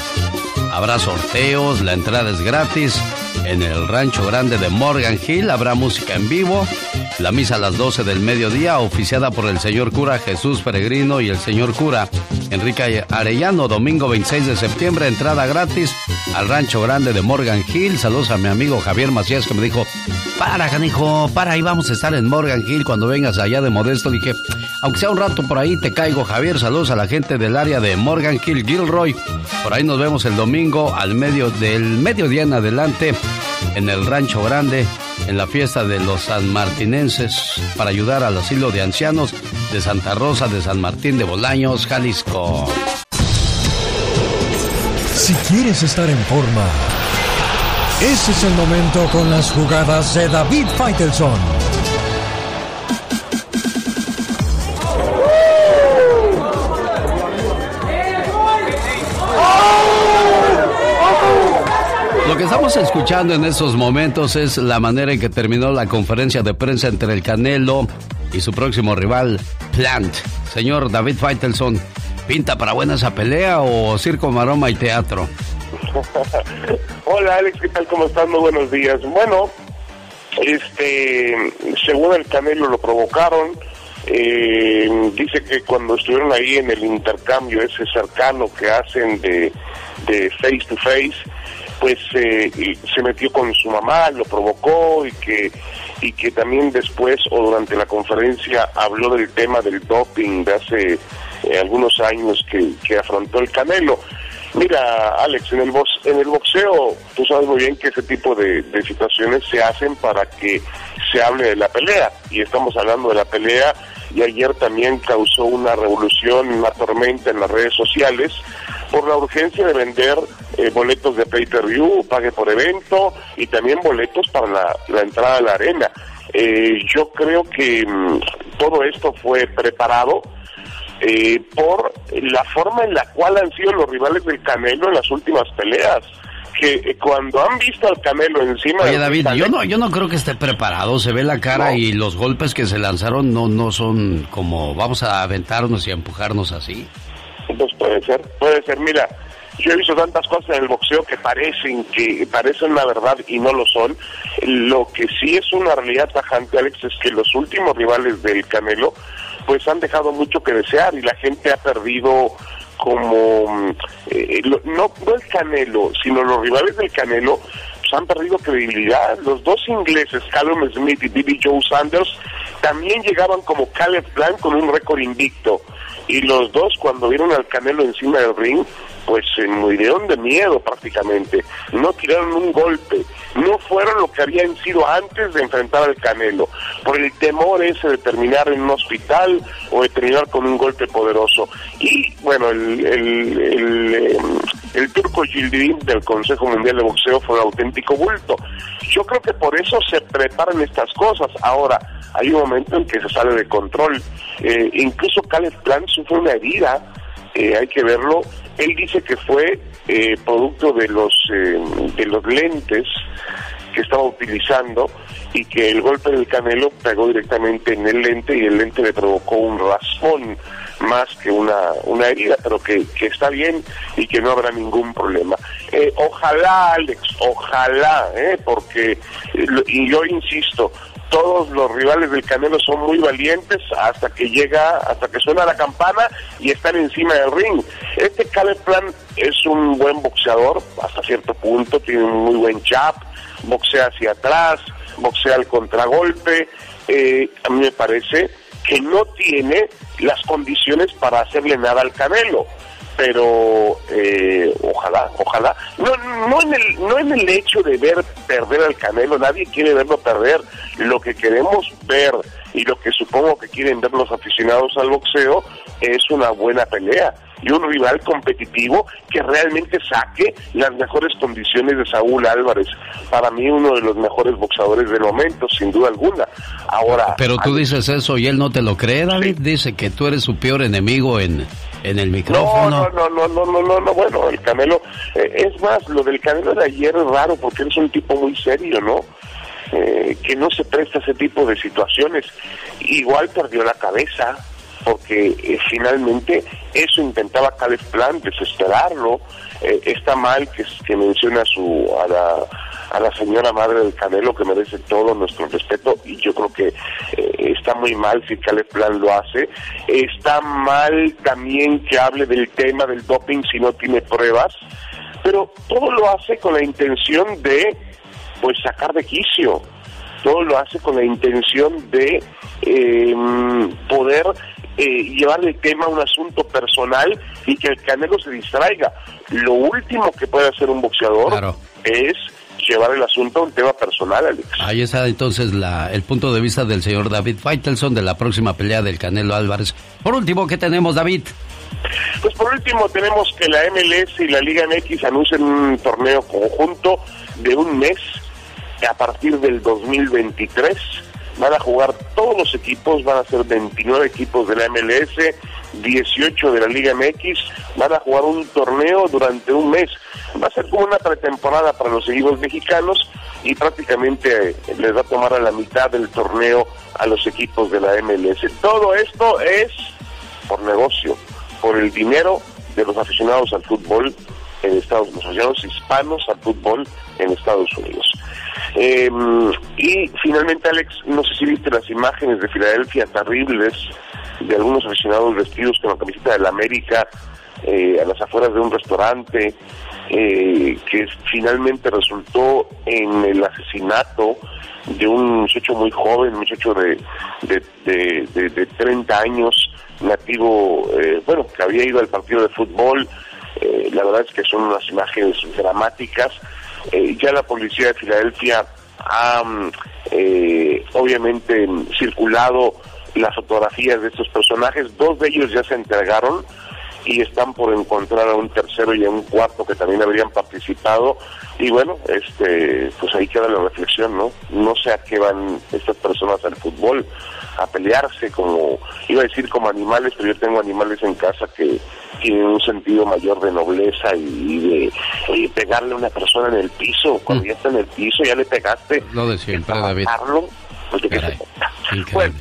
Habrá sorteos, la entrada es gratis. En el rancho grande de Morgan Hill habrá música en vivo. La misa a las 12 del mediodía, oficiada por el señor cura Jesús Peregrino y el señor cura Enrique Arellano. Domingo 26 de septiembre, entrada gratis al rancho grande de Morgan Hill. Saludos a mi amigo Javier Macías que me dijo: Para, canijo, para, ahí vamos a estar en Morgan Hill cuando vengas allá de Modesto. dije: Aunque sea un rato por ahí, te caigo, Javier. Saludos a la gente del área de Morgan Hill, Gilroy. Por ahí nos vemos el domingo al medio del mediodía en adelante en el Rancho Grande en la fiesta de los sanmartinenses para ayudar al asilo de ancianos de Santa Rosa de San Martín de Bolaños, Jalisco. Si quieres estar en forma, ese es el momento con las jugadas de David Faitelson. Estamos escuchando en estos momentos es la manera en que terminó la conferencia de prensa entre el Canelo y su próximo rival, Plant. Señor David Faitelson, ¿pinta para buena esa pelea o circo, maroma y teatro? Hola Alex, ¿qué tal? ¿Cómo estás? Muy buenos días. Bueno, este, según el Canelo lo provocaron, eh, dice que cuando estuvieron ahí en el intercambio ese cercano que hacen de face to face, pues eh, se metió con su mamá, lo provocó y que y que también después o durante la conferencia habló del tema del doping de hace eh, algunos años que, que afrontó el Canelo. Mira, Alex, en el, box, en el boxeo tú sabes muy bien que ese tipo de, de situaciones se hacen para que se hable de la pelea y estamos hablando de la pelea y ayer también causó una revolución, una tormenta en las redes sociales por la urgencia de vender eh, boletos de pay-per-view, pague por evento y también boletos para la, la entrada a la arena. Eh, yo creo que mm, todo esto fue preparado eh, por la forma en la cual han sido los rivales del Canelo en las últimas peleas que eh, cuando han visto al Canelo encima Oye David, yo no, yo no creo que esté preparado, se ve la cara y los golpes que se lanzaron no, no son como vamos a aventarnos y a empujarnos así. Pues puede ser, puede ser. Mira, yo he visto tantas cosas en el boxeo que parecen que parecen la verdad y no lo son. Lo que sí es una realidad tajante, Alex, es que los últimos rivales del Canelo pues han dejado mucho que desear y la gente ha perdido como eh, no no el Canelo, sino los rivales del Canelo pues, han perdido credibilidad. Los dos ingleses, Callum Smith y Billy Joe Sanders, también llegaban como Caleb Plant con un récord invicto. Y los dos, cuando vieron al Canelo encima del ring, pues se murieron de miedo prácticamente. No tiraron un golpe. No fueron lo que habían sido antes de enfrentar al Canelo. Por el temor ese de terminar en un hospital o de terminar con un golpe poderoso. Y bueno, el, el, el, eh, turco Gildirim del Consejo Mundial de Boxeo fue un auténtico bulto. Yo creo que por eso se preparan estas cosas. Ahora, hay un momento en que se sale de control. Eh, incluso Caleb Plant sufre una herida, eh, hay que verlo. Él dice que fue eh, producto de los eh, de los lentes que estaba utilizando y que el golpe del canelo pegó directamente en el lente y el lente le provocó un raspón más que una, una herida, pero que, que está bien y que no habrá ningún problema. Eh, ojalá, Alex, ojalá, eh, porque, y yo insisto, todos los rivales del Canelo son muy valientes hasta que llega, hasta que suena la campana y están encima del ring. Este Caleb Plant es un buen boxeador hasta cierto punto, tiene un muy buen chap, boxea hacia atrás, boxea al contragolpe. Eh, a mí me parece que no tiene las condiciones para hacerle nada al Canelo. Pero eh, ojalá, ojalá, no, no, en el, no en el hecho de ver perder al Canelo, nadie quiere verlo perder, lo que queremos ver y lo que supongo que quieren ver los aficionados al boxeo es una buena pelea y un rival competitivo que realmente saque las mejores condiciones de Saúl Álvarez. Para mí uno de los mejores boxadores del momento, sin duda alguna. Ahora, pero tú dices eso y él no te lo cree, David. Dice que tú eres su peor enemigo en en el micrófono. No, no, no, no, no, no, no, bueno, el Canelo, eh, es más, lo del Canelo de ayer es raro porque eres un tipo muy serio, ¿no? Eh, que no se presta a ese tipo de situaciones. Igual perdió la cabeza, porque eh, finalmente eso intentaba Caleb Plan, desesperarlo. está mal que, que menciona a, su, a, la, a la señora madre del Canelo, que merece todo nuestro respeto, y yo creo que eh, está muy mal si Caleb Plan lo hace. Está mal también que hable del tema del doping si no tiene pruebas, pero todo lo hace con la intención de pues sacar de quicio. Todo lo hace con la intención de em, poder eh, llevar el tema a un asunto personal y que el Canelo se distraiga. Lo último que puede hacer un boxeador es llevar el asunto a un tema personal, Alex. Ahí está entonces la, el punto de vista del señor David Faitelson de la próxima pelea del Canelo Álvarez. Por último, ¿qué tenemos, David? Pues por último tenemos que la MLS y la Liga MX anuncian un torneo conjunto de un mes a partir del 2023 van a jugar todos los equipos, van a ser 29 equipos de la MLS, 18 de la Liga MX, van a jugar un torneo durante un mes. Va a ser como una pretemporada para los equipos mexicanos y prácticamente eh, les va a tomar a la mitad del torneo a los equipos de la MLS. Todo esto es por negocio, por el dinero de los aficionados al fútbol en Estados Unidos, los aficionados hispanos al fútbol en Estados Unidos. Eh, y finalmente, Alex, no sé si viste las imágenes de Filadelfia terribles de algunos aficionados vestidos con la camiseta del América eh, a las afueras de un restaurante eh, que finalmente resultó en el asesinato de un muchacho muy joven, un muchacho de, de, de, de, 30 años, nativo, eh, bueno, que había ido al partido de fútbol. Eh, la verdad es que son unas imágenes dramáticas eh, ya la policía de Filadelfia ha eh, obviamente circulado las fotografías de estos personajes, dos de ellos ya se entregaron y están por encontrar a un tercero y a un cuarto que también habrían participado. Y bueno, este pues ahí queda la reflexión, ¿no? No sé a qué van estas personas al fútbol, a pelearse como, iba a decir como animales, pero yo tengo animales en casa que tienen un sentido mayor de nobleza y, de pegarle a una persona en el piso, cuando mm. ya está en el piso, ya le pegaste. Lo de siempre, David. Pues bueno,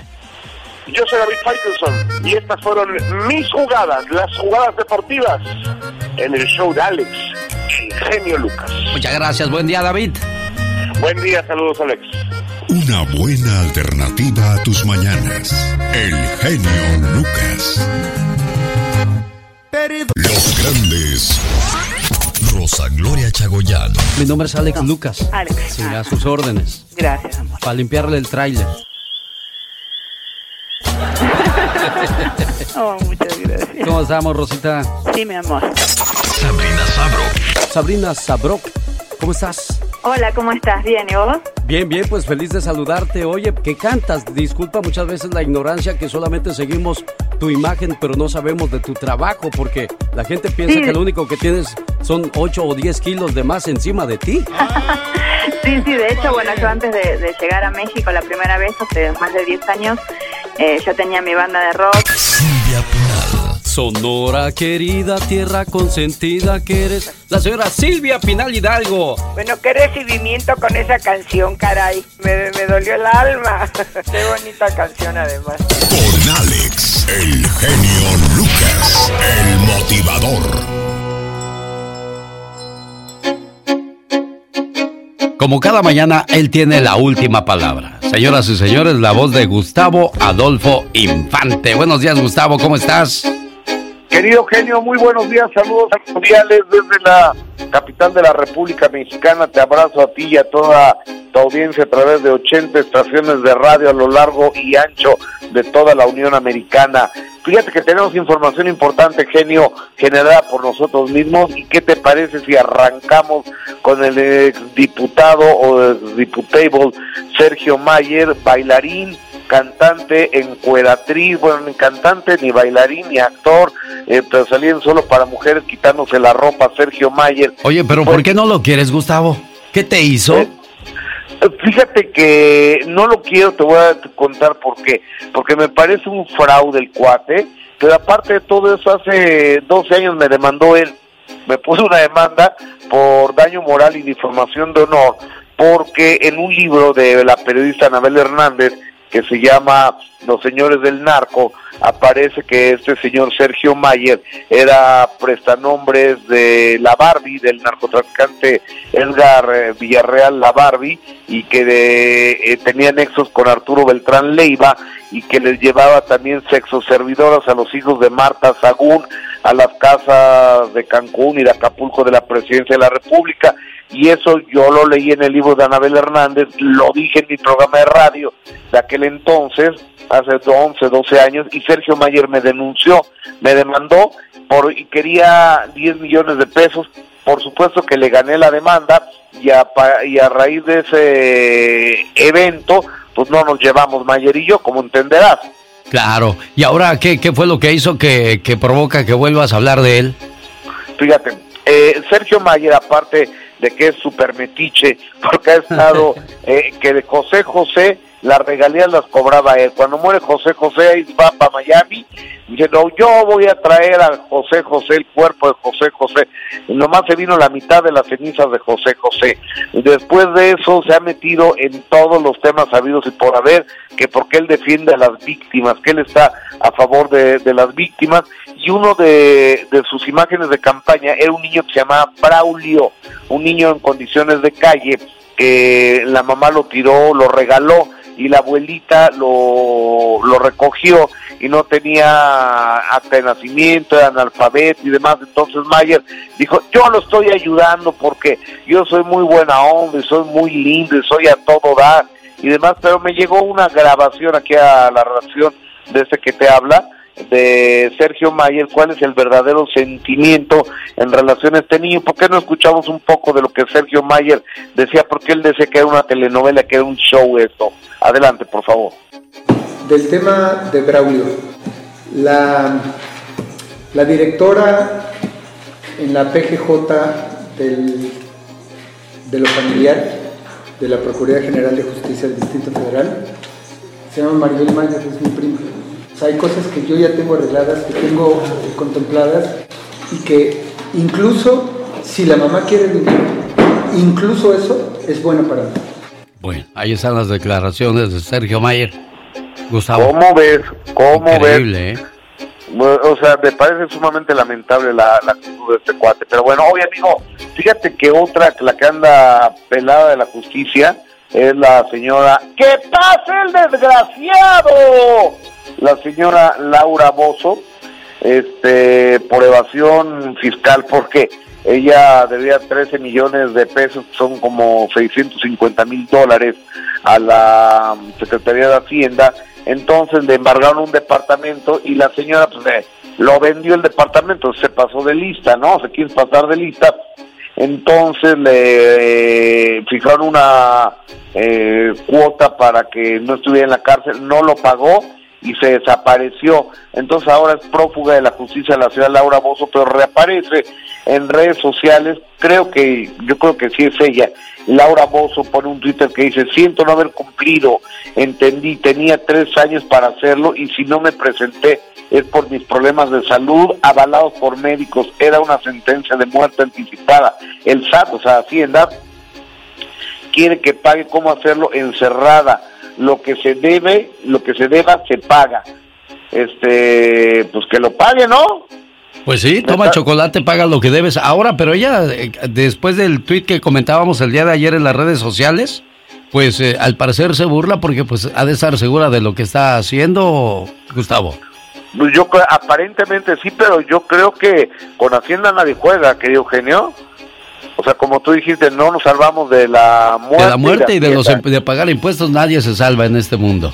yo soy David Faitelson y estas fueron mis jugadas, las jugadas deportivas en el show de Alex, el genio Lucas. Muchas gracias, buen día David. Buen día, saludos Alex. Una buena alternativa a tus mañanas. El genio Lucas. Los grandes. Rosa Gloria Chagoyán. Mi nombre es Alex Lucas. Alex. Sí, a sus órdenes. Gracias, amor. Para limpiarle el tráiler. oh, muchas gracias. ¿Cómo estamos, Rosita? Sí, mi amor. Sabrina Sabro. Sabrina Sabro, ¿cómo estás? Hola, ¿cómo estás? ¿Bien y vos? Bien, bien, pues feliz de saludarte. Oye, ¿qué cantas? Disculpa muchas veces la ignorancia que solamente seguimos tu imagen, pero no sabemos de tu trabajo, porque la gente piensa que lo único que tienes son 8 o 10 kilos de más encima de ti. sí, sí, de hecho, bueno, yo antes de, llegar a México la primera vez, hace más de 10 años, eh, yo tenía mi banda de rock. Silvia Pinal. Sonora querida, tierra consentida que eres la señora Silvia Pinal Hidalgo. Bueno, qué recibimiento con esa canción, caray. Me, me dolió el alma. qué bonita canción además. Con Alex, el genio Lucas, el motivador. Como cada mañana, él tiene la última palabra. Señoras y señores, la voz de Gustavo Adolfo Infante. Buenos días, Gustavo, ¿cómo estás? Querido genio, muy buenos días, saludos mundiales desde la capital de la República Mexicana. Te abrazo a ti y a toda tu audiencia a través de 80 estaciones de radio a lo largo y ancho de toda la Unión Americana. Fíjate que tenemos información importante, genio, generada por nosotros mismos. ¿Y qué te parece si arrancamos con el diputado o diputable Sergio Mayer, bailarín, cantante, encueratriz, bueno, ni cantante, ni bailarín, ni actor, eh, pero salían solo para mujeres quitándose la ropa, Sergio Mayer. Oye, pero ¿por qué no lo quieres, Gustavo? ¿Qué te hizo? Eh, Fíjate que no lo quiero, te voy a contar por qué. Porque me parece un fraude el cuate, pero aparte de todo eso, hace 12 años me demandó él. Me puso una demanda por daño moral y difamación de honor, porque en un libro de la periodista Anabel Hernández, que se llama Los Señores del Narco, aparece que este señor Sergio Mayer era prestanombres de la Barbie, del narcotraficante Edgar eh, Villarreal La Barbie, y que eh, tenía nexos con Arturo Beltrán Leiva y que les llevaba también sexoservidoras a los hijos de Marta Sagún a las casas de Cancún y de Acapulco de la Presidencia de la República y eso yo lo leí en el libro de Anabel Hernández, lo dije en mi programa de radio de aquel entonces, hace 11, 12 años, y Sergio Mayer me denunció, me demandó por, y quería 10 millones de pesos, por supuesto que le gané la demanda y a, y a raíz de ese evento, pues no nos llevamos Mayer y yo, como entenderás. Claro, y ahora, ¿qué, qué fue lo que hizo que, que provoca que vuelvas a hablar de él? Fíjate, eh, Sergio Mayer, aparte de que es súper metiche, porque ha estado, eh, que de José José las regalías las cobraba él. Cuando muere José José, va para Miami, diciendo, yo voy a traer a José José, el cuerpo de José José. Nomás se vino la mitad de las cenizas de José José. Después de eso se ha metido en todos los temas sabidos y por haber, que porque él defiende a las víctimas, que él está a favor de, de las víctimas. Y uno de, de sus imágenes de campaña era un niño que se llamaba Braulio, un niño en condiciones de calle, que la mamá lo tiró, lo regaló y la abuelita lo, lo recogió y no tenía acta de nacimiento, era analfabeto y demás. Entonces Mayer dijo, yo lo estoy ayudando porque yo soy muy buena onda y soy muy lindo y soy a todo dar y demás, pero me llegó una grabación aquí a la relación de ese que te habla, de Sergio Mayer, cuál es el verdadero sentimiento en relación a este niño. ¿Por qué no escuchamos un poco de lo que Sergio Mayer decía? Porque él decía que era una telenovela, que era un show esto. Adelante, por favor. Del tema de Braulio, la, la directora en la PGJ del, de lo familiar de la Procuraduría General de Justicia del Distrito Federal se llama Maribel Mayer, es mi prima. O sea, hay cosas que yo ya tengo arregladas, que tengo contempladas y que incluso si la mamá quiere vivir, incluso eso es bueno para mí. Bueno, ahí están las declaraciones de Sergio Mayer. Gustavo. ¿Cómo ves? ¿Cómo Increíble, ¿eh? O sea, me parece sumamente lamentable la, la, actitud de este cuate. Pero bueno, oye, amigo, fíjate que otra, la que anda pelada de la justicia, es la señora. ¡Que pase el desgraciado! La señora Laura Bozo, este, por evasión fiscal, porque ella debía 13 millones de pesos, son como 650 mil dólares a la Secretaría de Hacienda. Entonces le embargaron un departamento y la señora pues, lo vendió el departamento, se pasó de lista, ¿no? Se quiso pasar de lista. Entonces le eh, fijaron una eh, cuota para que no estuviera en la cárcel, no lo pagó y se desapareció. Entonces ahora es prófuga de la justicia de la ciudad Laura Bozo, pero reaparece en redes sociales. Creo que, yo creo que sí es ella. Laura Bozo pone un Twitter que dice, siento no haber cumplido, entendí, tenía tres años para hacerlo y si no me presenté es por mis problemas de salud avalados por médicos, era una sentencia de muerte anticipada. El SAT, o sea, Hacienda, quiere que pague cómo hacerlo encerrada lo que se debe, lo que se deba, se paga. Este, pues que lo pague, ¿no? Pues sí, toma chocolate, paga lo que debes. Ahora, pero ella, eh, después del tweet que comentábamos el día de ayer en las redes sociales, pues eh, al parecer se burla porque pues ha de estar segura de lo que está haciendo, Gustavo. Pues yo aparentemente sí, pero yo creo que con Hacienda nadie juega, querido Eugenio. O sea, como tú dijiste, no nos salvamos de la muerte. De la muerte y de, los, de pagar impuestos, nadie se salva en este mundo.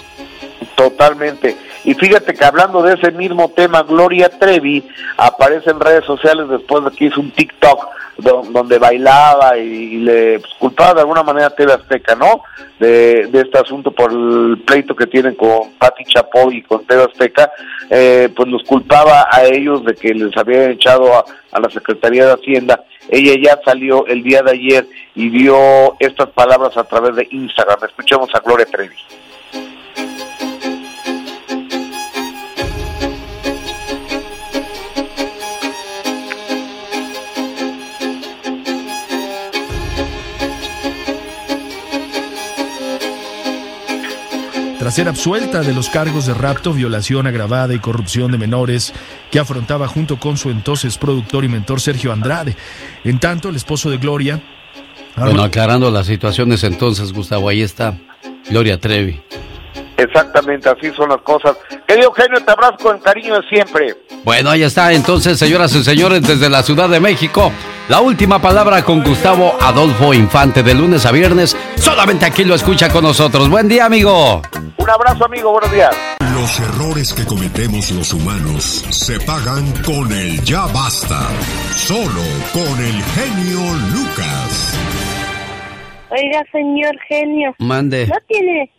Totalmente. Y fíjate que hablando de ese mismo tema, Gloria Trevi aparece en redes sociales después de que hizo un TikTok donde bailaba y, le pues, culpaba de alguna manera a TV Azteca, ¿no? De, este asunto por el pleito que tienen con Patti Chapoy y con TV Azteca, eh, pues los culpaba a ellos de que les habían echado a, la Secretaría de Hacienda. Ella ya salió el día de ayer y dio estas palabras a través de Instagram. Escuchemos a Gloria Trevi. Tras ser absuelta de los cargos de rapto, violación agravada y corrupción de menores que afrontaba junto con su entonces productor y mentor Sergio Andrade. En tanto, el esposo de Gloria... Bueno, aclarando las situaciones entonces, Gustavo, ahí está Gloria Trevi. Exactamente, así son las cosas. Querido Eugenio, te abrazo con cariño de siempre. Bueno, ahí está entonces, señoras y señores, desde la Ciudad de México, la última palabra con Gustavo Adolfo Infante de lunes a viernes. Solamente aquí lo escucha con nosotros. Buen día, amigo. Un abrazo, amigo. Buenos días. Los errores que cometemos los humanos se pagan con el ya basta. Solo con el genio Lucas. Oiga, señor genio. Mande. ¿No tiene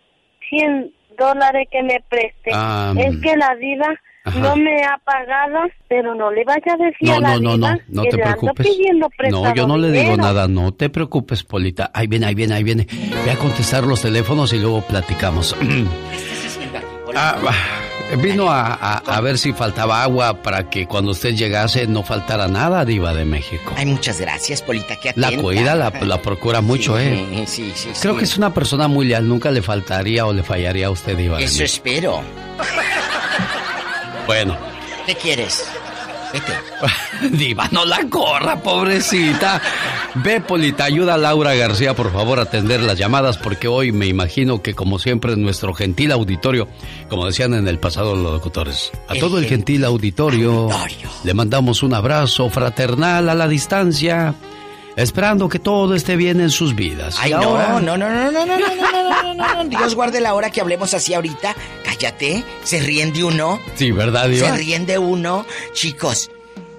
100 dólares que me preste. Ah, es que la no me ha pagado, pero no le vaya a decir no, a la no, no, no, no que te le preocupes. pidiendo No, yo no le digo dinero. nada, no te preocupes, Polita. Ahí viene, ahí viene, ahí viene. Voy a contestar los teléfonos y luego platicamos. Ah, vino a, a- a ver si faltaba agua para que cuando usted llegase no faltara nada, Diva de México. Ay, muchas gracias, Polita, que La cuida, la, la procura mucho, Sí, ¿eh? Sí, sí, Creo sí. que es una persona muy leal, nunca le faltaría o le fallaría a usted, Diva de Eso México. espero. Bueno. ¿Qué quieres? Vete. Diva, no la corra, pobrecita. Ve, Polita, ayuda a Laura García, por favor, a atender las llamadas, porque hoy me imagino que, como siempre, nuestro gentil auditorio, como decían en el pasado los locutores, a El todo el gentil auditorio, le mandamos un abrazo fraternal a la distancia, esperando que todo esté bien en sus vidas. Ay, no, ahora- no, no, no, no, no, no, no, no, no, no, no. Dios guarde la hora que hablemos así ahorita. Cállate, se ríen de uno. Sí, ¿verdad, Diva? Se ríen de uno. Chicos,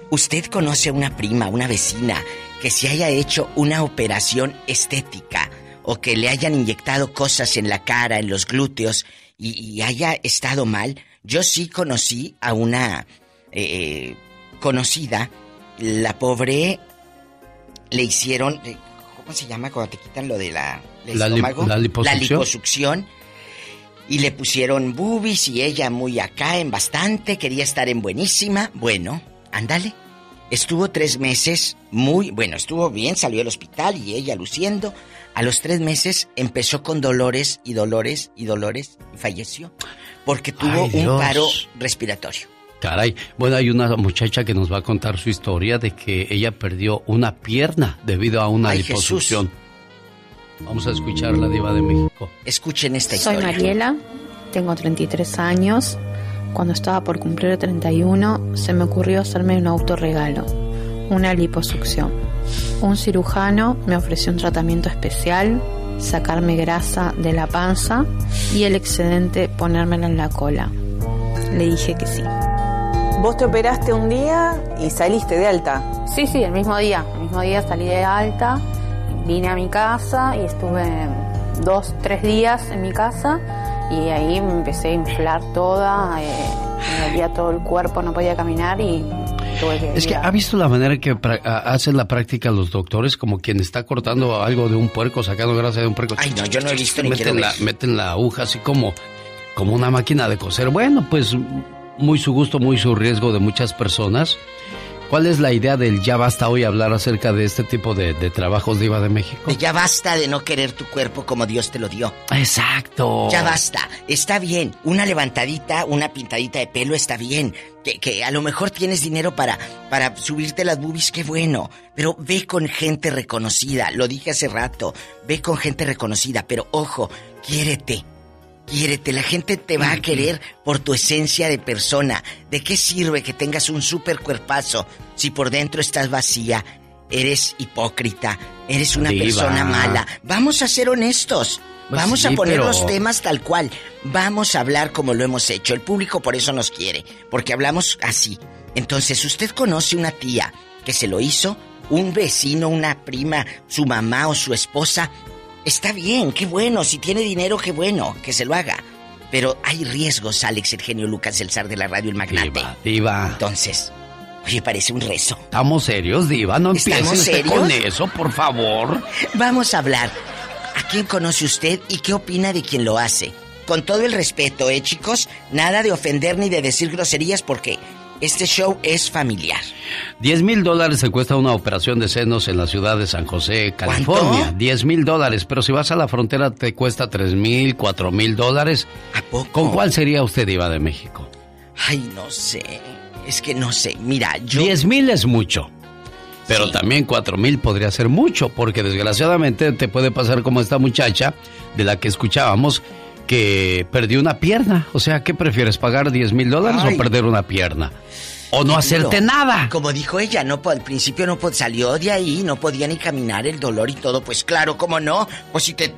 ¿usted conoce a una prima, una vecina, que se haya hecho una operación estética o que le hayan inyectado cosas en la cara, en los glúteos y, y haya estado mal? Yo sí conocí a una eh, conocida, la pobre le hicieron, ¿cómo se llama cuando te quitan lo de la, del La lip- estómago? la liposucción. liposucción. Y le pusieron boobies y ella muy acá en bastante, quería estar en buenísima. Bueno, ándale. Estuvo tres meses muy, bueno, estuvo bien, salió del hospital y ella luciendo. A los tres meses empezó con dolores y dolores y dolores y falleció. Porque tuvo Ay, un paro respiratorio. Caray, bueno, hay una muchacha que nos va a contar su historia de que ella perdió una pierna debido a una Ay, liposucción. Vamos a escuchar la diva de México. Escuchen esta Soy historia. Mariela, tengo 33 años. Cuando estaba por cumplir 31, se me ocurrió hacerme un autorregalo, una liposucción. Un cirujano me ofreció un tratamiento especial, sacarme grasa de la panza y el excedente ponérmelo en la cola. Le dije que sí. Vos te operaste un día y saliste de alta. Sí, sí, el mismo día. El mismo día salí de alta, vine a mi casa y estuve dos, tres días en mi casa y ahí me empecé a inflar toda, eh, me dolía todo el cuerpo, no podía caminar y tuve que... Es que ha visto la manera que hacen la práctica los doctores, como quien está cortando algo de un puerco, sacando grasa de un puerco. Ay, no, yo no he visto ni quiero meten la, ver. meten la aguja así como, como una máquina de coser. Bueno, pues muy su gusto, muy su riesgo de muchas personas. ¿Cuál es la idea del ya basta hoy hablar acerca de este tipo de, de trabajos de IVA de México? Ya basta de no querer tu cuerpo como Dios te lo dio. Exacto. Ya basta. Está bien. Una levantadita, una pintadita de pelo está bien. Que, que a lo mejor tienes dinero para, para subirte las boobies, qué bueno. Pero ve con gente reconocida. Lo dije hace rato. Ve con gente reconocida. Pero ojo, quiérete. Quiérete, la gente te va a querer por tu esencia de persona. ¿De qué sirve que tengas un super cuerpazo si por dentro estás vacía? Eres hipócrita, eres una Diva. persona mala. Vamos a ser honestos. Pues Vamos sí, a poner pero- los temas tal cual. Vamos a hablar como lo hemos hecho. El público por eso nos quiere, porque hablamos así. Entonces, usted conoce una tía que se lo hizo, un vecino, una prima, su mamá o su esposa. Está bien, qué bueno. Si tiene dinero, qué bueno, que se lo haga. Pero hay riesgos, Alex, el genio Lucas, el zar de la radio, el magnate. Diva. Entonces, oye, parece un rezo. Estamos serios, Diva. No ¿Estamos empiece usted serios? con eso, por favor. Vamos a hablar. ¿A quién conoce usted y qué opina de quien lo hace? Con todo el respeto, ¿eh, chicos? Nada de ofender ni de decir groserías porque este show es familiar. 10 mil dólares se cuesta una operación de senos en la ciudad de San José, California. 10 mil dólares, pero si vas a la frontera te cuesta 3 mil, 4 mil dólares. ¿A poco? ¿Con cuál sería usted, Diva de México? Ay, no sé. Es que no sé. Mira, yo. 10 mil es mucho. Pero también 4 mil podría ser mucho, porque desgraciadamente te puede pasar como esta muchacha de la que escuchábamos que perdió una pierna. O sea, ¿qué prefieres, pagar 10 mil dólares o perder una pierna? O no hacerte nada. Como dijo ella, no al principio no salió de ahí, no podía ni caminar, el dolor y todo. Pues claro, ¿cómo no? Pues si te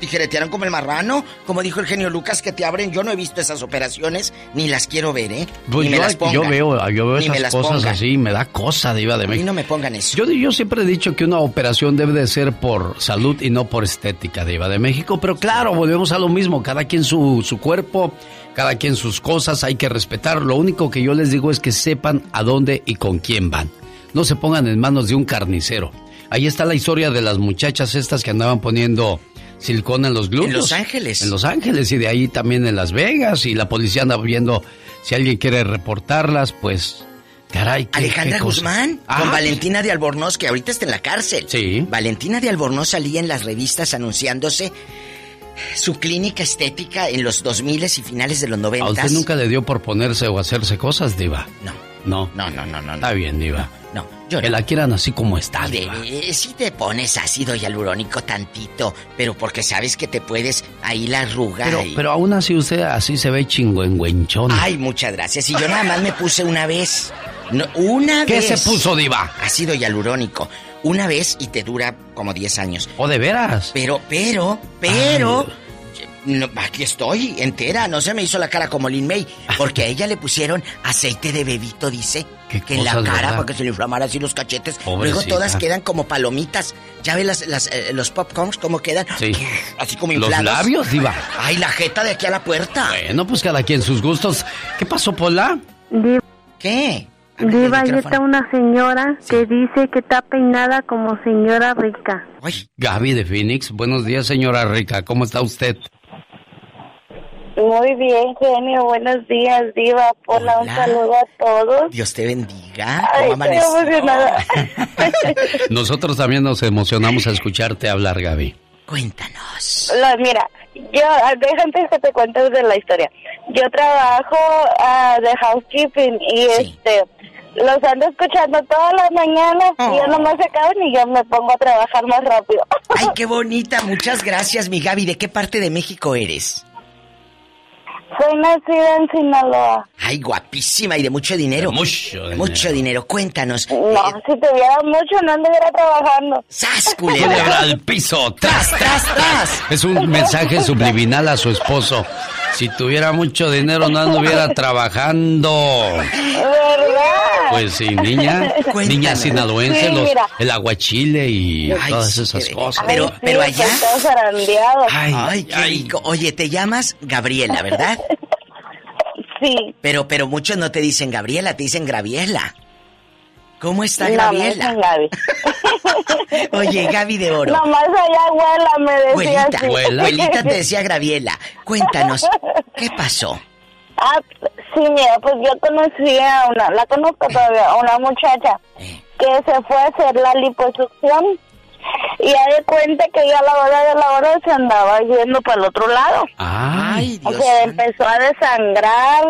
tijeretearon como el marrano, como dijo el genio Lucas, que te abren. Yo no he visto esas operaciones, ni las quiero ver, ¿eh? Pues ni me yo, las pongan. yo veo, yo veo me esas las cosas pongan. así, me da cosa, Diva de A mí México. no me pongan eso. Yo, yo siempre he dicho que una operación debe de ser por salud y no por estética, Diva de México. Pero claro, volvemos a lo mismo. Cada quien su, su cuerpo, cada quien sus cosas, hay que respetar. Lo único que yo les digo es que sepan a dónde y con quién van. No se pongan en manos de un carnicero. Ahí está la historia de las muchachas estas que andaban poniendo silicona en los glúteos. En Los Ángeles. En Los Ángeles y de ahí también en Las Vegas. Y la policía anda viendo si alguien quiere reportarlas, pues... Caray, qué- Alejandra qué. Guzmán Ah, con Valentina de Albornoz, que ahorita está en la cárcel. Sí. Valentina de Albornoz salía en las revistas anunciándose su clínica estética en los 2000 y finales de los 90. ¿A usted nunca le dio por ponerse o hacerse cosas, Diva? No. No. No, no, no, no. Está bien, Diva. No, yo Que no. la quieran así como está, Diva. si te pones ácido hialurónico tantito, pero porque sabes que te puedes ahí la arruga. Pero, y- pero aún así usted así se ve chingüengüenchón. Ay, muchas gracias. Y yo nada más me puse una vez. No, una ¿Qué vez. se puso, Diva? Ácido hialurónico. Una vez y te dura como 10 años. ¿O de veras? Pero, pero, pero. No, aquí estoy, entera. No se me hizo la cara como Lin May. Porque a ella le pusieron aceite de bebito, dice. Qué que en la cara ¿verdad? para que se le inflamara así los cachetes. Luego todas quedan como palomitas. ¿Ya ves las, las, eh, los popcorns cómo quedan? Sí. Así como Los inflados. labios, Diva. Ay, la jeta de aquí a la puerta. Bueno, pues cada quien sus gustos. ¿Qué pasó, Pola? Diva, ¿Qué? Diva, ahí está una señora que dice que está peinada como señora rica. Gaby de Phoenix. Buenos días, señora Rica. ¿Cómo está usted? Muy bien, genio. Buenos días, Diva. Hola, un saludo a todos. Dios te bendiga. Ay, emocionada. Nosotros también nos emocionamos a escucharte hablar, Gaby. Cuéntanos. La- mira, yo, ah, deja antes que te cuentes de la historia. Yo trabajo ah, de housekeeping y este los ando escuchando todas las mañanas y ya no me acaban y yo me pongo a trabajar más rápido. Ay, qué bonita. Muchas gracias, mi Gaby. ¿De qué parte de México eres? Soy nacida en Sinaloa. Ay, guapísima y de mucho dinero. mucho dinero. Mucho dinero. Cuéntanos. No, si tuviera mucho no anduviera trabajando. ¡Sas, Culebra al piso. ¡Tras, tras, tras! Es un mensaje subliminal a su esposo. Si tuviera mucho dinero no anduviera trabajando. ¿Verdad? Pues sí, niña. Niña sinaloense, Sí, los- el aguachile y todas esas cosas. Pero, Ay, pero sí, allá. Ay, qué rico. Oye, te llamas Gabriela, ¿verdad? Sí. Pero, pero muchos no te dicen Gabriela, te dicen Graviela. ¿Cómo está No, me Graviela? dicen Gaby. Oye, Gaby de Oro. Nomás allá abuela me decía Abuelita, así. abuelita te decía Graviela. Cuéntanos, ¿qué pasó? Ah, sí, mira, pues yo conocí a una, la conozco todavía, a una muchacha Eh. que se fue a hacer la liposucción y ya de cuenta que ya a la hora de la hora se andaba yendo para el otro lado. Ay, o sea, empezó a desangrar,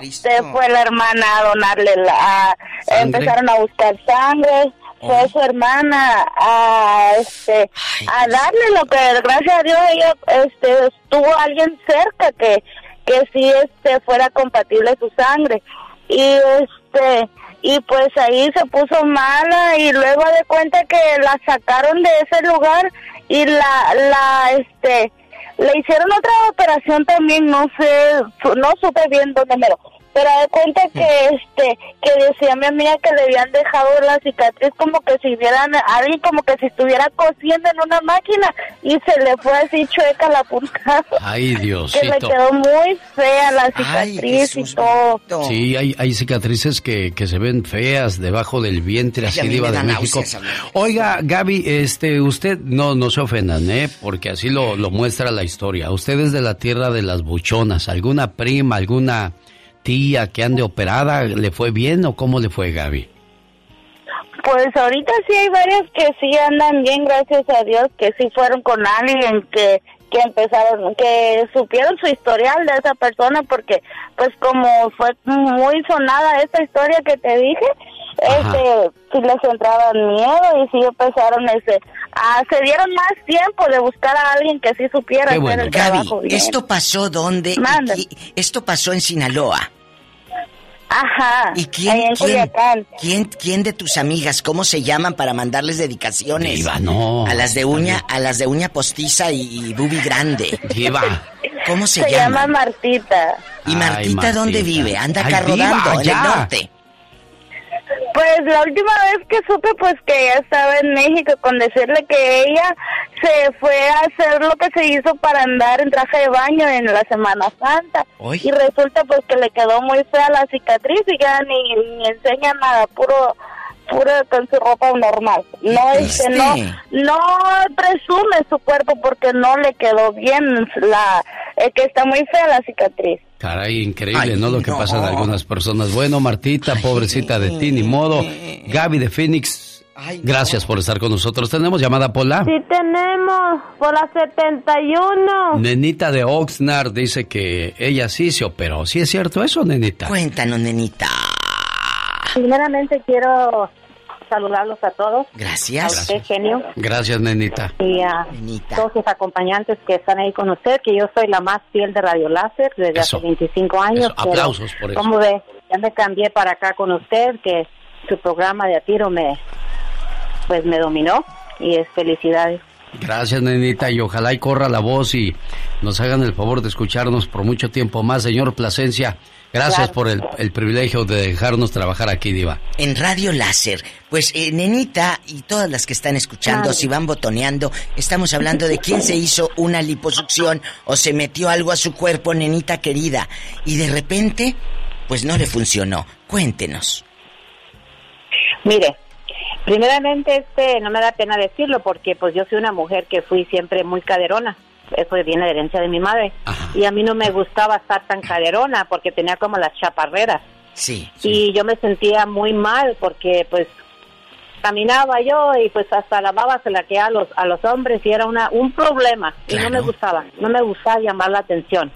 este, fue la hermana a donarle la, a- empezaron a buscar sangre, fue su hermana a, este, a darle lo que, gracias a Dios, ella, este, estuvo alguien cerca que, que sí, este, fuera compatible su sangre. Y, este, y pues ahí se puso mala y luego de cuenta que la sacaron de ese lugar y la, la, este, le hicieron otra operación también, no sé, no supe bien dónde me lo pero de cuenta que este que decía mi amiga que le habían dejado la cicatriz como que si vieran alguien como que si estuviera cosiendo en una máquina y se le fue así chueca la punta. Ay Dios que le quedó muy fea la cicatriz y todo. sí hay, hay cicatrices que, que se ven feas debajo del vientre así diva de México. oiga Gaby este usted no no se ofendan eh porque así lo, lo muestra la historia. Usted es de la tierra de las buchonas. Alguna prima alguna tía que ande operada, ¿le fue bien o cómo le fue Gaby? Pues ahorita sí hay varias que sí andan bien, gracias a Dios, que sí fueron con alguien que que empezaron, que supieron su historial de esa persona, porque pues como fue muy sonada esa historia que te dije, este, sí les entraba miedo y sí empezaron ese, a, se dieron más tiempo de buscar a alguien que sí supiera hacer el trabajo bien. ¿Esto pasó dónde? Esto pasó en Sinaloa. Ajá. ¿Y quién, quién, quién, de tus amigas, cómo se llaman para mandarles dedicaciones? Diva, no. A las de uña, a las de uña postiza y, bubi grande. Diva. ¿Cómo se, llama? Se llama Martita. ¿Y Martita, dónde vive? Anda acá rodando, en el norte. Pues la última vez que supe pues que ella estaba en México con decirle que ella se fue a hacer lo que se hizo para andar en traje de baño en la Semana Santa. Y resulta pues que le quedó muy fea la cicatriz y ya ni, ni enseña nada, puro puro con su ropa normal. No este, no no presume su cuerpo porque no le quedó bien la eh, que está muy fea la cicatriz. Caray, increíble, ¿no? Lo que pasa en algunas personas. Bueno, Martita, pobrecita de ti, ni modo. Gaby de Phoenix, gracias por estar con nosotros. ¿Tenemos llamada, Pola? Sí, tenemos, por la 71. Nenita de Oxnard dice que ella sí se operó. ¿Sí es cierto eso, Nenita? Cuéntanos, Nenita. Primeramente quiero saludarlos a todos. Gracias. A usted, genio. Gracias, nenita. Y a todos sus acompañantes que están ahí con usted, que yo soy la más fiel de Radio Láser desde hace 25 años. Aplausos por eso. Como ve, ya me cambié para acá con usted, que su programa de a tiro me, pues me dominó y es felicidades. Gracias, nenita, y ojalá y corra la voz y nos hagan el favor de escucharnos por mucho tiempo más, señor Plasencia. Gracias por el, privilegio de dejarnos trabajar aquí, Diva. En Radio Láser, pues eh, Nenita y todas las que están escuchando, si van botoneando, estamos hablando de quién se hizo una liposucción o se metió algo a su cuerpo, Nenita querida, y de repente, pues no le funcionó. Cuéntenos. Mire, primeramente este no me da pena decirlo porque pues yo soy una mujer que fui siempre muy caderona eso viene de herencia de mi madre. Y a mí no me gustaba estar tan caderona porque tenía como las chaparreras. Sí, Y yo me sentía muy mal porque pues caminaba yo y pues hasta la baba se la que a los a los hombres y era una un problema y no me gustaba, no me gustaba llamar la atención.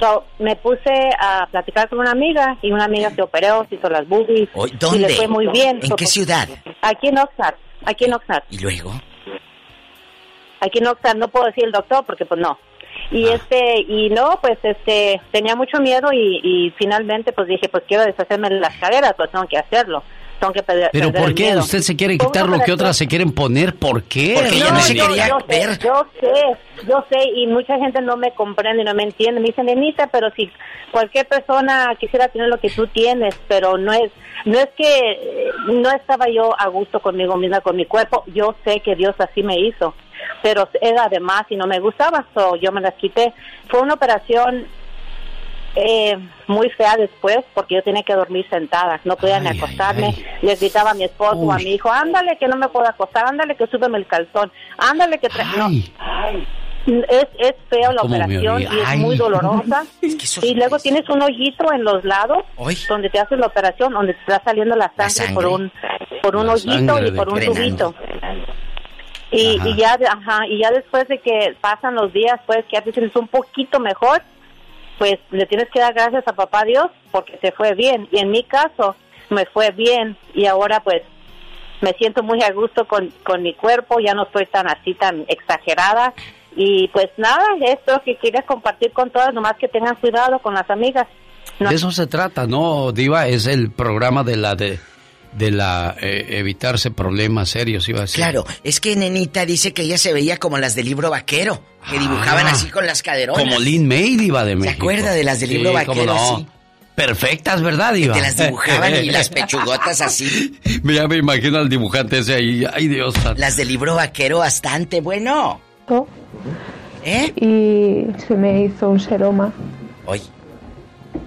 So, me puse a platicar con una amiga y una amiga se operó, se hizo las boobies ¿Dónde? y le fue muy bien. ¿En qué ciudad? Aquí en Oxnard, aquí en Oxnard. ¿Y luego? Aquí no, no puedo decir el doctor porque pues no. Y ah. este, y no, pues este, tenía mucho miedo y, finalmente pues dije, pues quiero deshacerme de las caderas, pues tengo que hacerlo. Tengo que ¿Pero por qué? ¿Usted se quiere quitar lo que otras se quieren poner? ¿Por qué? Porque no, se quería yo, ver. Yo sé, yo sé, y mucha gente no me comprende y no me entiende. Me dicen, Nenita, pero si cualquier persona quisiera tener lo que tú tienes, pero no es, no es que no estaba yo a gusto conmigo misma, con mi cuerpo. Yo sé que Dios así me hizo pero era de más y no me gustaba, so yo me las quité. Fue una operación eh, muy fea después porque yo tenía que dormir sentada, no podía ni acostarme. Les gritaba a mi esposo o a mi hijo, ándale que no me puedo acostar, ándale que súbeme el calzón, ándale que... No. Es, es feo la operación y es muy dolorosa. y luego tienes un hoyito en los lados donde te haces la operación, donde te está saliendo la sangre, por un por un hoyito y por un tubito. Y, y, ya, ajá, y ya después de que pasan los días, pues que ya te sientes un poquito mejor, pues le tienes que dar gracias a papá Dios porque te fue bien. Y en mi caso, me fue bien y ahora pues me siento muy a gusto con, con mi cuerpo, ya no estoy tan así, tan exagerada. Y pues nada, esto que quieres compartir con todas, nomás que tengan cuidado con las amigas. De eso se trata, ¿no, Diva? Es el programa de la de de la eh, evitarse problemas serios, iba a decir. Claro, es que Nenita dice que ella se veía como las del libro vaquero, que dibujaban Ah, así con las caderonas. Como Lin May, Diva de México. acuerda de las del libro Sí, vaquero, no. sí? Perfectas, ¿verdad, Diva? te las dibujaban y las pechugotas así. Ya me imagino al dibujante ese ahí. Ay, Dios. Las del libro vaquero bastante bueno. ¿Eh? Y se me hizo un seroma. Hoy.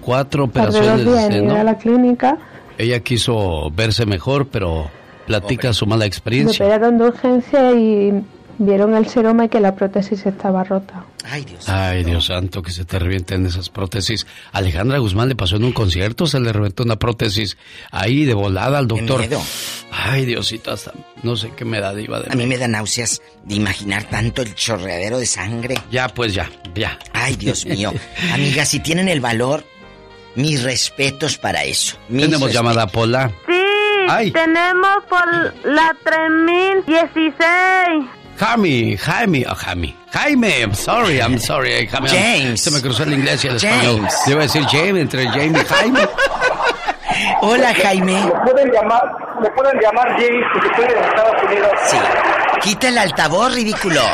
Cuatro Tardé dos operaciones días en ir a la clínica. Ella quiso verse mejor, pero platica su mala Me experiencia. operaron de urgencia y vieron el seroma y que la prótesis estaba rota. Ay, Dios. Ay, Dios santo, que se te revienten esas prótesis. Alejandra Guzmán le pasó en un concierto, se le reventó una prótesis ahí de volada al doctor. miedo. Ay, Diosito, hasta no sé qué me da diva de A mí me da náuseas de imaginar tanto el chorreadero de sangre. Ya, pues ya, ya. Ay, Dios mío. Amiga, si tienen el valor, mis respetos para eso. Mis Tenemos respetos. llamada Pola. Sí, Ay. tenemos por la 3016. Jaime, Jaime, oh, Jaime. Jaime, I'm sorry, I'm sorry. eh, Jaime, James. Se me cruzó el inglés y el James. español. A decir James, entre Jaime y Jaime. Hola, Jaime. Me pueden llamar, me pueden llamar James porque estoy en Estados Unidos. Sí. Quita el altavoz, ridículo.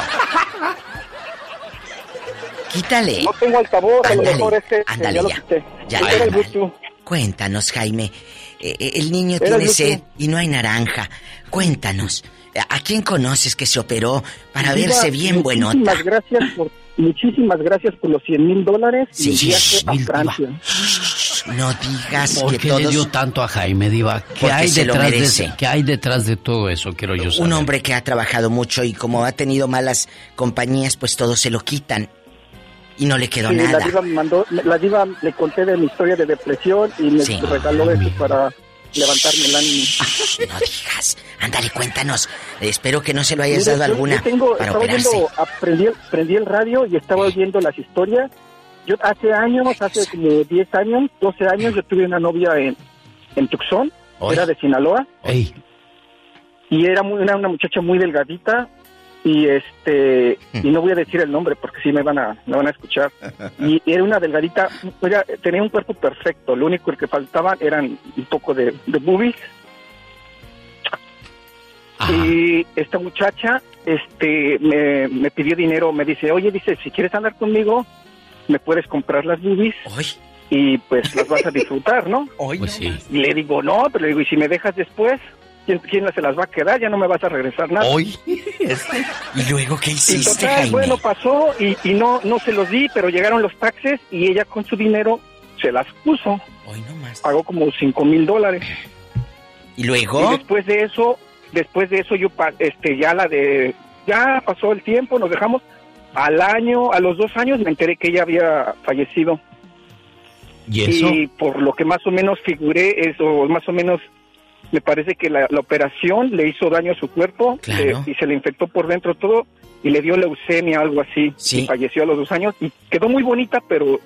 Quítale. No tengo altavoz, a lo Ándale, mejor este, ándale ya lo ya. quité. Ya, el. Cuéntanos, Jaime. Eh, eh, el niño Era tiene yo, sed y no hay naranja. Cuéntanos. ¿A quién conoces que se operó para Diva, verse bien buenota? Muchísimas gracias por, muchísimas gracias por los 100 mil dólares y el Sí, viaje a mil, Francia. No digas ¿Por que qué todos... le dio tanto a Jaime, Diva? ¿Qué Porque hay, se lo detrás de ese- ¿Qué hay detrás de todo eso? Quiero yo saber. Un hombre que ha trabajado mucho y como ha tenido malas compañías, pues todos se lo quitan. Y no le quedó Sí, nada. La diva me mandó, la diva le conté de mi historia de depresión y me Sí. regaló eso para levantarme el ánimo. No digas. Ándale, cuéntanos. Espero que no se lo hayas dado yo- alguna yo tengo- para estaba oyendo, aprendí, prendí el radio y estaba oyendo las historias. Yo hace años, hace como 10 años, 12 años, yo tuve una novia en, en Tucson, era de Sinaloa, y era, muy, era una muchacha muy delgadita, y este y no voy a decir el nombre porque sí me van a me van a escuchar. Y era una delgadita era- tenía un cuerpo perfecto. Lo único que faltaba eran un poco de, de boobies. Y esta muchacha este me, me pidió dinero. Me dice oye dice si quieres andar conmigo me puedes comprar las boobies y pues las vas a disfrutar no pues sí. y le digo no pero le digo y si me dejas después ¿Quién, quién se las va a quedar? Ya no me vas a regresar nada. Hoy. ¿Y luego qué Y hiciste, total, Jaime? bueno, pasó y, y no no se los di, pero llegaron los taxes y ella con su dinero se las puso. Pagó como cinco mil dólares. ¿Y luego? Y después de eso, después de eso yo este ya la de ya pasó el tiempo, nos dejamos. Al año, a los dos años me enteré que ella había fallecido. ¿Y eso? Y por lo que más o menos figuré, eso más o menos me parece que la, la operación le hizo daño a su cuerpo Claro. eh, y se le infectó por dentro todo y le dio leucemia, algo así. Sí. Y falleció a los dos años y quedó muy bonita, pero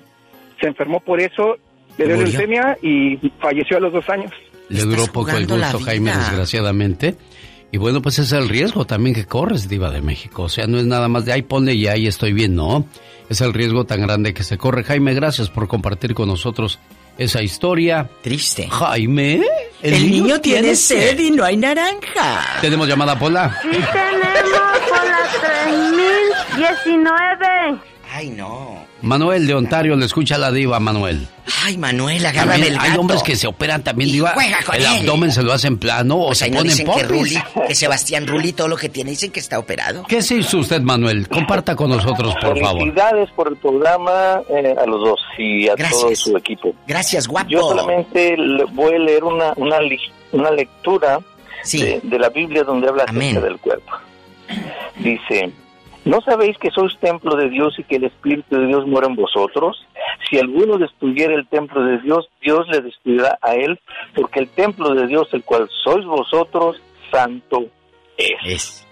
se enfermó por eso, le dio Murió. leucemia y falleció a los dos años. Le duró poco el gusto, Jaime, desgraciadamente. Y bueno, pues es el riesgo también que corres, Diva de México. O sea, no es nada más de ahí ponle y ahí estoy bien, no. Es el riesgo tan grande que se corre. Jaime, gracias por compartir con nosotros esa historia. Triste. Jaime, El, niño, tiene sed y no hay naranja. Tenemos llamada Pola. Sí tenemos por la 3019. Ay, no. Manuel de Ontario, le escucha la diva, Manuel. Ay, Manuel, agárrame También el hay gato. hombres que se operan también, con el él. abdomen se lo hacen plano o Pues se ahí no ponen dicen que. Ruli, que Sebastián Ruli, todo lo que tiene, dicen que está operado. ¿Qué se hizo usted, Manuel? Comparta con nosotros, por favor. Felicidades por el programa eh, a los dos y a todo Gracias. su equipo. Gracias, guapo. Yo solamente le- voy a leer una, una, li- una lectura de, de la Biblia donde habla acerca del cuerpo. Dice, ¿no sabéis que sois templo de Dios y que el Espíritu de Dios mora en vosotros? Si alguno destruyera el templo de Dios, Dios le destruirá a él, porque el templo de Dios, el cual sois vosotros, santo es.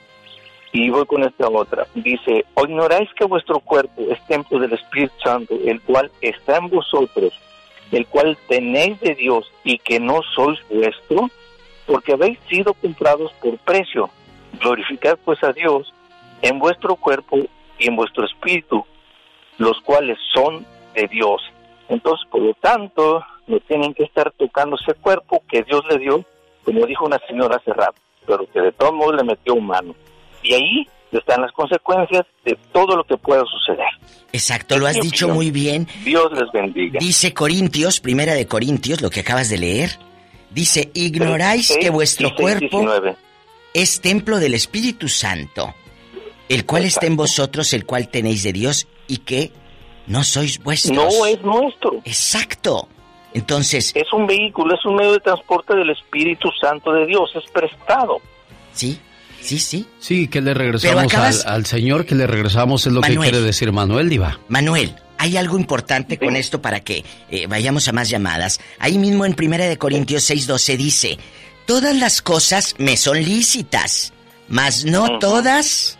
Y voy con esta otra. Dice, ¿o ignoráis que vuestro cuerpo es templo del Espíritu Santo, el cual está en vosotros, el cual tenéis de Dios y que no sois vuestro? Porque habéis sido comprados por precio. Glorificad pues a Dios en vuestro cuerpo y en vuestro espíritu, los cuales son de Dios. Entonces, por lo tanto, no tienen que estar tocando ese cuerpo que Dios le dio, como dijo una señora hace rato, pero que de todos modos le metió humano. Y ahí están las consecuencias de todo lo que pueda suceder. Exacto, lo has dicho muy bien. Dios les bendiga. Dice Corintios, primera de Corintios, lo que acabas de leer. Dice, ignoráis que vuestro cuerpo es templo del Espíritu Santo, el cual está en vosotros, el cual tenéis de Dios y que no sois vuestros. No es nuestro. Exacto. Entonces... Es un vehículo, es un medio de transporte del Espíritu Santo de Dios, es prestado. Sí, sí, sí. Sí, que le regresamos al, Señor, que le regresamos es lo que quiere decir Manuel, Diva. Manuel, hay algo importante con esto para que eh, vayamos a más llamadas. Ahí mismo en 1 Corintios 6:12 dice, todas las cosas me son lícitas, mas no todas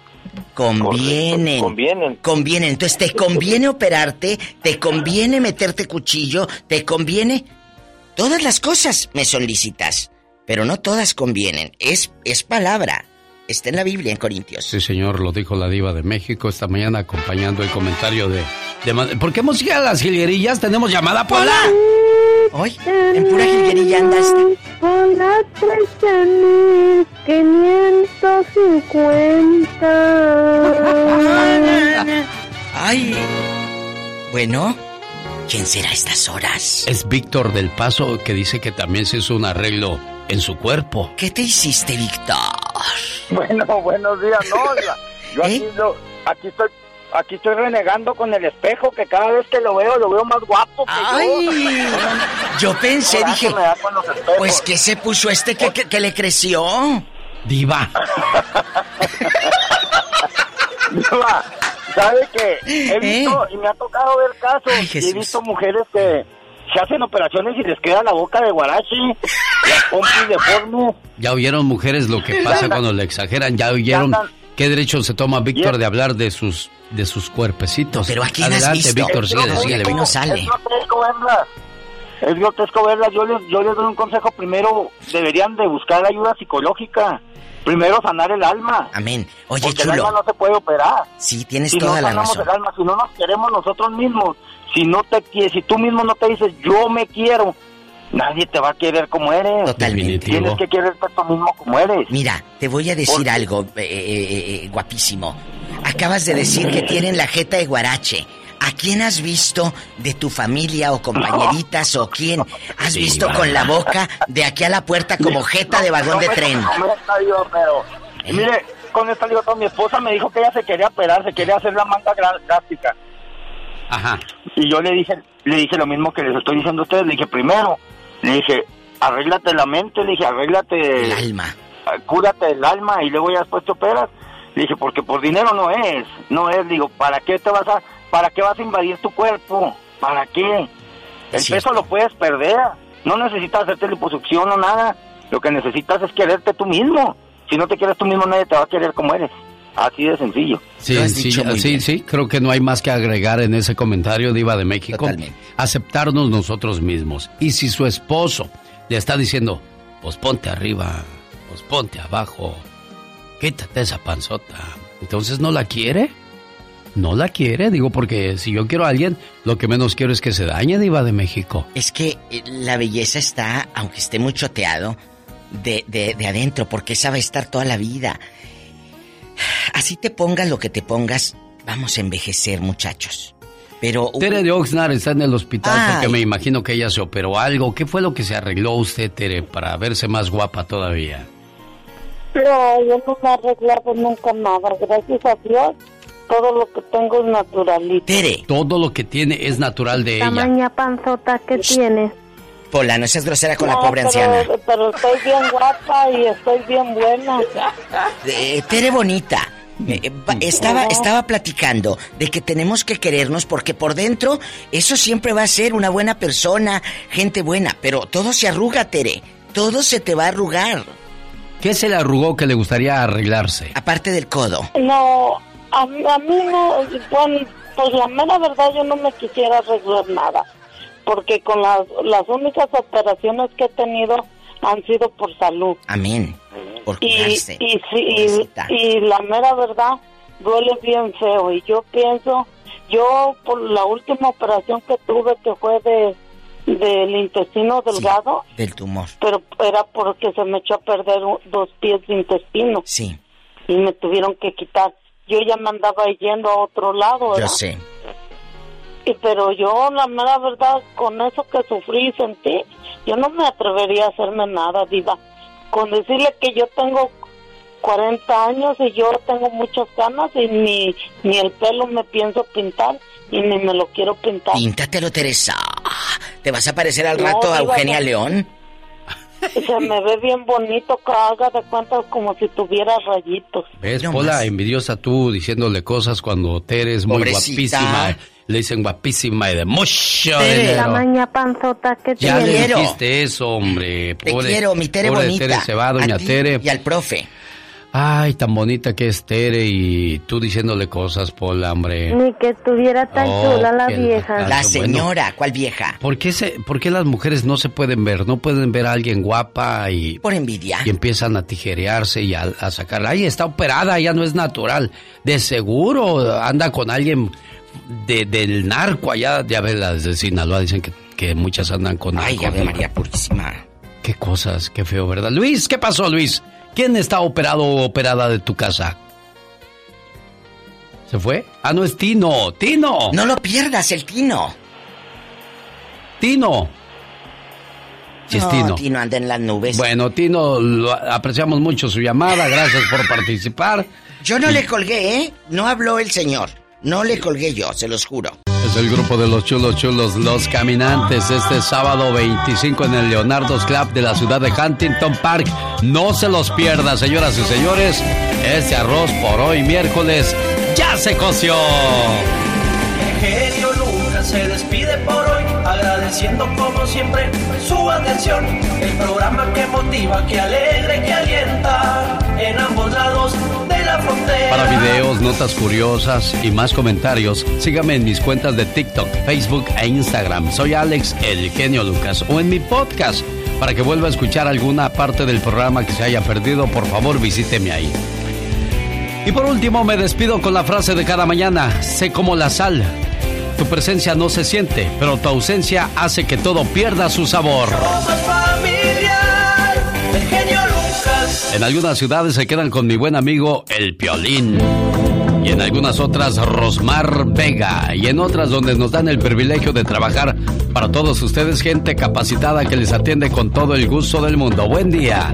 convienen. convienen. Convienen. Entonces, ¿te conviene operarte? ¿Te conviene meterte cuchillo? ¿Te conviene? Todas las cosas me son lícitas, pero no todas convienen. Es, es palabra. Está en la Biblia, en Corintios. Sí, señor, lo dijo la diva de México esta mañana acompañando el comentario de... ¿Por qué música las jilguerillas? ¿Tenemos llamada, Pola? Hoy, en pura jilguerilla andas. Pola 13.550. Ay. Bueno, ¿quién será a estas horas? Es Víctor del Paso que dice que también se hizo un arreglo en su cuerpo. ¿Qué te hiciste, Víctor? Bueno, buenos días, no. Yo aquí, ¿Eh? aquí estoy aquí estoy renegando con el espejo que cada vez que lo veo lo veo más guapo que Ay, yo. pensé, dije, pues que se puso este que, que, le creció. Diva. Diva, ¿sabe qué? He visto ¿Eh? y me ha tocado ver casos y he visto mujeres que se hacen operaciones y les queda la boca de guarachi, las pompis deformes. Ya oyeron mujeres lo que pasa cuando le exageran, ya oyeron qué derecho se toma Víctor de hablar de sus de sus cuerpecitos. Pero aquí Adelante, Víctor, sigue, sigue, no sale. Es grotesco verlas. Es grotesco verlas. Yo les, yo les doy un consejo. Primero, deberían de buscar ayuda psicológica. Primero, sanar el alma. Amén. Oye, Porque chulo. el alma no se puede operar. Sí, tienes toda la razón. El alma, si no nos queremos nosotros mismos, si no te si tú mismo no te dices yo me quiero, nadie te va a querer como eres. Totalmente. Tienes que quererte tú mismo como eres. Mira, te voy a decir algo eh, eh, eh, guapísimo. Acabas de decir que tienen la jeta de guarache. ¿A quién has visto de tu familia o compañeritas o quién has visto con la boca de aquí a la puerta como jeta de vagón de tren? pero, mire, con esta libertad mi esposa me dijo que ella se quería operar, se quería hacer la manga drástica. Ajá. Y yo le dije, le dije lo mismo que les estoy diciendo a ustedes. Le dije, primero, le dije, arréglate la mente, le dije, arréglate... El alma. Cúrate el alma y luego ya después te operas. Le dije, porque por dinero no es, no es. Digo, ¿para qué te vas a, para qué vas a invadir tu cuerpo? ¿Para qué? El peso lo puedes perder. No necesitas hacerte liposucción o nada. Lo que necesitas es quererte tú mismo. Si no te quieres tú mismo, nadie te va a querer como eres. Así de sencillo. Sí, sí, sí, sí, creo que no hay más que agregar en ese comentario, Diva de México. Aceptarnos nosotros mismos. Y si su esposo le está diciendo, pues ponte arriba, pues ponte abajo, quítate esa panzota. Entonces no la quiere. No la quiere, digo, porque si yo quiero a alguien, lo que menos quiero es que se dañe, Diva de México. Es que eh, la belleza está, aunque esté muy choteado, de, de, de adentro, porque esa va a estar toda la vida. Así te pongas lo que te pongas, vamos a envejecer, muchachos. Pero. Tere de Oxnard está en el hospital porque me imagino que ella se operó algo. ¿Qué fue lo que se arregló usted, Tere, para verse más guapa todavía? No, yo no me he arreglado nunca nada. Gracias a Dios, todo lo que tengo es naturalito. Tere. Todo lo que tiene es natural de ella. Tamaña panzota que tienes. Pola, no seas grosera con la pobre anciana. Pero estoy bien guapa y estoy bien buena. Eh, Tere bonita. Eh, eh, estaba, estaba platicando de que tenemos que querernos porque por dentro eso siempre va a ser una buena persona, gente buena, pero todo se arruga, Tere. Todo se te va a arrugar. ¿Qué se le arrugó que le gustaría arreglarse? Aparte del codo. No, a, mí no, bueno, pues la mera verdad yo no me quisiera arreglar nada porque con las, las únicas operaciones que he tenido han sido por salud. Amén. Por cuidarse. Y, y, y, la mera verdad duele bien feo. Y yo pienso, yo por la última operación que tuve, que fue de, del intestino delgado. del tumor. Pero era porque se me echó a perder dos pies de intestino. Sí. Y me tuvieron que quitar. Yo ya me andaba yendo a otro lado, ¿verdad? Yo sé. Y, pero yo, la mera verdad, con eso que sufrí y sentí, yo no me atrevería a hacerme nada, diva. Con decirle que yo tengo 40 años y yo tengo muchas ganas y ni, ni el pelo me pienso pintar y ni me lo quiero pintar. Píntatelo, Teresa. ¿Te vas a parecer al rato a Eugenia León? Se me ve bien bonito, que haga de cuenta como si tuviera rayitos. ¿Ves, Pola, envidiosa tú diciéndole cosas cuando Tere es muy guapísima? Le dicen guapísima y de mucho La maña panzota que Ya le dijiste eso, hombre. Te quiero, mi Tere bonita. Tere se va, doña Tere. Y al profe. Ay, tan bonita que es Tere y tú diciéndole cosas, Pola, hombre. Ni que estuviera tan Oh, chula la vieja. La señora, ¿cuál vieja? ¿Por qué, se, ¿Por qué las mujeres no se pueden ver? No pueden ver a alguien guapa y... Por envidia. Y empiezan a tijerearse y a, a sacarla. Ay, está operada, ya no es natural. De seguro anda con alguien de, del narco allá. Ya ves, las de Sinaloa dicen que, que muchas andan con Ay, narco. Ave María Purísima. Qué cosas, qué feo, ¿verdad? Luis, ¿qué pasó, Luis? ¿Quién está operado o operada de tu casa? ¿Se fue? Ah, no, es Tino. ¡Tino! No lo pierdas, el Tino. ¡Tino! Sí, no, Tino. Tino anda en las nubes. Bueno, Tino, lo- apreciamos mucho su llamada. Gracias por participar. Yo no le colgué, ¿eh? No habló el señor. No le colgué yo, se los juro. Es el grupo de los chulos chulos, Los Caminantes, este sábado 25 en el Leonardo's Club de la ciudad de Huntington Park. No se los pierda, señoras y señores. Este arroz por hoy miércoles ya se coció. Se despide por hoy, agradeciendo como siempre su atención. El programa que motiva, que que alienta en ambos lados. Para videos, notas curiosas y más comentarios, sígame en mis cuentas de TikTok, Facebook e Instagram. Soy Alex El Genio Lucas o en mi podcast. Para que vuelva a escuchar alguna parte del programa que se haya perdido, por favor visíteme ahí. Y por último me despido con la frase de cada mañana, sé como la sal. Tu presencia no se siente, pero tu ausencia hace que todo pierda su sabor. El genio. En algunas ciudades se quedan con mi buen amigo El Piolín. Y en algunas otras Rosmar Vega. Y en otras donde nos dan el privilegio de trabajar para todos ustedes, gente capacitada que les atiende con todo el gusto del mundo. Buen día.